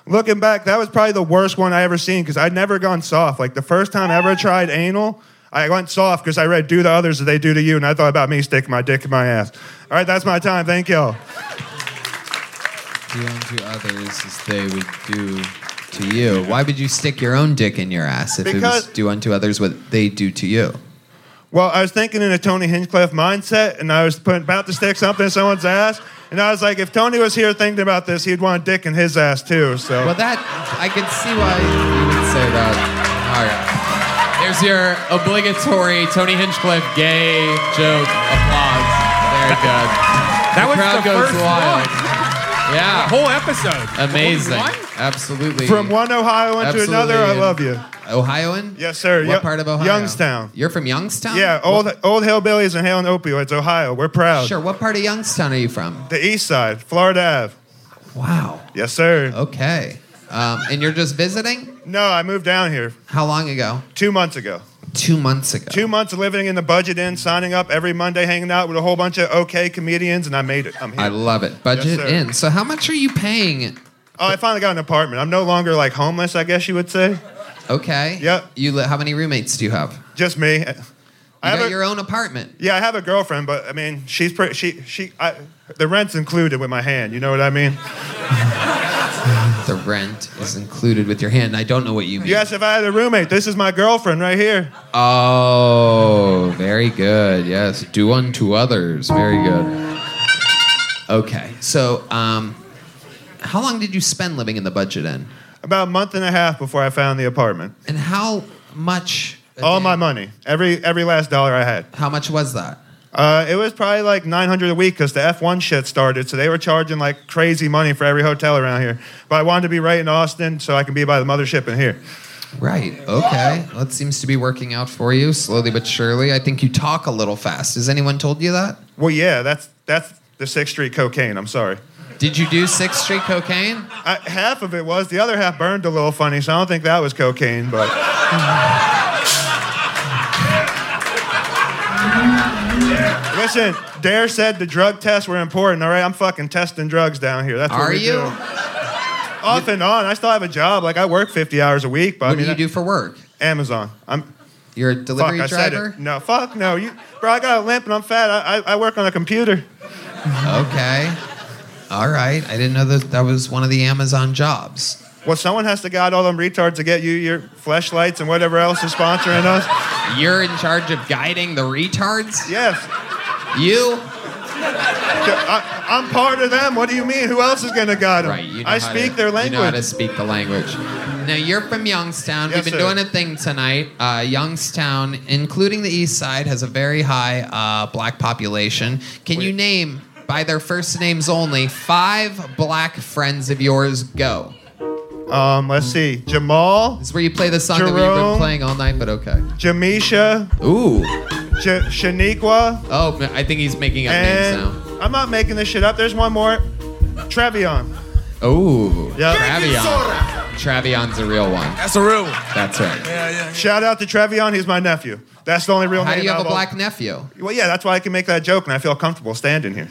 looking back, that was probably the worst one I ever seen because I'd never gone soft. Like the first time I ever tried anal, I went soft because I read "Do to others as they do to you," and I thought about me sticking my dick in my ass. All right, that's my time. Thank y'all. Do unto others as they would do to you. Why would you stick your own dick in your ass if it was do unto others what they do to you? Well, I was thinking in a Tony Hinchcliffe mindset, and I was putting, about to stick something in someone's ass, and I was like, if Tony was here thinking about this, he'd want a dick in his ass too. So. Well, that I can see why you would say that. All right. There's your obligatory Tony Hinchcliffe gay joke applause. Very good. That the was crowd the goes first wild. one. Yeah. The whole episode. Amazing. One? Absolutely. From one Ohioan to another, I love you. Ohioan? Yes, sir. What Yo- part of Ohio? Youngstown. You're from Youngstown? Yeah, old old hillbillies and hailing opioids, Ohio. We're proud. Sure. What part of Youngstown are you from? The east side, Florida Ave. Wow. Yes, sir. Okay. Um, and you're just visiting? No, I moved down here. How long ago? Two months ago. Two months ago. Two months of living in the budget inn, signing up every Monday, hanging out with a whole bunch of okay comedians, and I made it. I'm here. I love it. Budget sir. in. So how much are you paying? Oh, I finally got an apartment. I'm no longer like homeless, I guess you would say. Okay. Yep. You li- how many roommates do you have? Just me. You I have got a- your own apartment. Yeah, I have a girlfriend, but I mean, she's pretty. She she. I, the rent's included with my hand. You know what I mean? The rent is included with your hand. I don't know what you mean. Yes, if I had a roommate, this is my girlfriend right here. Oh, very good. Yes, do unto others. Very good. Okay, so um, how long did you spend living in the budget inn? About a month and a half before I found the apartment. And how much? All my money, every every last dollar I had. How much was that? Uh, it was probably like 900 a week because the F1 shit started, so they were charging like crazy money for every hotel around here. But I wanted to be right in Austin, so I can be by the mothership in here. Right. Okay. Well, it seems to be working out for you slowly but surely. I think you talk a little fast. Has anyone told you that? Well, yeah, that's that's the Sixth Street cocaine. I'm sorry. Did you do Sixth Street cocaine? I, half of it was. The other half burned a little funny, so I don't think that was cocaine. But listen, Dare said the drug tests were important. All right, I'm fucking testing drugs down here. That's what Are we you? do. Off and on. I still have a job. Like I work 50 hours a week. But What I mean, do you do for work? Amazon. I'm. You're a delivery fuck, I said driver? it. No, fuck no. You, bro, I got a limp and I'm fat. I, I, I work on a computer. Okay. All right. I didn't know that that was one of the Amazon jobs. Well, someone has to guide all them retards to get you your fleshlights and whatever else is sponsoring us. You're in charge of guiding the retards? Yes. You? I, I'm part of them. What do you mean? Who else is going to guide them? Right. You know I speak to- their language. You know how to speak the language. Now, you're from Youngstown. Yes, We've been sir. doing a thing tonight. Uh, Youngstown, including the East Side, has a very high uh, black population. Can you name, by their first names only, five black friends of yours? Go. Um, let's see. Jamal. This is where you play the song that we've been playing all night, but okay. Jamisha. Ooh. J- Shaniqua. Oh, I think he's making up names And now. I'm not making this shit up. There's one more. Trevion. Ooh. Yep. Travion. Travion's a real one. That's a real one. That's right. Yeah, yeah. Shout out to Trevion. He's my nephew. That's the only real How name. do you have a I've al- black nephew? Well, yeah, that's why I can make that joke and I feel comfortable standing here.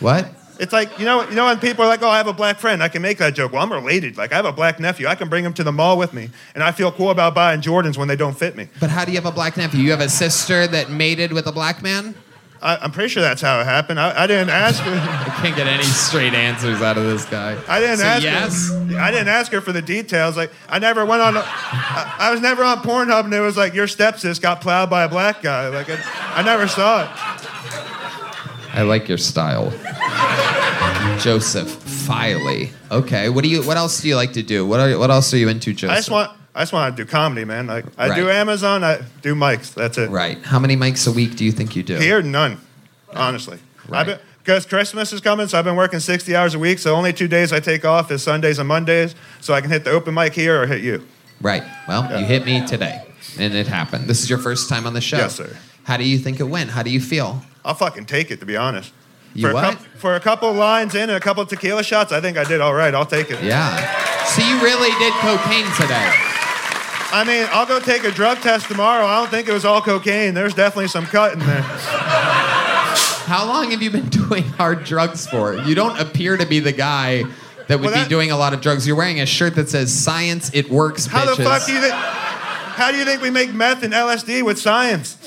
What? It's like you know, you know, when people are like, "Oh, I have a black friend," I can make that joke. Well, I'm related. Like I have a black nephew. I can bring him to the mall with me, and I feel cool about buying Jordans when they don't fit me. But how do you have a black nephew? You have a sister that mated with a black man? I, I'm pretty sure that's how it happened. I, I didn't ask her. I can't get any straight answers out of this guy. I didn't So ask yes? her. I didn't ask her for the details. Like I never went on. I, I was never on Pornhub, and it was like your stepsis got plowed by a black guy. Like I, I never saw it. I like your style. Joseph Filey. Okay. What do you? What else do you like to do? What are? What else are you into, Joseph? I just want. I just want to do comedy, man. Like I do Amazon. I do mics. That's it. Right. How many mics a week do you think you do? Here, none. Honestly, Right. because Christmas is coming, so I've been working 60 hours a week. So only two days I take off is Sundays and Mondays, so I can hit the open mic here or hit you. Right. Well, you hit me today, and it happened. This is your first time on the show. Yes, sir. How do you think it went? How do you feel? I'll fucking take it, to be honest. You for, A what? for a couple lines in and a couple tequila shots, I think I did all right. I'll take it. Yeah. So you really did cocaine today. I mean, I'll go take a drug test tomorrow. I don't think it was all cocaine. There's definitely some cut in there. How long have you been doing hard drugs for? You don't appear to be the guy that would Well, that- be doing a lot of drugs. You're wearing a shirt that says "Science, it works." How bitches. the fuck do you think? How do you think we make meth and LSD with science?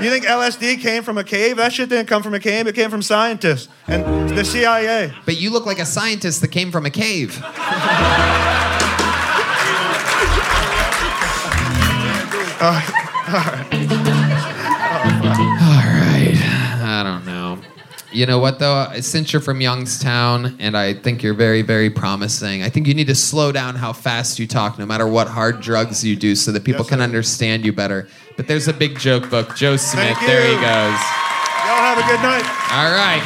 You think LSD came from a cave? That shit didn't come from a cave. It came from scientists and the CIA. But you look like a scientist that came from a cave. All right. Oh, I don't know. You know what though? Since you're from Youngstown and I think you're very, very promising, I think you need to slow down how fast you talk, no matter what hard drugs you do, so that people can understand you better. But there's a big joke book. Joe Smith, Thank there he goes. Y'all have a good night. All right.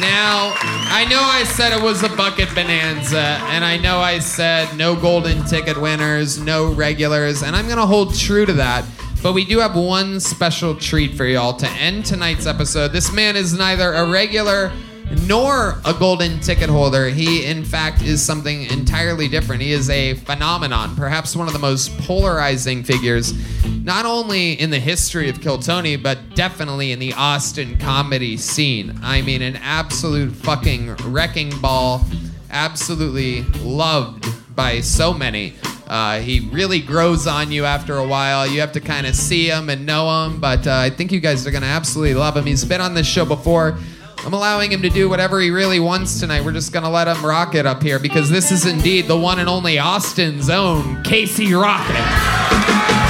Now, I know I said it was a bucket bonanza, and I know I said no golden ticket winners, no regulars, and I'm going to hold true to that. But we do have one special treat for y'all to end tonight's episode. This man is neither a regular nor a golden ticket holder. He, in fact, is something entirely different. He is a phenomenon, perhaps one of the most polarizing figures, not only in the history of Kill Tony, but definitely in the Austin comedy scene. I mean, an absolute fucking wrecking ball, absolutely loved by so many. Uh, he really grows on you after a while. You have to kind of see him and know him, but uh, I think you guys are going to absolutely love him. He's been on this show before. I'm allowing him to do whatever he really wants tonight. We're just going to let him rock it up here because this is indeed the one and only Austin's own Casey Rocket.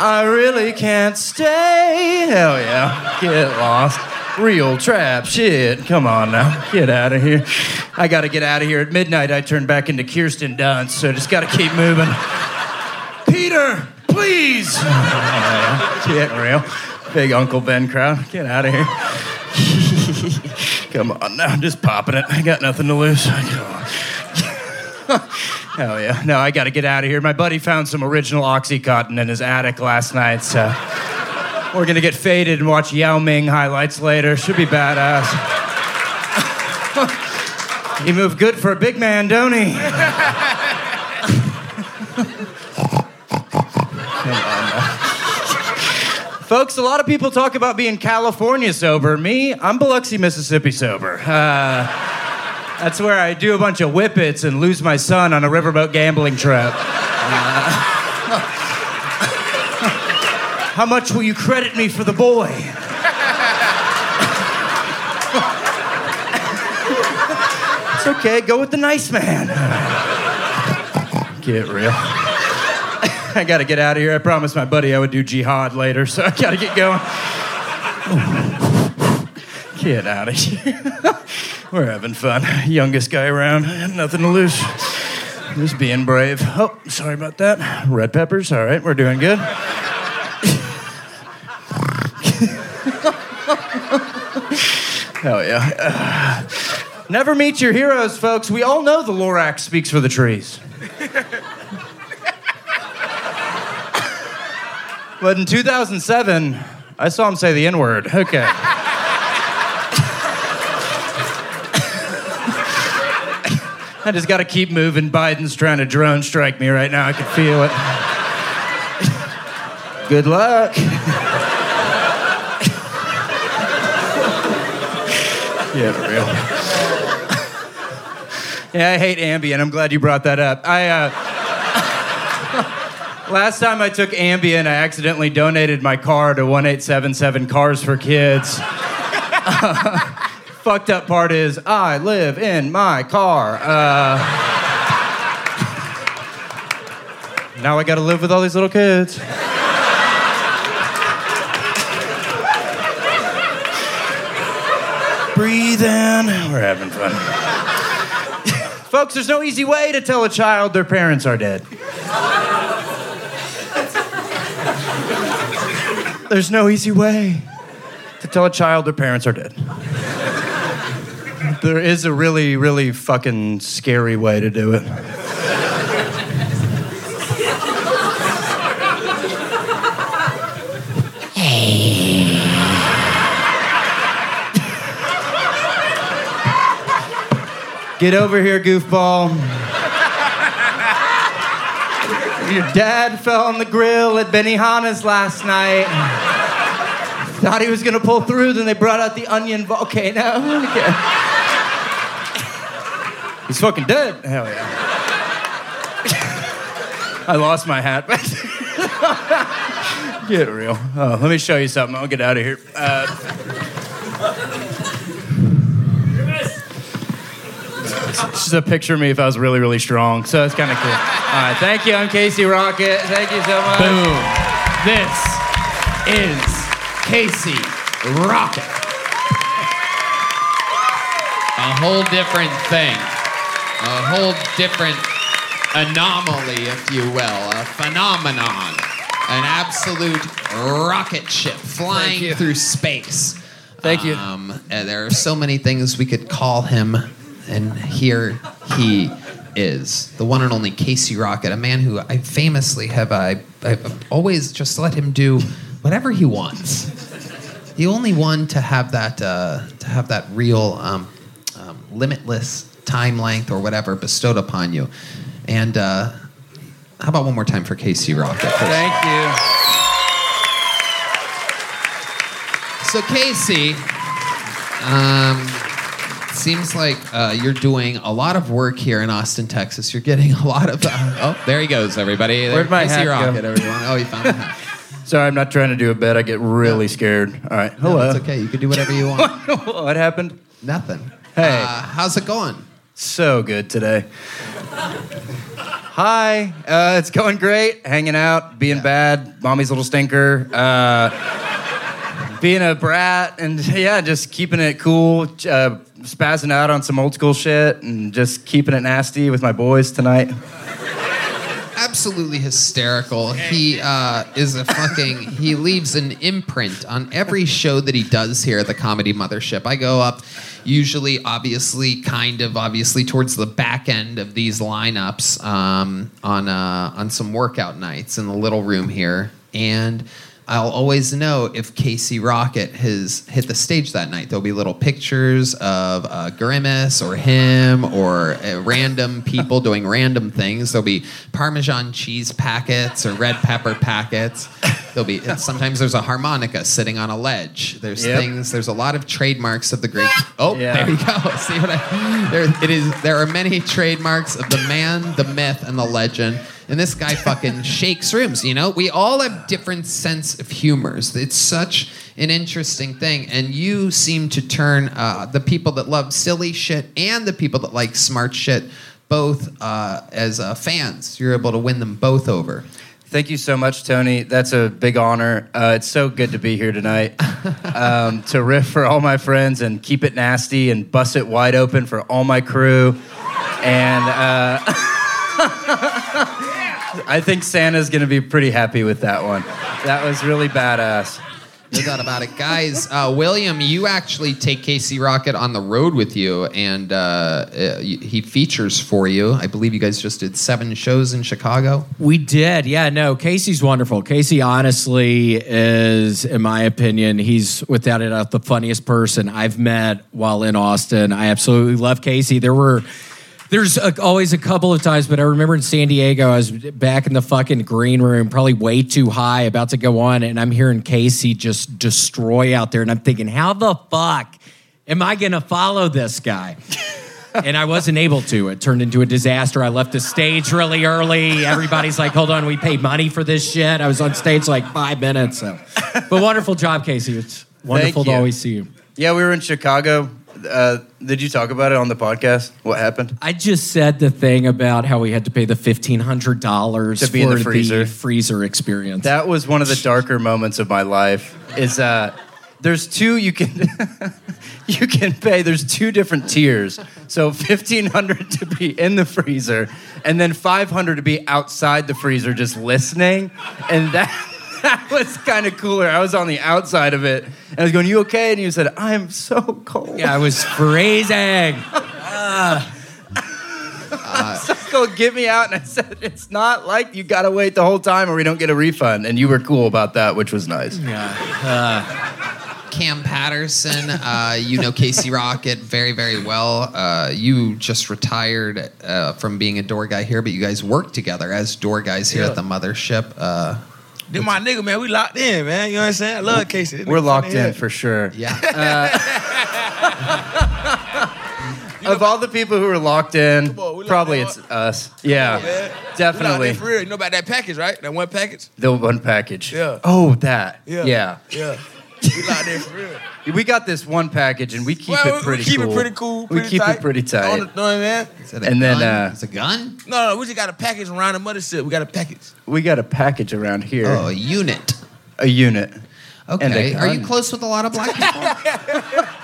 I really can't stay. Hell yeah. Get lost. Real trap shit. Come on now. Get out of here. I gotta get out of here. At midnight, I turn back into Kirsten Dunst, so just gotta keep moving. Peter, please. Get real. Big Uncle Ben crowd. Get out of here. Come on now. I'm just popping it. I got nothing to lose. Hell yeah. No, I gotta get out of here. My buddy found some original Oxycontin in his attic last night, so we're gonna get faded and watch Yao Ming highlights later. Should be badass. he moved good for a big man, don't he? Folks, a lot of people talk about being California sober. Me, I'm Biloxi, Mississippi sober. Uh, that's where I do a bunch of whippets and lose my son on a riverboat gambling trip. Uh, how much will you credit me for the boy? it's okay, go with the nice man. Get real. I gotta get out of here. I promised my buddy I would do jihad later, so I gotta get going. Get out of here. We're having fun. Youngest guy around. Nothing to lose. Just being brave. Oh, sorry about that. Red peppers. All right, we're doing good. Hell yeah. Uh, never meet your heroes, folks. We all know the Lorax speaks for the trees. But in 2007, I saw him say the N word. Okay. I just got to keep moving. Biden's trying to drone strike me right now. I can feel it. Good luck. yeah, real. Yeah, I hate Ambien. I'm glad you brought that up. I uh, last time I took Ambien, I accidentally donated my car to 1877 Cars for Kids. Uh, fucked up part is I live in my car. Uh, now I got to live with all these little kids. Breathe in. We're having fun. Folks, there's no easy way to tell a child their parents are dead. There's no easy way to tell a child their parents are dead. There is a really, really fucking scary way to do it. Get over here, goofball. Your dad fell on the grill at Benihana's last night. Thought he was gonna pull through, then they brought out the onion volcano. He's fucking dead. Hell yeah. I lost my hat. Get real. Oh, let me show you something. I'll get out of here. Uh, It's just a picture of me if I was really, really strong. So it's kind of cool. All right, thank you. I'm Casey Rocket. Thank you so much. Boom. This is Casey Rocket. A whole different thing. A whole different anomaly, if you will. A phenomenon. An absolute rocket ship flying through space. Thank you. Um, and there are so many things we could call him, and here he is, the one and only Casey Rocket, a man who I famously have I, I've always just let him do whatever he wants. The only one to have that uh, to have that real um, um, limitless time length or whatever bestowed upon you. And uh, how about one more time for Casey Rocket? Thank you. So Casey, um, seems like uh, you're doing a lot of work here in Austin, Texas. You're getting a lot of. Uh, oh, there he goes, everybody. There, Where'd my Casey hat go? Everyone. Oh, you found the hat. Sorry, I'm not trying to do a bit. I get really scared. All right. No, Hello. it's okay. You can do whatever you want. what happened? Nothing. Hey. Uh, how's it going? So good today. Hi. Uh, it's going great. Hanging out, being bad, mommy's little stinker. Uh, being a brat, and yeah, just keeping it cool. Uh, spazzing out on some old school shit, and just keeping it nasty with my boys tonight. absolutely hysterical. He uh, is a fucking. He leaves an imprint on every show that he does here at the Comedy Mothership. I go up, usually, obviously, kind of, obviously, towards the back end of these lineups um, on uh, on some workout nights in the little room here, and. I'll always know if Casey Rocket has hit the stage that night. There'll be little pictures of uh, Grimace or him or uh, random people doing random things. There'll be Parmesan cheese packets or red pepper packets. There'll be sometimes there's a harmonica sitting on a ledge. There's Yep. things. There's a lot of trademarks of the great. Oh, Yeah. there you go. See what I? There it is. There are many trademarks of the man, the myth, and the legend. And this guy fucking shakes rooms. You know, we all have different sense of humors. It's such an interesting thing, and you seem to turn uh, the people that love silly shit and the people that like smart shit both uh, as uh, fans. You're able to win them both over. Thank you so much, Tony. That's a big honor. Uh, it's so good to be here tonight. Um, to riff for all my friends and keep it nasty and bust it wide open for all my crew. And uh, I think Santa's going to be pretty happy with that one. That was really badass. No doubt about it, guys. Uh, William, you actually take Casey Rocket on the road with you, and uh, uh, he features for you. I believe you guys just did seven shows in Chicago. We did, yeah. No, Casey's wonderful. Casey, honestly, is, in my opinion, he's without a doubt the funniest person I've met while in Austin. I absolutely love Casey. There were. There's a, always a couple of times, but I remember in San Diego, I was back in the fucking green room, probably way too high, about to go on, and I'm hearing Casey just destroy out there, and I'm thinking, how the fuck Am I going to follow this guy? and I wasn't able to. It turned into a disaster. I left the stage really early. Everybody's like, hold on, we paid money for this shit. I was on stage like five minutes. So. But wonderful job, Casey. It's wonderful to you. always see you. Yeah, we were in Chicago. Uh, did you talk about it on the podcast? What happened? I just said the thing about how we had to pay the fifteen hundred dollars To be in for the freezer. freezer experience. That was one of the darker moments of my life. Is uh, there's two you can you can pay. There's two different tiers. So fifteen hundred to be in the freezer, and then five hundred to be outside the freezer just listening. And that that was kind of cooler. I was on the outside of it, and I was going, "You okay?" And you said, "I'm so cold." Yeah, I was freezing. so cold, get me out. And I said, "It's not like you gotta wait the whole time, or we don't get a refund." And you were cool about that, which was nice. Yeah. Kam Patterson, uh, you know Casey Rocket very, very well. Uh, you just retired uh, from being a door guy here, but you guys work together as door guys here Yeah. at the mothership. Uh, Then my nigga, man, we locked in, man. You know what I'm saying? I love Casey. This We're locked in for sure. Yeah. of all the people who are locked in, probably it's us. Yeah, Man, We locked definitely. for real. You know about that package, right? That one package? The one package. Yeah. Oh, that. Yeah. Yeah. Yeah. We locked in for real. We got this one package and we keep Well, we- it pretty cool. we keep cool. it pretty cool, we keep tight. it pretty tight. On the, know what I mean? and then uh, it's a gun? No, no, we just got a package around the mothership. We got a package. we got a package around here. Oh, a unit. A unit. And okay. a Are you gun. close with a lot of black people?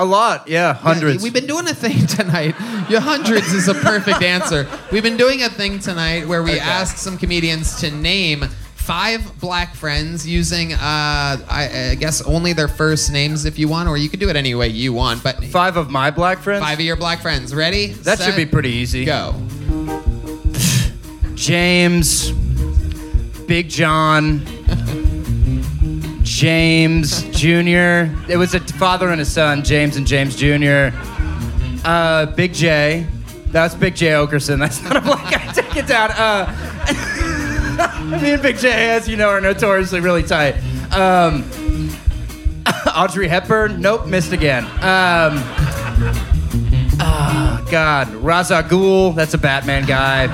A lot, yeah, hundreds. we've been doing a thing tonight. Your hundreds is a perfect answer. We've been doing a thing tonight where we asked some comedians to name five black friends using, uh, I, I guess, only their first names if you want, or you could do it any way you want. But five of my black friends. Five of your black friends. Ready? That should Set, be pretty easy. Go. James, Big John, James Jr. It was a father and a son, James and James Jr. Uh, Big Jay. That's Big Jay Oakerson. That's not a black guy. Take it down. Uh, me and Big Jay, as you know, are notoriously really tight. Um, Audrey Hepburn. Nope, missed again. Um, oh, God. Ra's al Ghul. That's a Batman guy.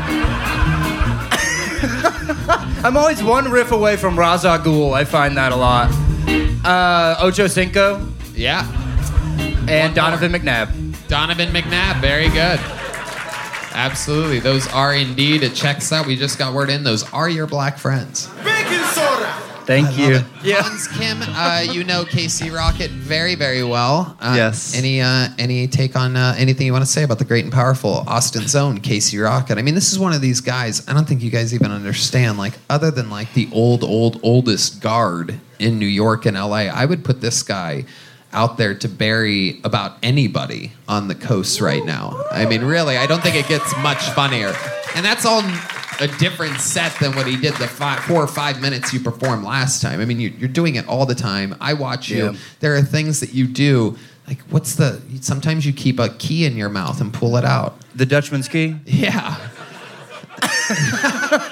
I'm always one riff away from Ra's al Ghul. I find that a lot. Uh, Ocho Cinco. Yeah. And Donovan McNabb. Donovan McNabb. Very good. Absolutely. Those are indeed, it checks out. We just got word in. Those are your black friends. Baking soda. Thank you. Hans Kim, uh, you know Casey Rocket very, very well. Uh, Yes. Any uh, any take on uh, anything you want to say about the great and powerful Austin's own Casey Rocket? I mean, this is one of these guys. I don't think you guys even understand. Like, other than like the old, old, oldest guard in New York and L.A., I would put this guy out there to bury about anybody on the coast right now. I mean, really, I don't think it gets much funnier. And that's all a different set than what he did the five, four or five minutes you performed last time. I mean, you, you're doing it all the time. I watch you. Yeah. There are things that you do. Like, what's the? Sometimes you keep a key in your mouth and pull it out. The Dutchman's key? Yeah.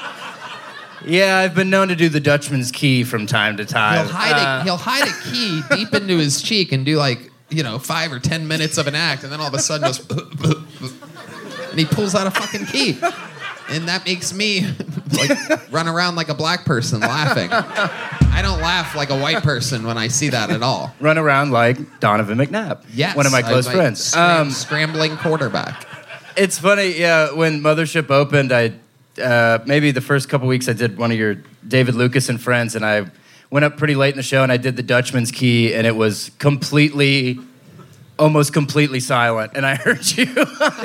Yeah, I've been known to do the Dutchman's key from time to time. He'll hide Uh, a he'll hide a key deep into his cheek and do like you know five or ten minutes of an act, and then all of a sudden goes, and he pulls out a fucking key, and that makes me like run around like a black person laughing. I don't laugh like a white person when I see that at all. Run around like Donovan McNabb. Yes, One of my close I- I- friends. scram- Um, scrambling quarterback. It's funny, yeah. When Mothership opened, I uh, maybe the first couple weeks I did one of your David Lucas and friends, and I went up pretty late in the show, and I did the Dutchman's Key, and it was completely, almost completely silent. And I heard you.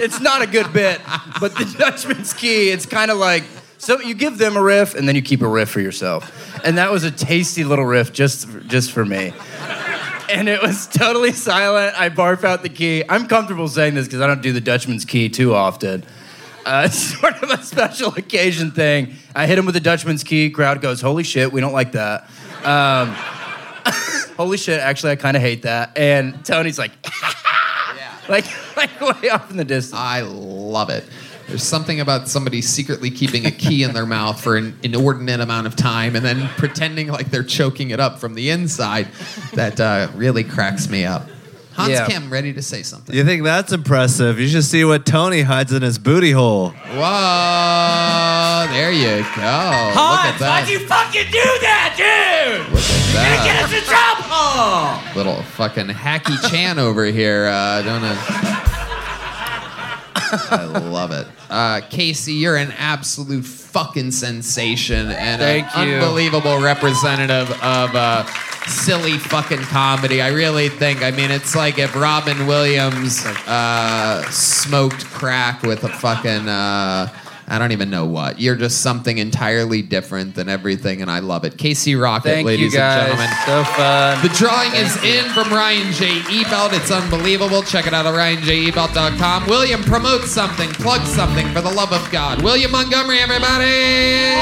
it's not a good bit, but the Dutchman's Key, it's kind of like. So you give them a riff, and then you keep a riff for yourself, and that was a tasty little riff just just for me and it was totally silent. I barf out the key. I'm comfortable saying this because I don't do the Dutchman's key too often. Uh, it's sort of a special occasion thing. I hit him with a Dutchman's key. Crowd goes, "Holy shit, we don't like that." Um, Holy shit, actually, I kind of hate that. And Tony's like, like, like way off in the distance. I love it. There's something about somebody secretly keeping a key in their mouth for an inordinate amount of time and then pretending like they're choking it up from the inside that uh, really cracks me up. Hans Yeah. Kim, ready to say something. You think that's impressive? You should see what Tony hides in his booty hole. Whoa, there you go. Look at Hans, that. why'd you fucking do that, dude? Look at that. You're gonna get that. us in trouble. Little fucking hacky Chan over here. Uh, don't know. I love it. Uh, Casey, you're an absolute fucking sensation and Thank an you. unbelievable representative of uh, silly fucking comedy. I really think. I mean, it's like if Robin Williams uh, smoked crack with a fucking. Uh, I don't even know what. You're just something entirely different than everything, and I love it. Casey Rocket, Thank ladies you guys. and gentlemen. So fun. The drawing is in from Ryan J. Ebelt. It's unbelievable. Check it out at ryanjebelt.com. William, promote something, plug something for the love of God. William Montgomery, everybody.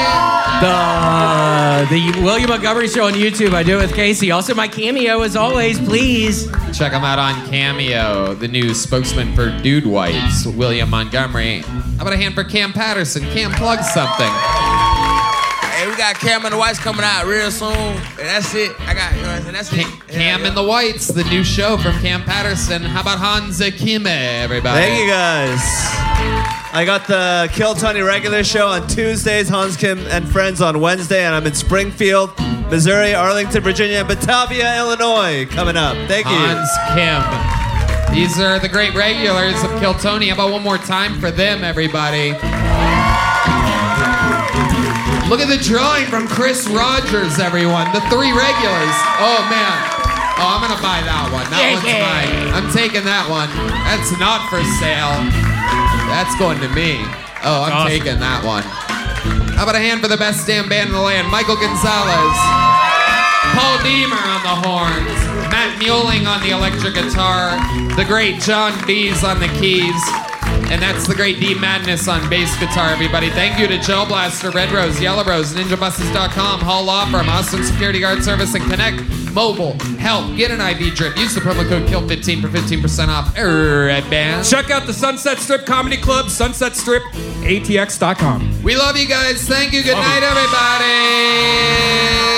The the William Montgomery Show on YouTube. I do it with Casey. Also, my cameo, as always. Please check him out on Cameo, the new spokesman for Dude Whites, William Montgomery. How about a hand for Kam Patterson? Kam, plug something. Hey, we got Kam and the Whites coming out real soon. And that's it. I got, you know what I'm saying? That's it. Kam and the Whites, the new show from Kam Patterson. How about Hans Kim, everybody? Thank you guys. I got the Kill Tony regular show on Tuesdays, Hans Kim and Friends on Wednesday, and I'm in Springfield, Missouri, Arlington, Virginia, and Batavia, Illinois coming up. Thank you. Hans Kim. These are the great regulars of Kill Tony. How about one more time for them, everybody? Look at the drawing from Chris Rogers, everyone. The three regulars. Oh, man. Oh, I'm going to buy that one. That Yeah, one's yeah. mine. I'm taking that one. That's not for sale. That's going to me. Oh, I'm Awesome. taking that one. How about a hand for the best damn band in the land? Michael Gonzales. Paul Deemer on the horns, Matt Muehling on the electric guitar, the great Jon Deas on the keys, and that's the great D Madness on bass guitar, everybody. Thank you to Gel Blaster, Red Rose, Yellow Rose, NinjaBuses.com, Hall Law Firm, Austin Security Guard Service, and Connect Mobile. Help, get an IV drip. Use the promo code KILL15 for 15% off. Er, Redban. Check out the Sunset Strip Comedy Club, Sunset Strip, sunsetstripatx.com. We love you guys. Thank you. Good night, everybody.